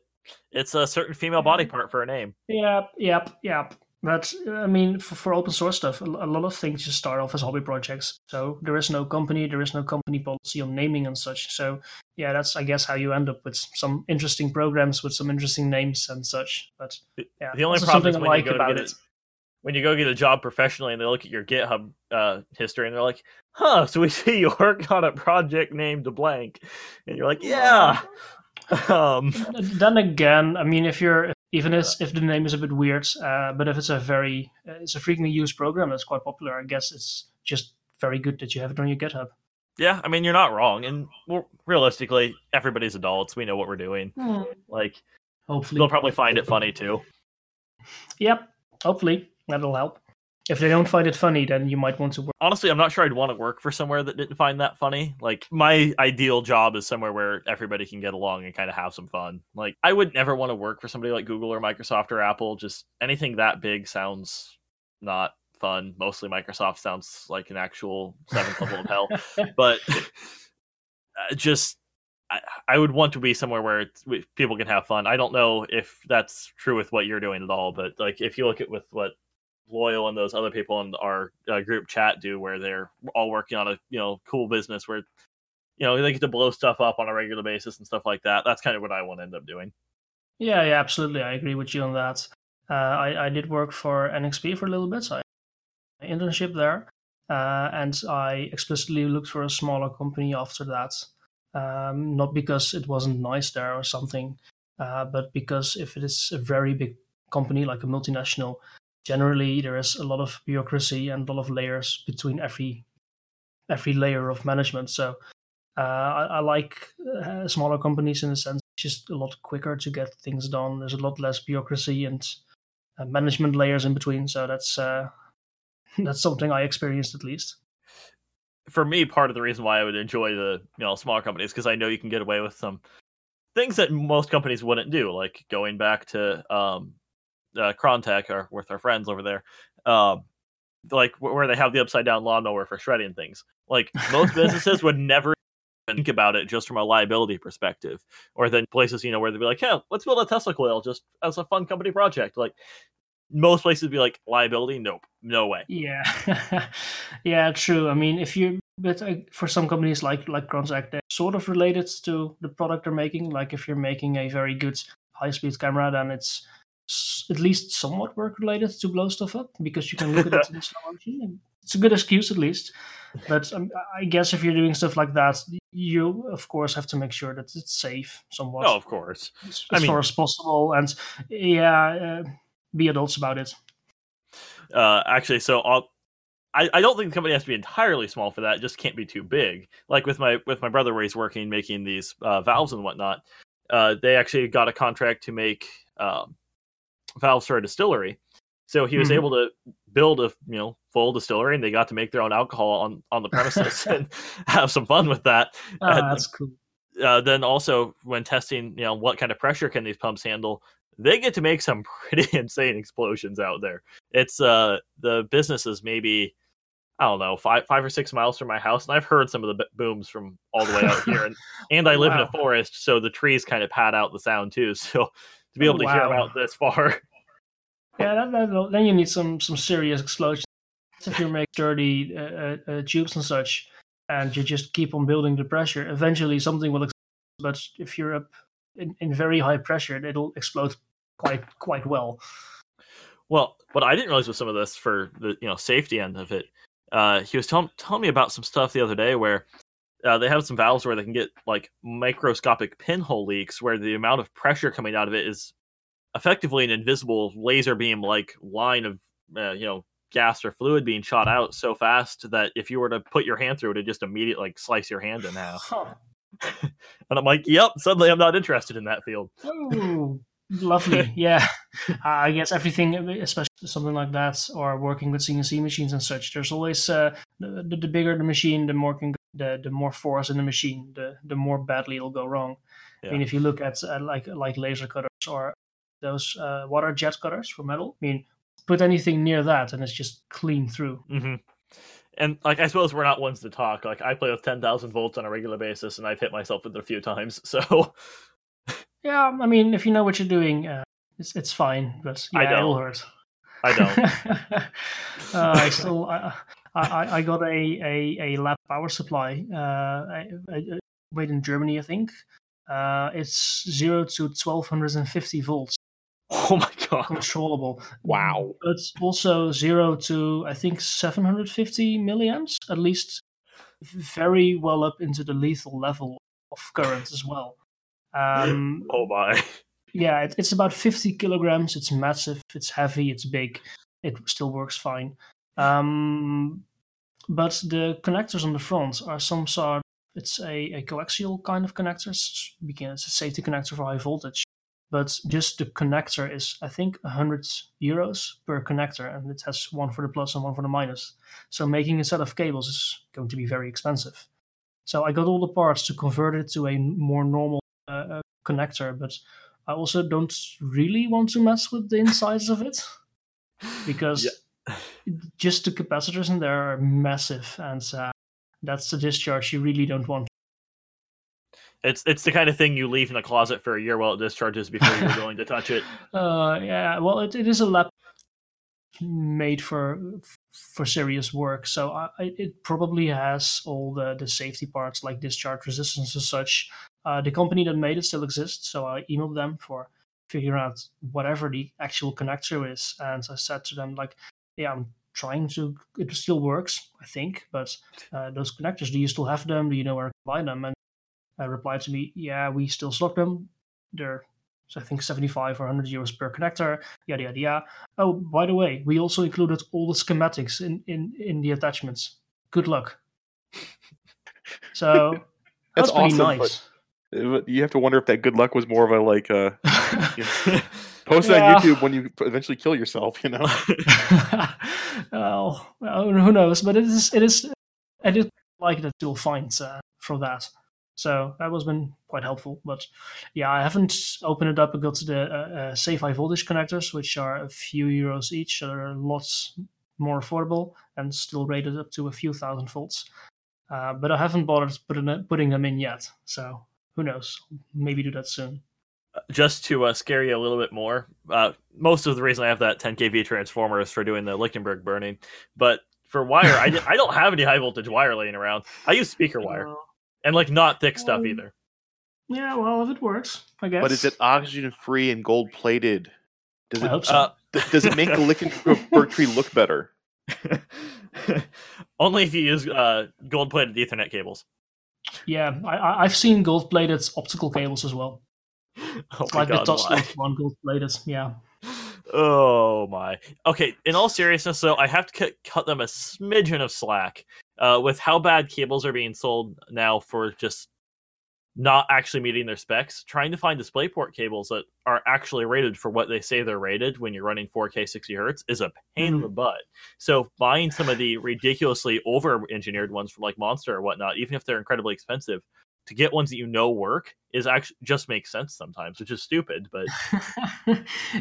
it's a certain female body part for a name. Yep, yep, yep. But I mean, for, for open source stuff, a, a lot of things just start off as hobby projects. So there is no company, there is no company policy on naming and such. So yeah, that's I guess how you end up with some interesting programs with some interesting names and such. But yeah, The only problem is when I you like go about it. it, when you go get a job professionally and they look at your GitHub uh, history and they're like, "Huh, so we *laughs* see you work on a project named the blank," and you're like, "Yeah." *laughs* um, *laughs* Then again, I mean, if you're even if, if the name is a bit weird, uh, but if it's a very uh, it's a frequently used program that's quite popular, I guess it's just very good that you have it on your GitHub. yeah, I mean, you're not wrong, and realistically, everybody's adults. We know what we're doing. Like, Hopefully, they'll probably find it funny too. Yep. Hopefully that'll help. If they don't find it funny, then you might want to work. Honestly, I'm not sure I'd want to work for somewhere that didn't find that funny. Like, my ideal job is somewhere where everybody can get along and kind of have some fun. Like, I would never want to work for somebody like Google or Microsoft or Apple. Just anything that big sounds not fun. Mostly Microsoft sounds like an actual seventh level of hell. *laughs* But uh, just, I, I would want to be somewhere where it's, people can have fun. I don't know if that's true with what you're doing at all, but like if you look at with what loyal and those other people in our uh, group chat do where they're all working on a you know cool business where you know they get to blow stuff up on a regular basis and stuff like that that's kind of what i want to end up doing Yeah, yeah, absolutely. I agree with you on that. Uh, I, I did work for NXP for a little bit, so I internship there, uh, and I explicitly looked for a smaller company after that. Um, not because it wasn't nice there or something, uh, but because if it is a very big company like a multinational, generally there is a lot of bureaucracy and a lot of layers between every every layer of management. So uh, I, I like uh, smaller companies in a sense just a lot quicker to get things done. There's a lot less bureaucracy and uh, management layers in between. So that's uh, *laughs* that's something I experienced at least. for me part of the reason why i would enjoy the you know smaller companies because i know you can get away with some things that most companies wouldn't do like going back to um uh, Krontech or with our friends over there um like where they have the upside down lawnmower for shredding things like most businesses would never think about it just from a liability perspective or then places you know where they'd be like yeah let's build a tesla coil just as a fun company project like most places would be like liability. Nope, no way. Yeah, *laughs* yeah, true. I mean, if you but uh, for some companies like like Krontech, they're sort of related to the product they're making. Like if you're making a very good high speed camera, then it's at least somewhat work related to blow stuff up because you can look at it in *laughs* slow motion. It's a good excuse at least. But um, I guess if you're doing stuff like that, you of course have to make sure that it's safe somewhat. Oh, of course, as, as I mean, far as possible, and yeah, uh, be adults about it. Uh, actually, so I'll, I I don't think the company has to be entirely small for that. It just can't be too big. Like with my with my brother, where he's working making these uh, valves and whatnot. Uh, they actually got a contract to make um, valves for a distillery. So he was mm-hmm. able to build a you know full distillery, and they got to make their own alcohol on on the premises *laughs* and have some fun with that. Oh, and, that's cool. Uh, then also when testing, you know, what kind of pressure can these pumps handle? They get to make some *laughs* pretty insane explosions out there. It's uh the business is maybe I don't know five five or six miles from my house, and I've heard some of the booms from all the way out here. And and I live wow. in a *laughs* forest, so the trees kind of pad out the sound too. So to be able to wow. hear about this far. *laughs* Yeah, that, that, then you need some some serious explosions. If you make dirty uh, uh, uh, tubes and such, and you just keep on building the pressure, eventually something will explode. But if you're up in, in very high pressure, it'll explode quite quite well. Well, what I didn't realize with some of this for the you know safety end of it, uh, he was telling telling me about some stuff the other day where uh, they have some valves where they can get like microscopic pinhole leaks where the amount of pressure coming out of it is effectively an invisible laser beam like line of uh, you know gas or fluid being shot out so fast that if you were to put your hand through it, it just immediately like slice your hand in half. Huh. *laughs* *laughs* and I'm like, yep. Suddenly, I'm not interested in that field. Oh, lovely. *laughs* yeah, uh, I guess everything, especially something like that, or working with CNC machines and such. There's always uh, the, the bigger the machine, the more can the the more force in the machine, the the more badly it'll go wrong. Yeah. I mean, if you look at uh, like like laser cutters or those uh, water jet cutters for metal. I mean, put anything near that and it's just clean through. Mm-hmm. And like, I suppose we're not ones to talk. Like, I play with ten thousand volts on a regular basis, and I've hit myself with it a few times. *laughs* So, yeah, I mean, if you know what you're doing, uh, it's it's fine. But yeah, I don't. it'll hurt. I don't. *laughs* uh, I still, I, I, I got a, a, a lab power supply. Uh, I, I, made in Germany, I think. Uh, it's zero to twelve hundred and fifty volts. Oh my god. Controllable. Wow. But also zero to I think 750 milliamps, at least very well up into the lethal level of current as well. Um, *laughs* oh my. Yeah, it, it's about 50 kilograms. It's massive. It's heavy. It's big. It still works fine. Um, but the connectors on the front are some sort. It's a, a coaxial kind of connectors. it's a safety connector for high voltage but just the connector is I think 100 euros per connector, and it has one for the plus and one for the minus. So making a set of cables is going to be very expensive. So I got all the parts to convert it to a more normal uh, uh, connector, but I also don't really want to mess with the insides of it *laughs* because yeah. just the capacitors in there are massive, and uh, that's the discharge you really don't want it's it's the kind of thing you leave in the closet for a year while it discharges before you're willing to touch it. *laughs* Uh, yeah, well, it, it is a lap made for for serious work, so I, it probably has all the the safety parts like discharge resistance and such. Uh, the company that made it still exists, so I emailed them for figuring out whatever the actual connector is, and I said to them like, "Yeah, I'm trying to. It still works, I think, but uh, those connectors, do you still have them? Do you know where to buy them?" And uh, replied to me, "Yeah, we still stock them. They're so I think 75 or 100 euros per connector, yada yada yada. Oh, by the way, we also included all the schematics in in in the attachments. Good luck. *laughs* So that's, that's pretty awesome, nice. You have to wonder if that good luck was more of a like uh, *laughs* post yeah. on YouTube when you eventually kill yourself. You know. *laughs* well, who knows? But it is it is I did like that you'll find uh, for that. So that was been quite helpful. But yeah, I haven't opened it up and got to the uh, uh, safe high voltage connectors, which are a few euros each. So they're lots more affordable and still rated up to a few thousand volts. Uh, but I haven't bothered putting, putting them in yet. So who knows? Maybe do that soon. just to uh, scare you a little bit more, uh, most of the reason I have that 10 kV transformer is for doing the Lichtenberg burning. But for wire, I, *laughs* I don't have any high voltage wire laying around. I use speaker wire Uh, and like not thick stuff Um, either. yeah, well, if it works, I guess. But is it oxygen free and gold plated? Does it so. Uh, th- does it make the Lichtenberg *laughs* tree look better? *laughs* Only if you use uh, gold plated Ethernet cables. Yeah, I, I, I've seen gold-plated optical cables as well, *laughs* Oh my like the god, why? Toslink one gold-plated. Yeah. Oh my. Okay, in all seriousness, though, I have to cut, cut them a smidgen of slack uh, with how bad cables are being sold now for just not actually meeting their specs. Trying to find DisplayPort cables that are actually rated for what they say they're rated when you're running 4K 60 hertz is a pain in the mm-hmm. butt. So buying some of the ridiculously over-engineered ones from like Monster or whatnot, even if they're incredibly expensive, to get ones that you know work is actually just makes sense sometimes, which is stupid, but *laughs*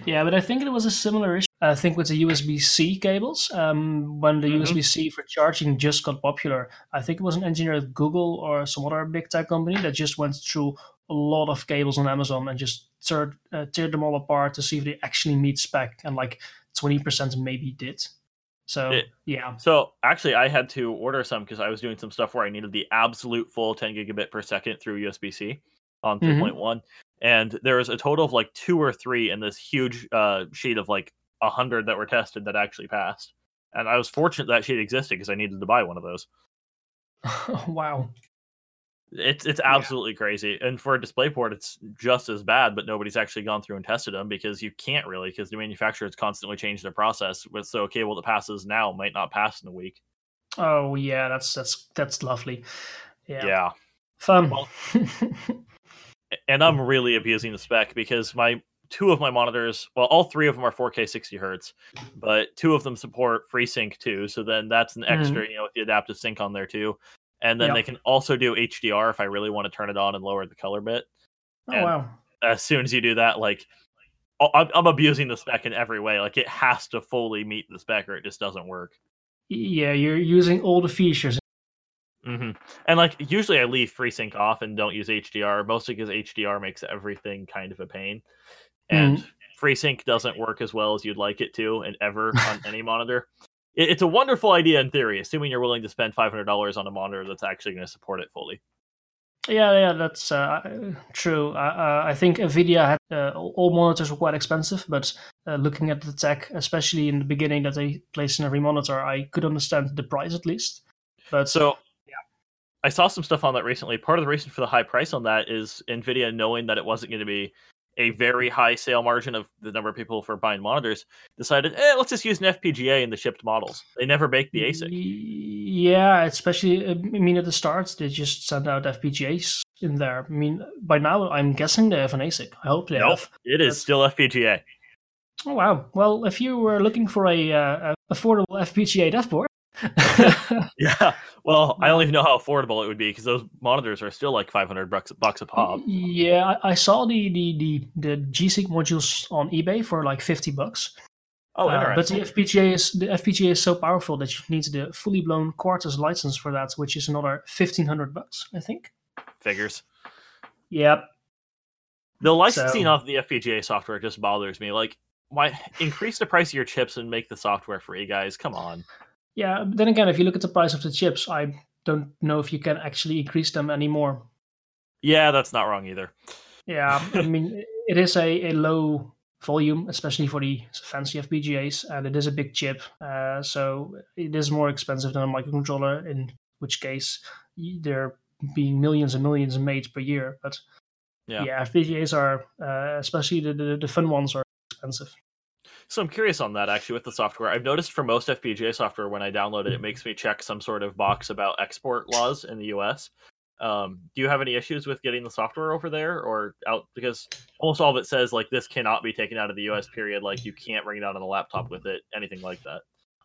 yeah, but I think it was a similar issue. I think with the USB C cables, um, when the Mhm. USB C for charging just got popular, I think it was an engineer at Google or some other big tech company that just went through a lot of cables on Amazon and just teared, uh, teared them all apart to see if they actually meet spec, and like twenty percent maybe did. So It- yeah, So actually, I had to order some because I was doing some stuff where I needed the absolute full 10 gigabit per second through USB C on Mhm. 3.1, and there was a total of like two or three in this huge uh, sheet of like a hundred that were tested that actually passed. And I was fortunate that sheet existed because I needed to buy one of those. *laughs* wow. It's it's absolutely crazy, and for a DisplayPort, it's just as bad. But nobody's actually gone through and tested them because you can't really because the manufacturers constantly change their process. So a cable that passes now might not pass in a week. Oh yeah, that's that's that's lovely. Yeah, yeah. fun. Well- *laughs* and I'm really abusing the spec because my two of my monitors, well, all three of them are 4K 60 hertz, but two of them support FreeSync too. So then that's an mm-hmm. extra, you know, with the adaptive sync on there too. And then Yep. they can also do HDR if I really want to turn it on and lower the color bit. oh and- wow. As soon as you do that, like I'm, I'm abusing the spec in every way. Like it has to fully meet the spec, or it just doesn't work. Yeah, you're using all the features. hmm And like usually I leave FreeSync off and don't use HDR, mostly because HDR makes everything kind of a pain. And FreeSync doesn't work as well as you'd like it to, and ever on any monitor. It, it's a wonderful idea in theory, assuming you're willing to spend five hundred dollars on a monitor that's actually going to support it fully. Yeah, yeah, that's uh, true. Uh, I think Nvidia had uh, all monitors were quite expensive, but uh, looking at the tech, especially in the beginning that they placed in every monitor, I could understand the price at least. But So yeah, I saw some stuff on that recently. Part of the reason for the high price on that is Nvidia knowing that it wasn't going to be a very high sale margin of the number of people for buying monitors, decided, eh, let's just use an FPGA in the shipped models. They never make the ASIC. Yeah, especially I mean at the start they just sent out FPGAs in there. I mean by now I'm guessing they have an ASIC. I hope they Nope, have. it is That's- still FPGA. Oh wow! Well, if you were looking for a, uh, affordable FPGA dev board, *laughs* Yeah. Well, I don't even know how affordable it would be because those monitors are still like 500 bucks, bucks a pop. Yeah, I, I saw the, the, the, the G-Sync modules on eBay for like fifty bucks. Oh, Uh, but the FPGA is the FPGA is so powerful that you need the fully blown Quartus license for that, which is another fifteen hundred bucks, I think. Figures. Yep. The licensing So- of the FPGA software just bothers me. Like, why increase the price of your chips and make the software free, guys? Come on. Yeah. Then again, if you look at the price of the chips, I don't know if you can actually increase them anymore. Yeah, that's not wrong either. Yeah, I mean, *laughs* it is a, a low volume, especially for the fancy FPGAs, and it is a big chip, uh, so it is more expensive than a microcontroller. In which case, y- they're being millions and millions made per year. But Yeah. yeah, FPGAs are, uh, especially the, the the fun ones, are expensive. So I'm curious on that actually with the software. I've noticed for most FPGA software, when I download it, it makes me check some sort of box about export laws in the US. Um, do you have any issues with getting the software over there or out? Because almost all of it says like this cannot be taken out of the US. Period. Like you can't bring it out on a laptop with it. Anything like that.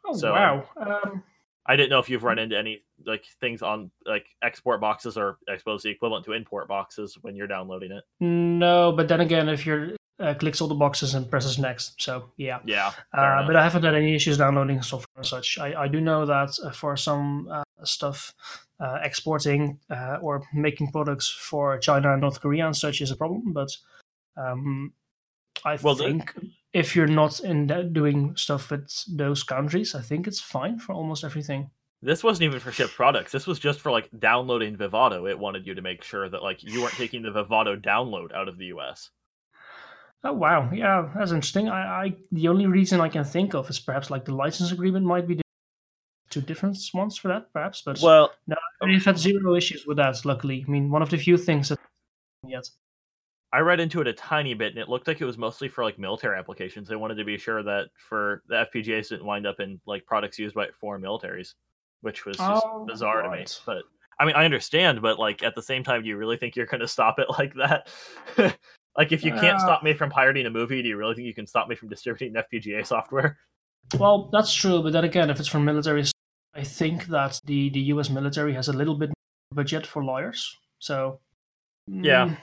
Oh So, wow! Um, I didn't know if you've run into any like things on like export boxes or I suppose the equivalent to import boxes when you're downloading it. no, but then again, if you're uh, clicks all the boxes and presses next, so yeah. Yeah. Uh, but I haven't had any issues downloading software and such. I, I do know that uh, for some uh, stuff, uh, exporting uh, or making products for China and North Korea and such is a problem. But Um, I Well, the- think if you're not in doing stuff with those countries, I think it's fine for almost everything. This wasn't even for shipped products. This was just for like downloading Vivado. It wanted you to make sure that like you weren't taking the Vivado download out of the US. Oh wow, yeah, that's interesting. I, I the only reason I can think of is perhaps like the license agreement might be two different ones for that, perhaps. But Well, no, we've um had zero issues with that. Luckily, I mean, one of the few things that *laughs* yet. I read into it a tiny bit, and it looked like it was mostly for like military applications. They wanted to be sure that for the FPGAs didn't wind up in like products used by foreign militaries, which was just Oh, bizarre to me. But I mean, I understand, but like at the same time, do you really think you're going to stop it *laughs* like that? *laughs* like, if you can't Uh, stop me from pirating a movie, do you really think you can stop me from distributing FPGA software? *laughs* Well, that's true, but then again, if it's for military, I think that the the U.S. military has a little bit more budget for lawyers. So Yeah. mm,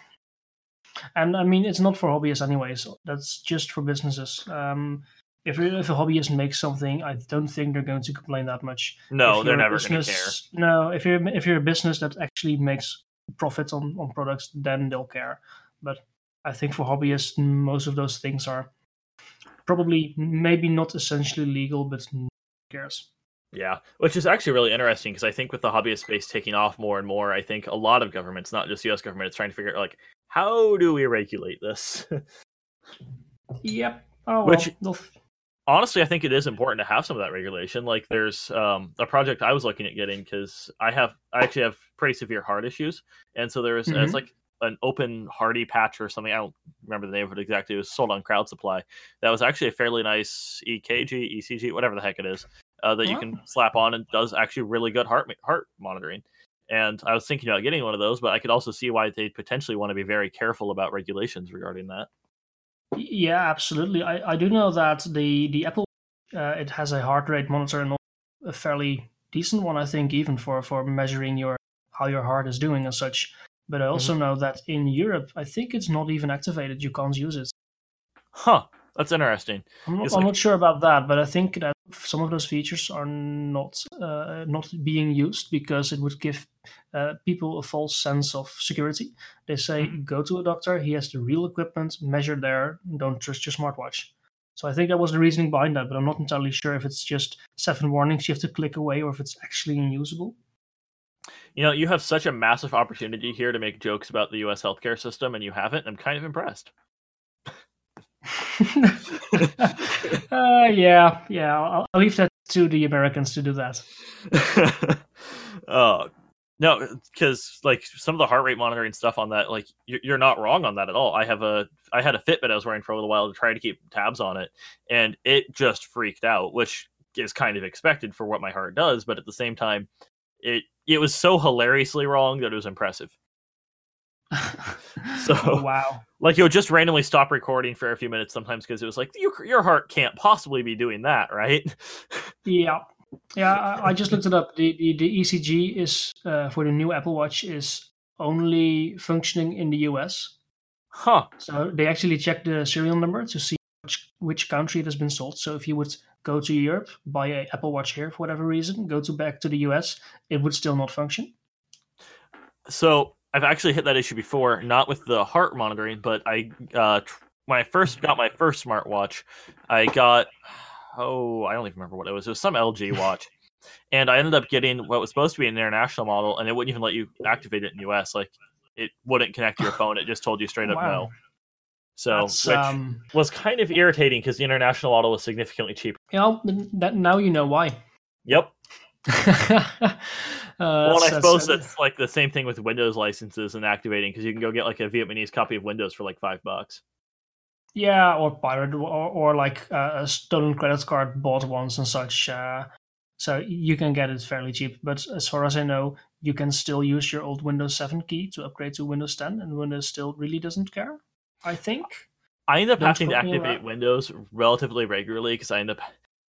and I mean, it's not for hobbyists anyways. That's just for businesses. Um, if if a hobbyist makes something, I don't think they're going to complain that much. No, they're never going to care. No, if you're if you're a business that actually makes profits on on products, then they'll care. But I think for hobbyists, most of those things are probably maybe not essentially legal, but who cares. Yeah, which is actually really interesting because I think with the hobbyist space taking off more and more, I think a lot of governments, not just U.S. government, is trying to figure out like how do we regulate this. *laughs* Yep. Oh, Which- well, honestly, I think it is important to have some of that regulation. Like, there's um, a project I was looking at getting because I have, I actually have pretty severe heart issues, and so there's Mhm. it's like an open HeartyPatch or something. I don't remember the name of it exactly. It was sold on Crowd Supply. That was actually a fairly nice EKG, ECG, whatever the heck it is, uh, that you can slap on and does actually really good heart heart monitoring. And I was thinking about getting one of those, but I could also see why they potentially want to be very careful about regulations regarding that. yeah, absolutely. I, I do know that the the Apple uh, it has a heart rate monitor and a fairly decent one, I think, even for for measuring your how your heart is doing and such. But I also know that in Europe, I think it's not even activated. You can't use it. Huh? That's interesting. I'm not, I'm like- not sure about that, but I think that some of those features are not uh, not being used because it would give uh, people a false sense of security. They say Mm-hmm. go to a doctor, he has the real equipment, measure there, don't trust your smartwatch. So I think that was the reasoning behind that, but I'm not entirely sure if it's just seven warnings you have to click away or if it's actually unusable. You know, you have such a massive opportunity here to make jokes about the U.S. healthcare system, and you haven't. I'm kind of impressed. *laughs* *laughs* uh, yeah, yeah. I'll, I'll leave that to the Americans to do that. *laughs* uh, no, because like some of the heart rate monitoring stuff on that, like you're, you're not wrong on that at all. I have a, I had a Fitbit I was wearing for a little while to try to keep tabs on it, and it just freaked out, which is kind of expected for what my heart does. But at the same time, it it was so hilariously wrong that it was impressive. *laughs* So- Oh, wow. like would just randomly stop recording for a few minutes sometimes because it was like your, your heart can't possibly be doing that right *laughs* Yeah, yeah. I, I just looked it up. The the, the ECG is uh, for the new Apple Watch is only functioning in the US. huh So they actually check the serial number to see which, country it has been sold. So if you would go to Europe, buy an Apple Watch here for whatever reason, go to back to the US, it would still not function. so i've actually hit that issue before not with the heart monitoring but i uh when i first got my first smartwatch i got oh i don't even remember what it was it was some lg *laughs* watch and i ended up getting what was supposed to be an international model and it wouldn't even let you activate it in the us like it wouldn't connect to your phone it just told you straight up Wow. no so which um, was kind of irritating because the international model was significantly cheaper you know, that now you know why. yep *laughs* uh, well, I suppose that's- that's like the same thing with Windows licenses and activating because you can go get like a Vietnamese copy of Windows for like five bucks. Yeah, or pirate, or, or like uh, a stolen credit card bought once and such. Uh, so you can get it fairly cheap. But as far as I know, you can still use your old Windows 7 key to upgrade to Windows 10, and Windows still really doesn't care. I think. I end up Don't having to quote me on activate. Windows relatively regularly because I end up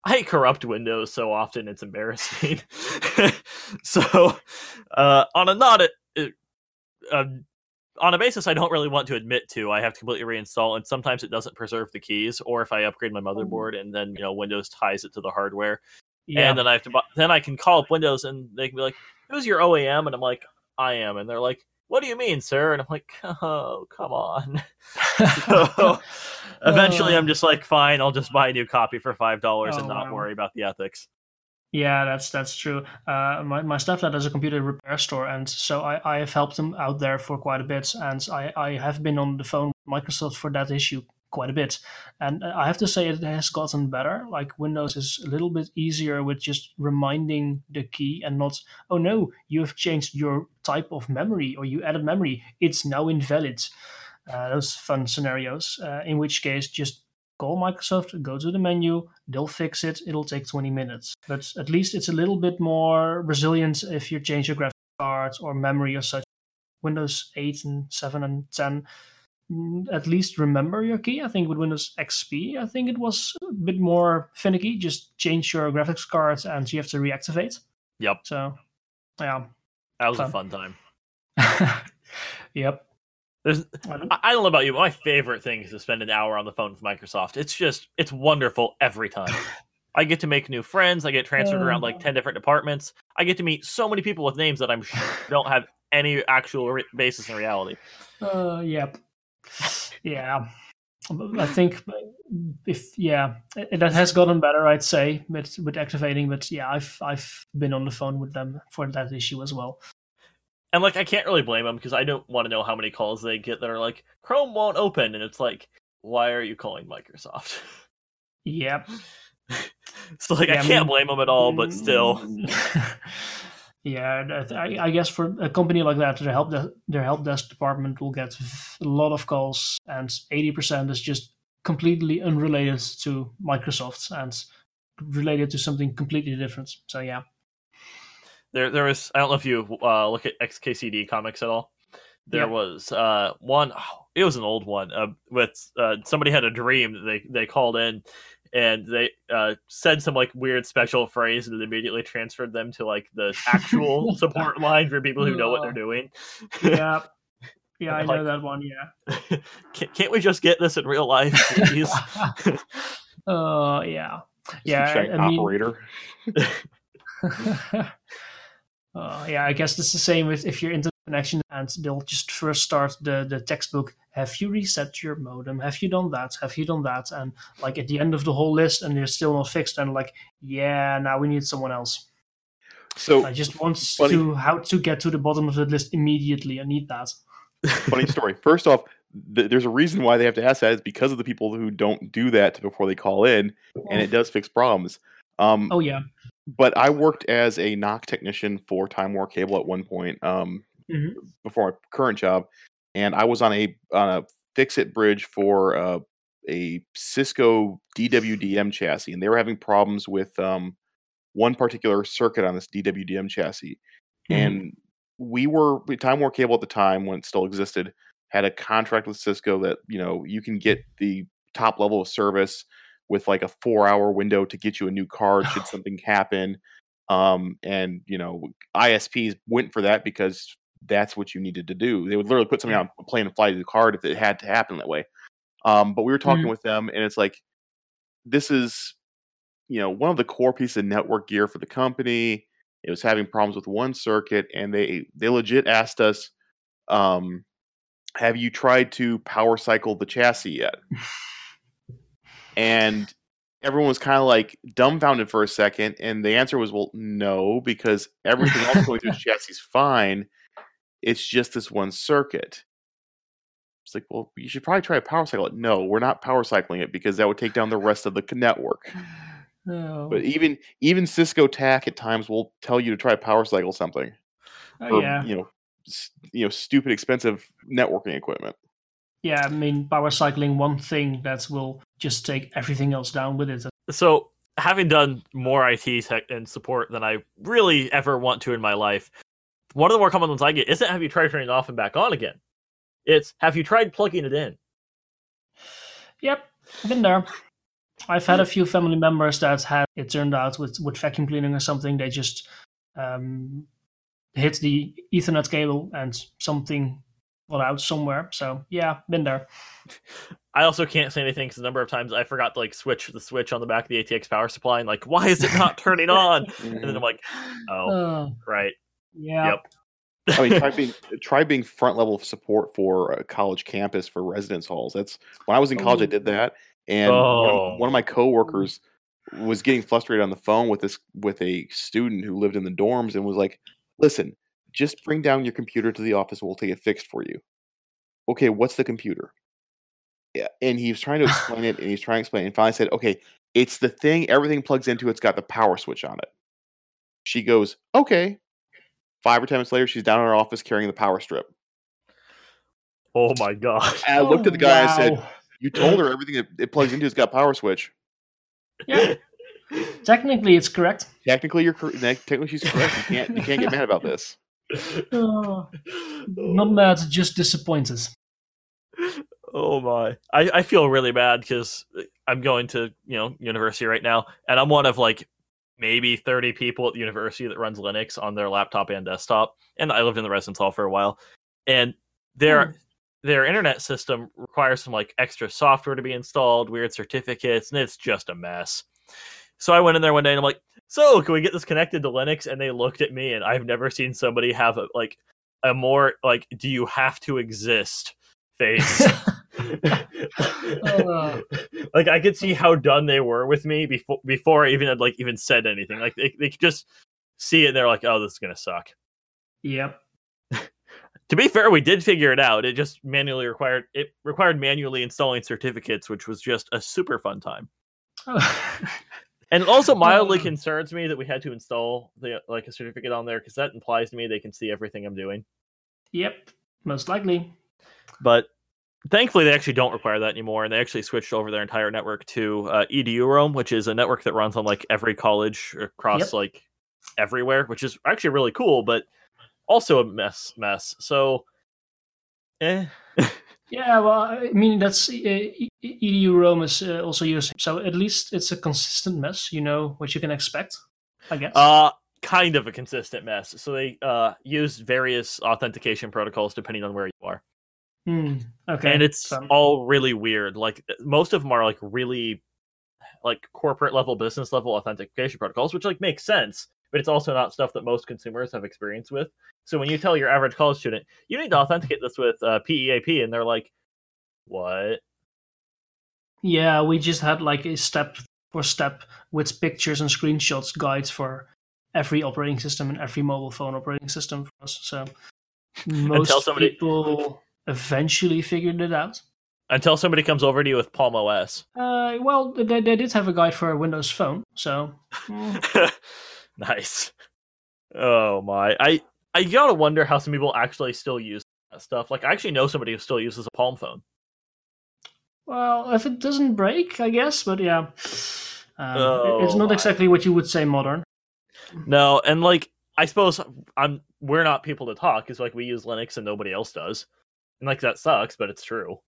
I corrupt Windows so often it's embarrassing. *laughs* so uh, on a not uh, on a basis I don't really want to admit to, I have to completely reinstall, and sometimes it doesn't preserve the keys, or if I upgrade my motherboard and then you know Windows ties it to the hardware, Yeah. and then I have to bu- then I can call up Windows and they can be like, "Who's your OEM?" and I'm like, "I am," and they're like, "What do you mean, sir?" And I'm like, "Oh, come on." *laughs* so, *laughs* eventually, I'm just like, "Fine, I'll just buy a new copy for five dollars Oh, and not wow. worry about the ethics." Yeah, that's that's true. Uh, my my stepdad has a computer repair store, and so I, I have helped him out there for quite a bit, and I, I have been on the phone with Microsoft for that issue quite a bit, and I have to say it has gotten better. Like Windows is a little bit easier with just reminding the key and not, oh no, you have changed your type of memory or you added memory, it's now invalid. Uh, those fun scenarios. Uh, in which case, just call Microsoft, go to the menu, they'll fix it. It'll take 20 minutes. But at least it's a little bit more resilient if you change your graphics card or memory or such. Windows 8 and 7 and 10 mm, at least remember your key. I think with Windows XP, I think it was a bit more finicky. Just change your graphics card and you have to reactivate. Yep, So, yeah. that was a Fun. fun time. *laughs* yep. There's, I don't- I I don't know about you, but my favorite thing is to spend an hour on the phone with Microsoft. It's just, it's wonderful every time. *laughs* I get to make new friends. I get transferred around like Uh. 10 different departments. I get to meet so many people with names that I'm sure *laughs* don't have any actual re- basis in reality. Uh, yep. Yeah. I think if yeah, it, that has gotten better, I'd say, with with activating. But yeah, I've I've been on the phone with them for that issue as well. And like, I can't really blame them because I don't want to know how many calls they get that are like, Chrome won't open. And it's like, why are you calling Microsoft? Yep. *laughs* so like, Yeah, I I can't mean- blame them at all, but still. *laughs* yeah, I, I guess for a company like that, their help de- their help desk department will get a lot of calls, and eighty percent is just completely unrelated to Microsoft and related to something completely different. So yeah. there there was I don't know if you uh, look at XKCD comics at all. There Yeah. was uh, one. oh, it was an old one uh, with uh, somebody had a dream that they they called in and they uh, said some like weird special phrase and immediately transferred them to like the actual *laughs* support line for people who know what they're doing. Yeah. *laughs* Yeah, I know Like- that one. Yeah. *laughs* Can't, we just get this in real life, please? uh, yeah. Yeah, I mean- operator. uh, yeah, I guess it's the same with if your internet connection and they'll just first start the, the textbook. Have you reset your modem? Have you done that? Have you done that? And like at the end of the whole list, and they're still not fixed, and like, yeah, now we need someone else. So I just want Funny- to how to get to the bottom of the list immediately. I need that. funny *laughs* story. First off, th- there's a reason why they have to ask that is because of the people who don't do that before they call in, and it does fix problems. Um, Oh yeah. but I worked as a NOC technician for Time Warner Cable at one point um, Mhm. before my current job, and I was on a on a fix it bridge for uh, a Cisco DWDM chassis, and they were having problems with um, one particular circuit on this DWDM chassis, Mhm. and we were Time Warner Cable at the time when it still existed had a contract with Cisco that you know you can get the top level of service with like a four hour window to get you a new card should *sighs* something happen. Um, and you know ISPs went for that because that's what you needed to do. They would literally put something on a plane and fly to the card if it had to happen that way. Um, but we were talking Mhm. with them, and it's like this is you know one of the core pieces of network gear for the company it was having problems with one circuit and they they legit asked us um have you tried to power cycle the chassis yet and everyone was kind of like dumbfounded for a second and the answer was well no because everything else going through the *laughs* chassis is fine it's just this one circuit it's like well you should probably try to power cycle it no we're not power cycling it because that would take down the rest of the network *sighs* Oh, but even even Cisco TAC at times will tell you to try to power cycle something oh, for yeah. you know s- you know stupid expensive networking equipment. Yeah, I mean, power cycling one thing that will just take everything else down with it. so having done more IT tech and support than I really ever want to in my life, one of the more common ones I get isn't have you tried turning it off and back on again. It's have you tried plugging it in? Yep, been there. I've had a few family members that had it turned out with, with vacuum cleaning or something. They just um, hit the Ethernet cable and something got out somewhere. So yeah, been there. *laughs* I also can't say anything because the number of times I forgot to like switch the switch on the back of the ATX power supply and like, why is it not turning on? *laughs* And then I'm like, oh, Uh, *sighs* right. Yeah. Yep. I mean, try being *laughs* try being front level support for a college campus for residence halls. That's when I was in college, I Oh. did that, and one, Oh. of, one of my coworkers was getting frustrated on the phone with this with a student who lived in the dorms and was like, "Listen, just bring down your computer to the office. We'll take it fixed for you." Okay, what's the computer? Yeah, and he was trying to *laughs* explain it, and he's trying to explain, it, and finally said, "Okay, it's the thing. Everything plugs into. It. It's got the power switch on it." She goes, "Okay." Five or ten minutes later, she's down in her office carrying the power strip. oh my god. And I looked at the guy and I oh, said, "You told her *laughs* everything it, it plugs into has got power switch. Yeah, technically it's correct. Technically, you're cor- technically she's correct. You can't you can't get mad about this." *laughs* Oh, not mad, just disappointed. Oh my! I, I feel really bad because uh, I'm going to you know university right now, and I'm one of like maybe 30 people at the university that runs Linux on their laptop and desktop. And I lived in the residence hall for a while, and their Hmm. their internet system requires some like extra software to be installed, weird certificates, and it's just a mess. So I went in there one day and I'm like, "So can we get this connected to Linux?" And they looked at me, and I've never seen somebody have a, like a more like, "Do you have to exist?" *laughs* face. Uh. *laughs* like I could see how done they were with me before before I even had like even said anything. Like they they could just see it and they're like, "Oh, this is gonna suck." Yep. *laughs* To be fair, we did figure it out. It just manually required it required manually installing certificates, which was just a super fun time. *laughs* And it also mildly Uh. concerns me that we had to install the like a certificate on there because that implies to me they can see everything I'm doing. yep. Most likely. But thankfully, they actually don't require that anymore, and they actually switched over their entire network to uh, eduroam, which is a network that runs on like every college across Yep. like everywhere, which is actually really cool, but also a mess. Mess. So, eh. *laughs* Yeah, well, I mean that's uh, eduroam is uh, also used, so at least it's a consistent mess. You know what you can expect, I guess. Uh kind of a consistent mess. So they uh use various authentication protocols depending on where you are. Hmm, okay, and it's so- all really weird. Like most of them are like really like corporate level, business level authentication protocols, which like makes sense, but it's also not stuff that most consumers have experience with. So when you tell your average college student you need to authenticate this with uh, PEAP, and they're like, "What?" Yeah, we just had like a step for step with pictures and screenshots guides for every operating system and every mobile phone operating system for us. So most somebody- people eventually figured it out. Until somebody comes over to you with Palm OS. Uh, well, they, they did have a guide for a Windows Phone, so mm, *laughs* nice. Oh my! I I gotta wonder how some people actually still use that stuff. Like I actually know somebody who still uses a Palm phone. well, if it doesn't break, I guess. But yeah, um, Oh, it's not my. exactly what you would say modern. No, and like I suppose I'm we're not people to talk because like we use Linux and nobody else does, and like that sucks, but it's true.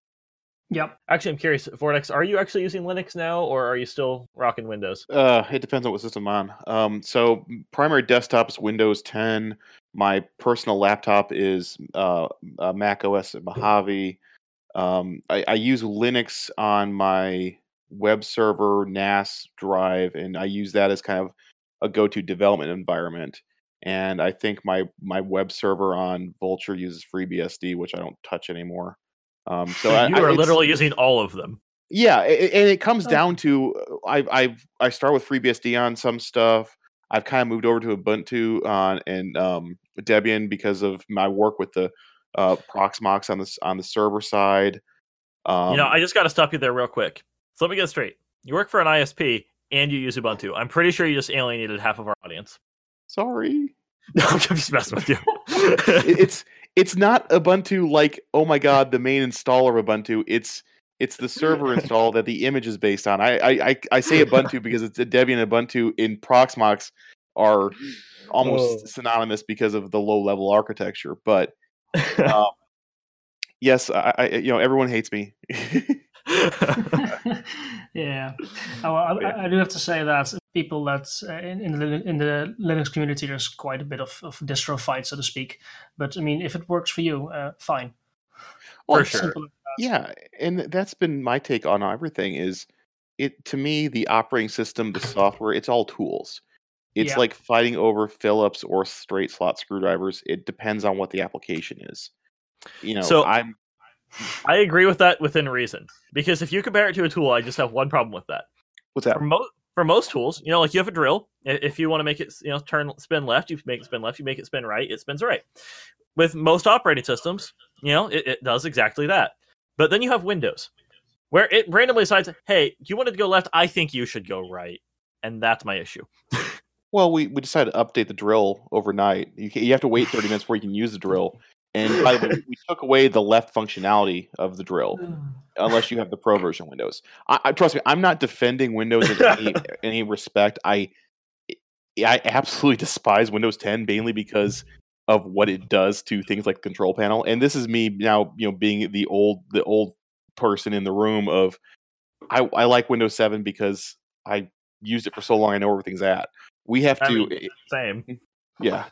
Yep. Actually, I'm curious, Vortex, are you actually using Linux now, or are you still rocking Windows? Uh, it depends on what system I'm on. Um, so primary desktop is Windows 10. My personal laptop is uh, uh, Mac OS at Mojave. Um, I, I use Linux on my web server NAS drive, and I use that as kind of a go-to development environment. And I think my my web server on Vultr uses FreeBSD, which I don't touch anymore. Um, so *laughs* I, you I- are it's- literally using all of them. yeah, a- a- and it comes Oh. down to uh, I I I start with FreeBSD on some stuff. I've kind of moved over to Ubuntu on and um, Debian because of my work with the uh, Proxmox on the on the server side. Um, you know, I just got to stop you there real quick. So let me get straight. You work for an ISP and you use Ubuntu. I'm pretty sure you just alienated half of our audience. Sorry, *laughs* No, I'm just messing with you. *laughs* It's it's not Ubuntu like oh my god the main installer of Ubuntu. It's it's the server *laughs* install that the image is based on. I I I, I say Ubuntu because it's a Debian and Ubuntu in Proxmox are almost Oh. synonymous because of the low level architecture. But um, yes, I, I you know everyone hates me. yeah. Oh, I, I, I do have to say that people that uh, in, in, the, in the Linux community, there's quite a bit of, of distro fight, so to speak. But I mean, if it works for you, uh, fine. For It's sure. simple yeah, and that's been my take on everything. Is it to me the operating system, the software, it's all tools. It's Yeah. like fighting over Phillips or straight slot screwdrivers. It depends on what the application is. You know, So- I'm I agree with that within reason. Because if you compare it to a tool, I just have one problem with that. what's that? For, mo- for most tools, you know, like you have a drill. If you want to make it, you know, turn spin left, you make it spin left. You make it spin right, it spins right. With most operating systems, you know, it, it does exactly that. But then you have Windows, where it randomly decides, "Hey, you want it to go left? I think you should go right," and that's my issue. *laughs* Well, we, we decided to update the drill overnight. You, you have to wait 30 minutes before you can use the drill. And *laughs* by the way, we took away the left functionality of the drill, *sighs* unless you have the pro version Windows. I, I trust me, I'm not defending Windows in any, *laughs* any respect. I I absolutely despise Windows 10 mainly because of what it does to things like the control panel. And this is me now, you know, being the old the old person in the room of I, I like Windows 7 because I used it for so long I know where everything's at. We have I to mean- Same. yeah.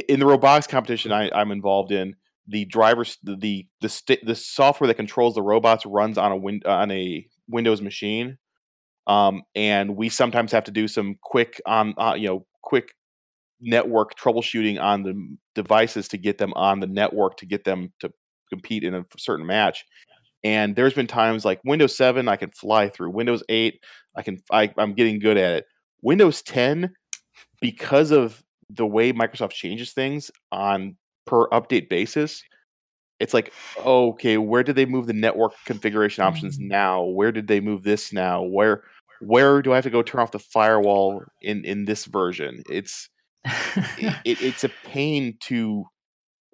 In the robotics competition I, I'm involved in, the drivers, the the the, st- the software that controls the robots runs on a win- on a Windows machine, um, and we sometimes have to do some quick on uh, you know quick network troubleshooting on the devices to get them on the network to get them to compete in a certain match. And there's been times like Windows 7, I can fly through. Windows 8, I can I, I'm getting good at it. Windows 10, because of the way Microsoft changes things on per update basis, it's like, okay, where did they move the network configuration options Mm. now? Where did they move this now? Where where do I have to go turn off the firewall in in this version? It's it, *laughs* it, it's a pain to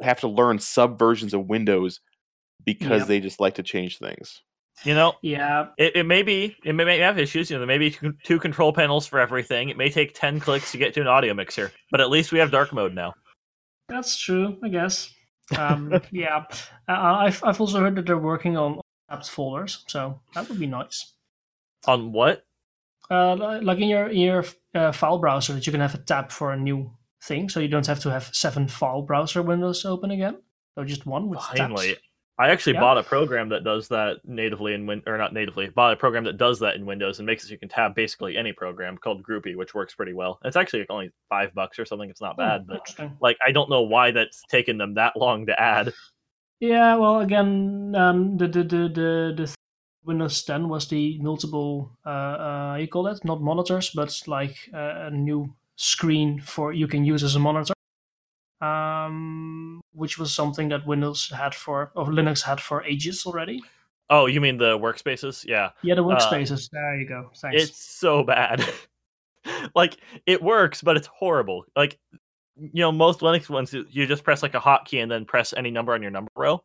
have to learn sub versions of Windows because Yep. they just like to change things. You know, yeah, it, it may be it may, may have issues. You know, there may be two, control panels for everything. It may take ten clicks to get to an audio mixer, but at least we have dark mode now. that's true. I guess. *laughs* Um, yeah, uh, I've I've also heard that they're working on tabbed folders, so that would be nice. On what? Uh, like in your in your uh, file browser, that you can have a tab for a new thing, so you don't have to have seven file browser windows open again. So just one with Finally, tabs. I actually Yeah. bought a program that does that natively in Win or not natively. Bought a program that does that in Windows and makes it so you can tab basically any program called Groupy, which works pretty well. It's actually only five bucks or something. It's not Hmm, bad, but like I don't know why that's taken them that long to add. Yeah, well, again, um, the the the the, the Windows 10 was the multiple uh, uh, you call it Not monitors, but like uh, a new screen for you can use as a monitor. Um, which was something that Windows had for or Linux had for ages already. Oh, you mean the workspaces? Yeah, Yeah, the workspaces. there you go. Thanks. it's so bad. *laughs* like it works, but it's horrible. Like you know, most Linux ones you- you just press like a hotkey and then press any number on your number row.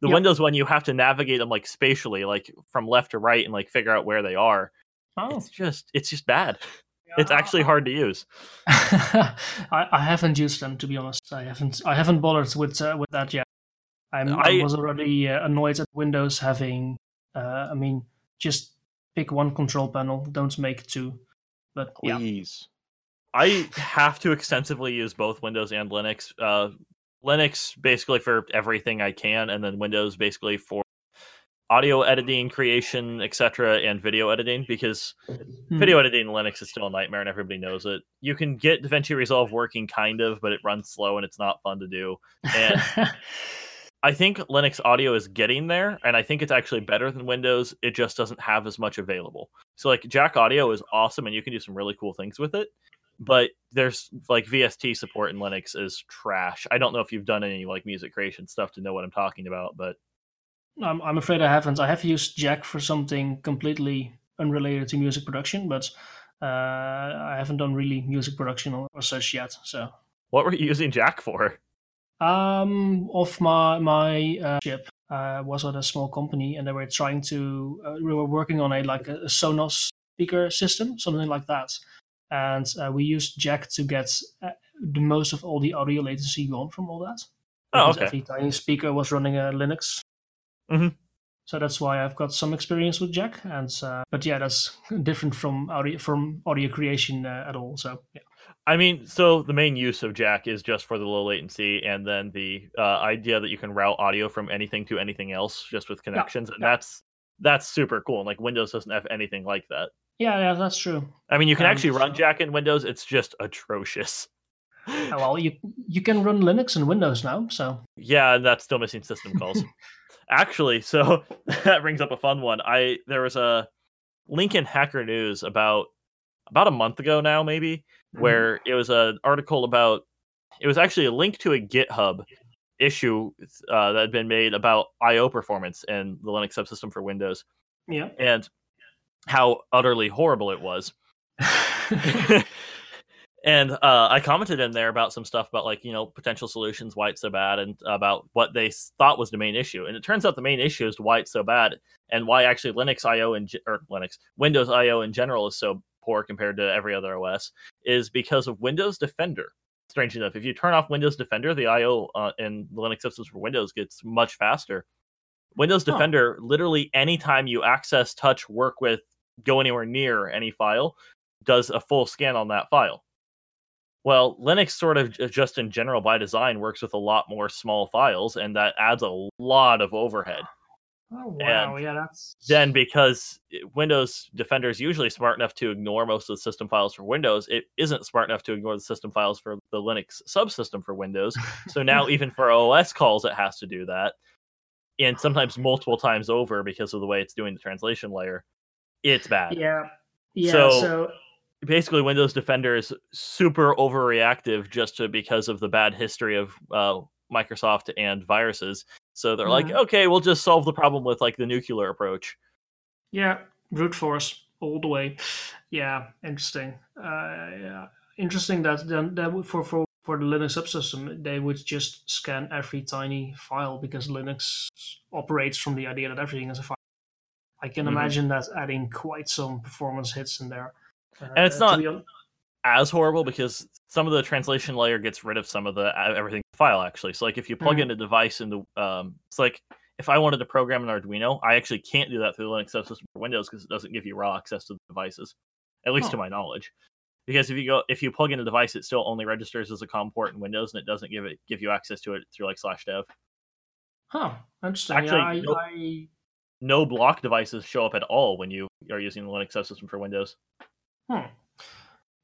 The Yep. Windows one you have to navigate them like spatially, like from left to right, and like figure out where they are. oh, It's just it's just bad. *laughs* It's actually hard to use. *laughs* I, I haven't used them to be honest. I haven't I haven't bothered with uh, with that yet. I'm, I, I- was already uh, annoyed at Windows having. Uh, I mean, just pick one control panel. Don't make two. But yeah, Please. I have to extensively use both Windows and Linux. Uh, Linux basically for everything I can, and then Windows basically for audio editing, creation, etc., and video editing. Because Hmm. video editing in Linux is still a nightmare, and everybody knows it. You can get DaVinci Resolve working kind of, but it runs slow and it's not fun to do. And *laughs* I think Linux audio is getting there, and I think it's actually better than Windows. It just doesn't have as much available. So, like, Jack Audio is awesome, and you can do some really cool things with it. But there's like VST support in Linux is trash. I don't know if you've done any like music creation stuff to know what I'm talking about, but I'm, I'm afraid I haven't. I have used Jack for something completely unrelated to music production, but uh, I haven't done really music production or, or such yet. So, what were you using Jack for? um, of my my uh, ship uh, was at a small company, and they were trying to. Uh, we were working on a like a, Sonos speaker system, something like that, and uh, we used Jack to get uh, the most of all the audio latency gone from all that. Oh, okay. Every tiny speaker was running a Linux. Mhm. So that's why I've got some experience with Jack, and uh, but yeah, that's *laughs* different from audio from audio creation uh, at all. So yeah. I mean, so the main use of Jack is just for the low latency, and then the uh, idea that you can route audio from anything to anything else just with connections, and yeah. that's that's super cool. And like Windows doesn't have anything like that. Yeah, yeah, that's true. I mean, you can Um, actually run Jack in Windows. It's just atrocious. Oh, well, you you can run Linux and Windows now, so *laughs* Yeah, and that's still missing system calls. *laughs* Actually, *laughs* so that brings up a fun one. I there was a link in Hacker News about about a month ago now, maybe, Mhm. where it was an article about it was actually a link to a GitHub issue uh, that had been made about I/O performance in the Linux subsystem for Windows yeah. and how utterly horrible it was. *laughs* *laughs* and uh, I commented in there about some stuff about like you know potential solutions, why it's so bad, and about what they thought was the main issue. And it turns out the main issue is why it's so bad, and why actually Linux I/O and or Linux Windows I/O in general is so poor compared to every other OS is because of Windows Defender. Strange enough, if you turn off Windows Defender, the I/O uh, in the Linux systems for Windows gets much faster. Windows Huh. Defender, literally anytime you access, touch, work with, go anywhere near any file, does a full scan on that file. Well, Linux sort of just in general by design works with a lot more small files, and that adds a lot of overhead. Oh wow, And yeah, that's Then, because Windows Defender is usually smart enough to ignore most of the system files for Windows, it isn't smart enough to ignore the system files for the Linux subsystem for Windows. So now, *laughs* even for OS calls, it has to do that, and sometimes multiple times over because of the way it's doing the translation layer. It's bad. yeah, yeah. So- So, basically Windows Defender is super overreactive just to, because of the bad history of uh, Microsoft and viruses. So they're like, Mhm. okay, we'll just solve the problem with like the nuclear approach. yeah, brute force all the way. Yeah, interesting. Uh, yeah. interesting that then that would- for for for the Linux subsystem they would just scan every tiny file because Linux operates from the idea that everything is a file. I can Mhm. imagine that adding quite some performance hits in there. Uh, And it's not- As horrible because some of the translation layer gets rid of some of the uh, everything file actually. So like if you plug Mhm. in a device in the um, it's like if I wanted to program an Arduino, I actually can't do that through the Linux subsystem for Windows because it doesn't give you raw access to the devices, at least to my knowledge. Because if you go if you plug in a device, it still only registers as a COM port in Windows, and it doesn't give it give you access to it through like slash dev. Huh. Interesting. Actually, I, nope. I No block devices show up at all when you are using the Linux subsystem for Windows. Hmm.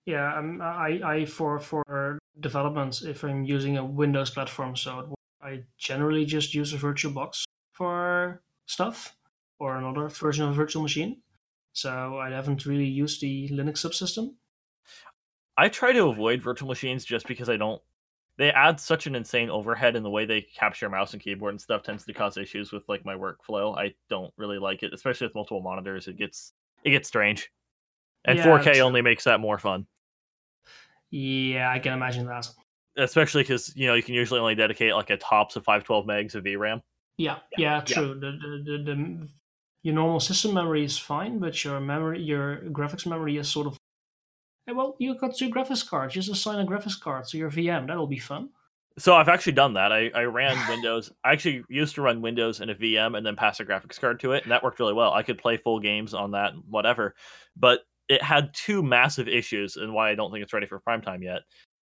Yeah, um, I, I for for development, if I'm using a Windows platform, so I generally just use a VirtualBox for stuff or another version of a virtual machine. So I haven't really used the Linux subsystem. I try to avoid virtual machines just because I don't. They add such an insane overhead, and the way they capture mouse and keyboard and stuff tends to cause issues with like my workflow. I don't really like it, especially with multiple monitors. It gets it gets strange, and Yeah, 4K only makes that more fun. Yeah, I can imagine that. Especially because you know you can usually only dedicate like a tops of 512 megs of VRAM. Yeah, yeah, true. The, the, the, the your normal system memory is fine, but your memory, your graphics memory is sort of. Eh, Well, you got two graphics cards. Just assign a graphics card to your VM. That'll be fun. So I've actually done that. I, I ran *laughs* Windows. I actually used to run Windows in a VM and then pass a graphics card to it, and that worked really well. I could play full games on that, and whatever. But it had two massive issues, and why I don't think it's ready for prime time yet.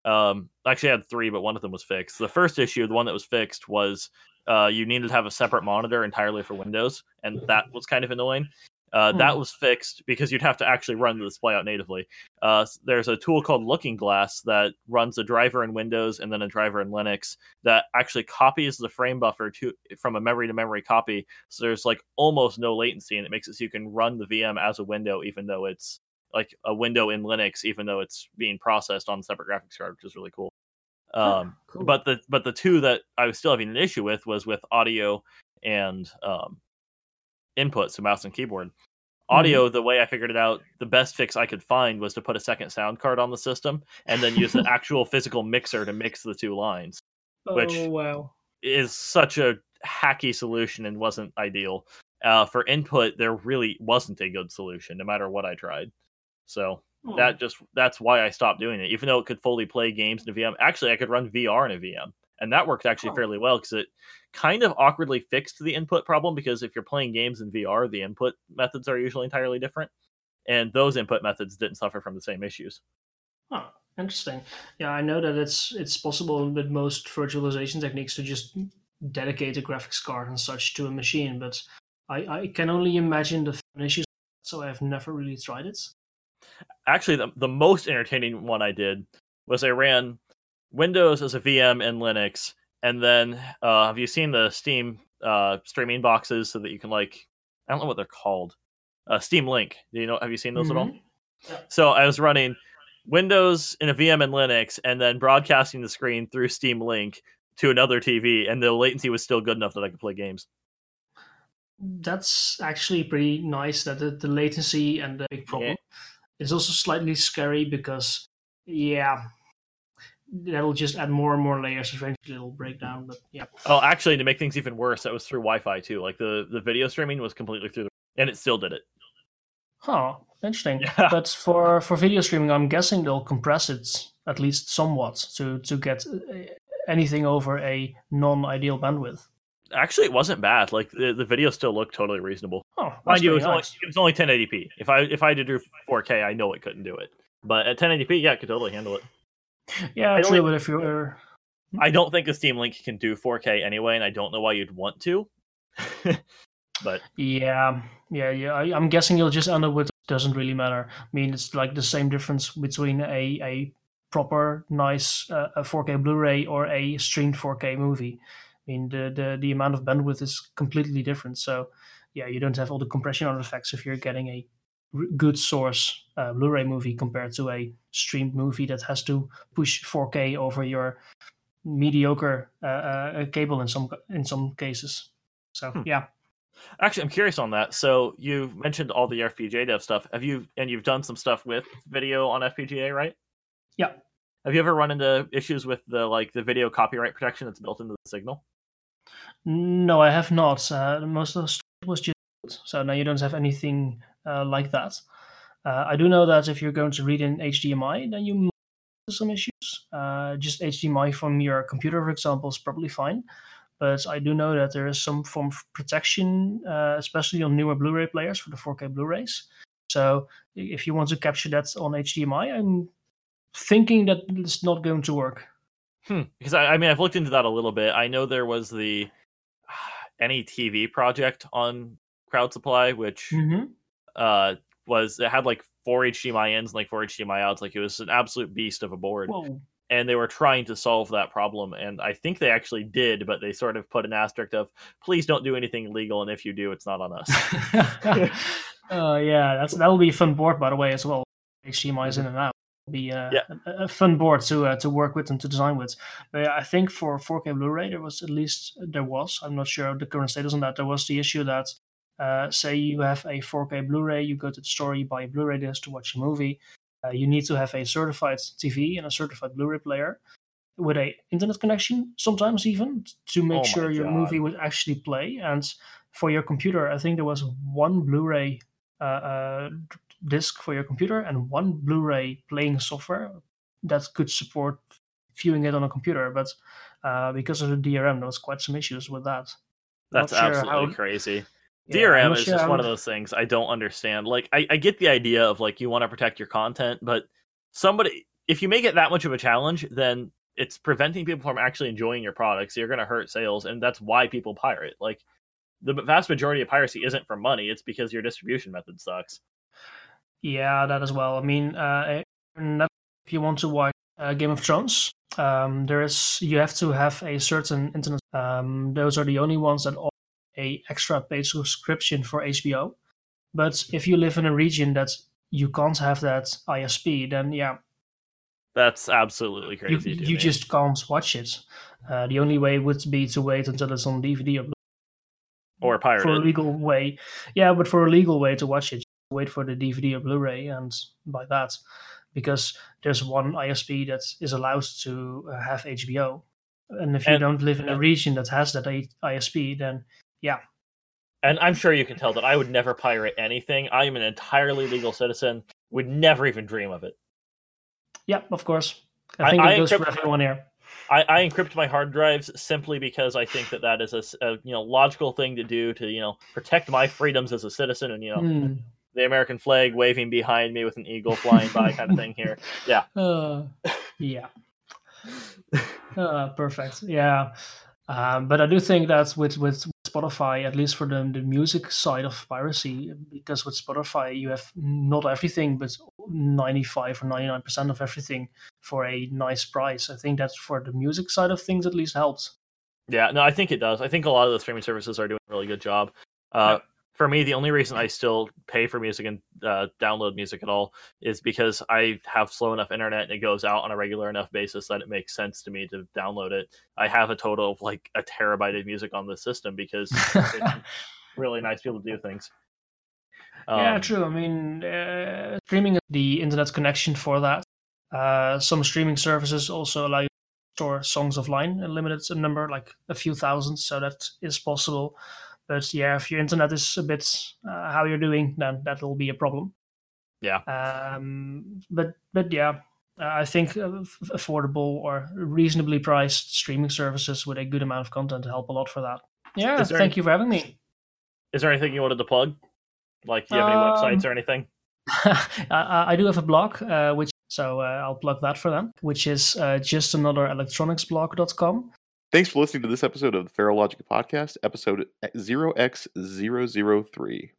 Um, actually, I had three, but one of them was fixed. The first issue, the one that was fixed, was uh, you needed to have a separate monitor entirely for Windows, and that was kind of annoying. Uh, Hmm. That was fixed because you'd have to actually run the display out natively. Uh, there's a tool called Looking Glass that runs a driver in Windows and then a driver in Linux that actually copies the frame buffer to from a memory to memory copy. So there's like almost no latency, and it makes it so you can run the VM as a window, even though it's like a window in Linux, even though it's being processed on a separate graphics card, which is really cool. Huh, Um, cool. but the but the two that I was still having an issue with was with audio and um, input, so mouse and keyboard. Audio, the way I figured it out, the best fix I could find was to put a second sound card on the system and then use an *laughs* actual physical mixer to mix the two lines. which- oh wow. Is such a hacky solution and wasn't ideal. Uh, for input, there really wasn't a good solution, no matter what I tried. So Hmm. that just that's why I stopped doing it. Even though it could fully play games in a VM, actually I could run VR in a VM, and that worked actually Oh. fairly well because it kind of awkwardly fixed the input problem. Because if you're playing games in VR, the input methods are usually entirely different, and those input methods didn't suffer from the same issues. Huh, interesting. Yeah, I know that it's it's possible with most virtualization techniques to just dedicate a graphics card and such to a machine, but I, I can only imagine the issues. so I've never really tried it. Actually, the, the most entertaining one I did was I ran Windows as a VM and Linux, and then uh, have you seen the Steam uh, streaming boxes so that you can like I don't know what they're called, uh, Steam Link. Do you know? Have you seen those mm-hmm. at all? Mm-hmm. Yeah. So I was running Windows in a VM and Linux, and then broadcasting the screen through Steam Link to another TV, and the latency was still good enough that I could play games. That's actually pretty nice. That the, the latency and the big problem. Yeah. It's also slightly scary because, yeah, that'll just add more and more layers. Eventually, it'll break down. But yeah. Oh, actually, to make things even worse, that was through Wi-Fi too. Like the the video streaming was completely through, the, and it still did it. Huh. Interesting. *laughs* Yeah. But for for video streaming, I'm guessing they'll compress it at least somewhat to to get uh, anything over a non-ideal bandwidth. Actually, it wasn't bad. Like the, the video still looked totally reasonable. Oh, mind you, it was, nice. only, it was only 1080p. If I if I had to do 4K, I know it couldn't do it. But at 1080p, yeah, it could totally handle it. Yeah, true. But if you're, I don't think a Steam Link can do 4K anyway, and I don't know why you'd want to. *laughs* but yeah, yeah, yeah. I, am guessing you'll just end up with doesn't really matter. I mean, it's like the same difference between a a proper nice uh, a 4K Blu-ray or a streamed 4K movie. I mean, the, the the amount of bandwidth is completely different. So yeah, you don't have all the compression artifacts if you're getting a good source uh, Blu-ray movie compared to a streamed movie that has to push 4K over your mediocre uh, uh, cable in some in some cases. So hmm. yeah. Actually, I'm curious on that. So you mentioned all the FPGA dev stuff. Have you and you've done some stuff with video on FPGA, right? Yeah. Have you ever run into issues with the like the video copyright protection that's built into the signal? No, I have not. Uh, most of the stuff was just so now you don't have anything uh, like that. Uh, I do know that if you're going to read in HDMI, then you might have some issues. Uh, just HDMI from your computer, for example, is probably fine but I do know that there is some form of protection, uh, especially on newer Blu-ray players for the 4K Blu-rays. So if you want to capture that on HDMI, I'm thinking that it's not going to work. Hmm. Because I, I mean, I've looked into that a little bit. I know there was the AnyTV project on Crowd Supply, which mm-hmm. uh, was it had like four HDMI ins and like four HDMI outs. Like it was an absolute beast of a board. Whoa and they were trying to solve that problem and i think they actually did but they sort of put an asterisk of please don't do anything illegal and if you do it's not on us *laughs* uh, yeah that's that'll be a fun board by the way as well hdmi's in and out be uh, yeah. a, a, fun board to uh, to work with and to design with but i think for 4k blu-ray there was at least there was i'm not sure the current status on that there was the issue that uh, say you have a 4k blu-ray you go to the store you buy a blu-ray disc to watch a movie uh, you need to have a certified TV and a certified Blu-ray player with a internet connection, sometimes even to make oh sure your movie would actually play. And for your computer, I think there was one Blu-ray uh, disc for your computer and one Blu-ray playing software that could support viewing it on a computer. But uh, because of the DRM, there was quite some issues with that. That's sure absolutely how... crazy. DRM is just one of those things I don't understand. Like, I, I get the idea of like you want to protect your content, but somebody, if you make it that much of a challenge, then it's preventing people from actually enjoying your products. So you're going to hurt sales, and that's why people pirate. Like, the vast majority of piracy isn't for money; it's because your distribution method sucks. Yeah, that as well. I mean, uh, if you want to watch uh, Game of Thrones, um, there is you have to have a certain internet. Um, those are the only ones that offer a extra paid subscription for HBO. But if you live in a region that you can't have that ISP, then yeah, that's absolutely crazy. You, you just can't watch it. Uh, the only way would be to wait until it's on DVD or or pirate for a legal way. Yeah, but for a legal way to watch it, wait for the DVD or Blu-ray and buy that because there's one ISP that is allowed to uh, have HBO. And if you and, don't live in a region that has that ISP, then yeah. And I'm sure you can tell that I would never pirate anything. I am an entirely legal citizen. Would never even dream of it. Yeah, of course. I think I, it goes encrypt, for everyone here. I, I, encrypt my hard drives simply because I think that that is a, a, you know logical thing to do to you know protect my freedoms as a citizen and you know mm. The American flag waving behind me with an eagle flying by kind of thing here. Yeah. *laughs* Uh, yeah. *laughs* Uh, perfect. Yeah. Um, but I do think that with with Spotify, at least for the, the music side of piracy, because with Spotify you have not everything, but 95 or 99% of everything for a nice price. I think that's for the music side of things at least helps. Yeah, no, I think it does. I think a lot of the streaming services are doing a really good job. Uh, yeah for me, the only reason I still pay for music and uh, download music at all is because I have slow enough internet and it goes out on a regular enough basis that it makes sense to me to download it. I have a total of like a terabyte of music on the system because *laughs* it's really nice to be able to do things. Um, yeah, true. I mean, uh, streaming the internet connection for that. Uh, some streaming services also allow you to store songs offline, a limited number, like a few thousand, so that is possible. But yeah, if your internet is a bit uh, how you're doing, then that will be a problem. Yeah. Um, but but yeah, I think affordable or reasonably priced streaming services with a good amount of content help a lot for that. Yeah, thank any, you for having me. Is there anything you wanted to plug? Like, do you have any um, websites or anything? *laughs* I, I, do have a blog, uh, which so uh, I'll plug that for them, which is uh, just another electronicsblog.com. Thanks for listening to this episode of the Feralogica Podcast, episode eh, 0x003.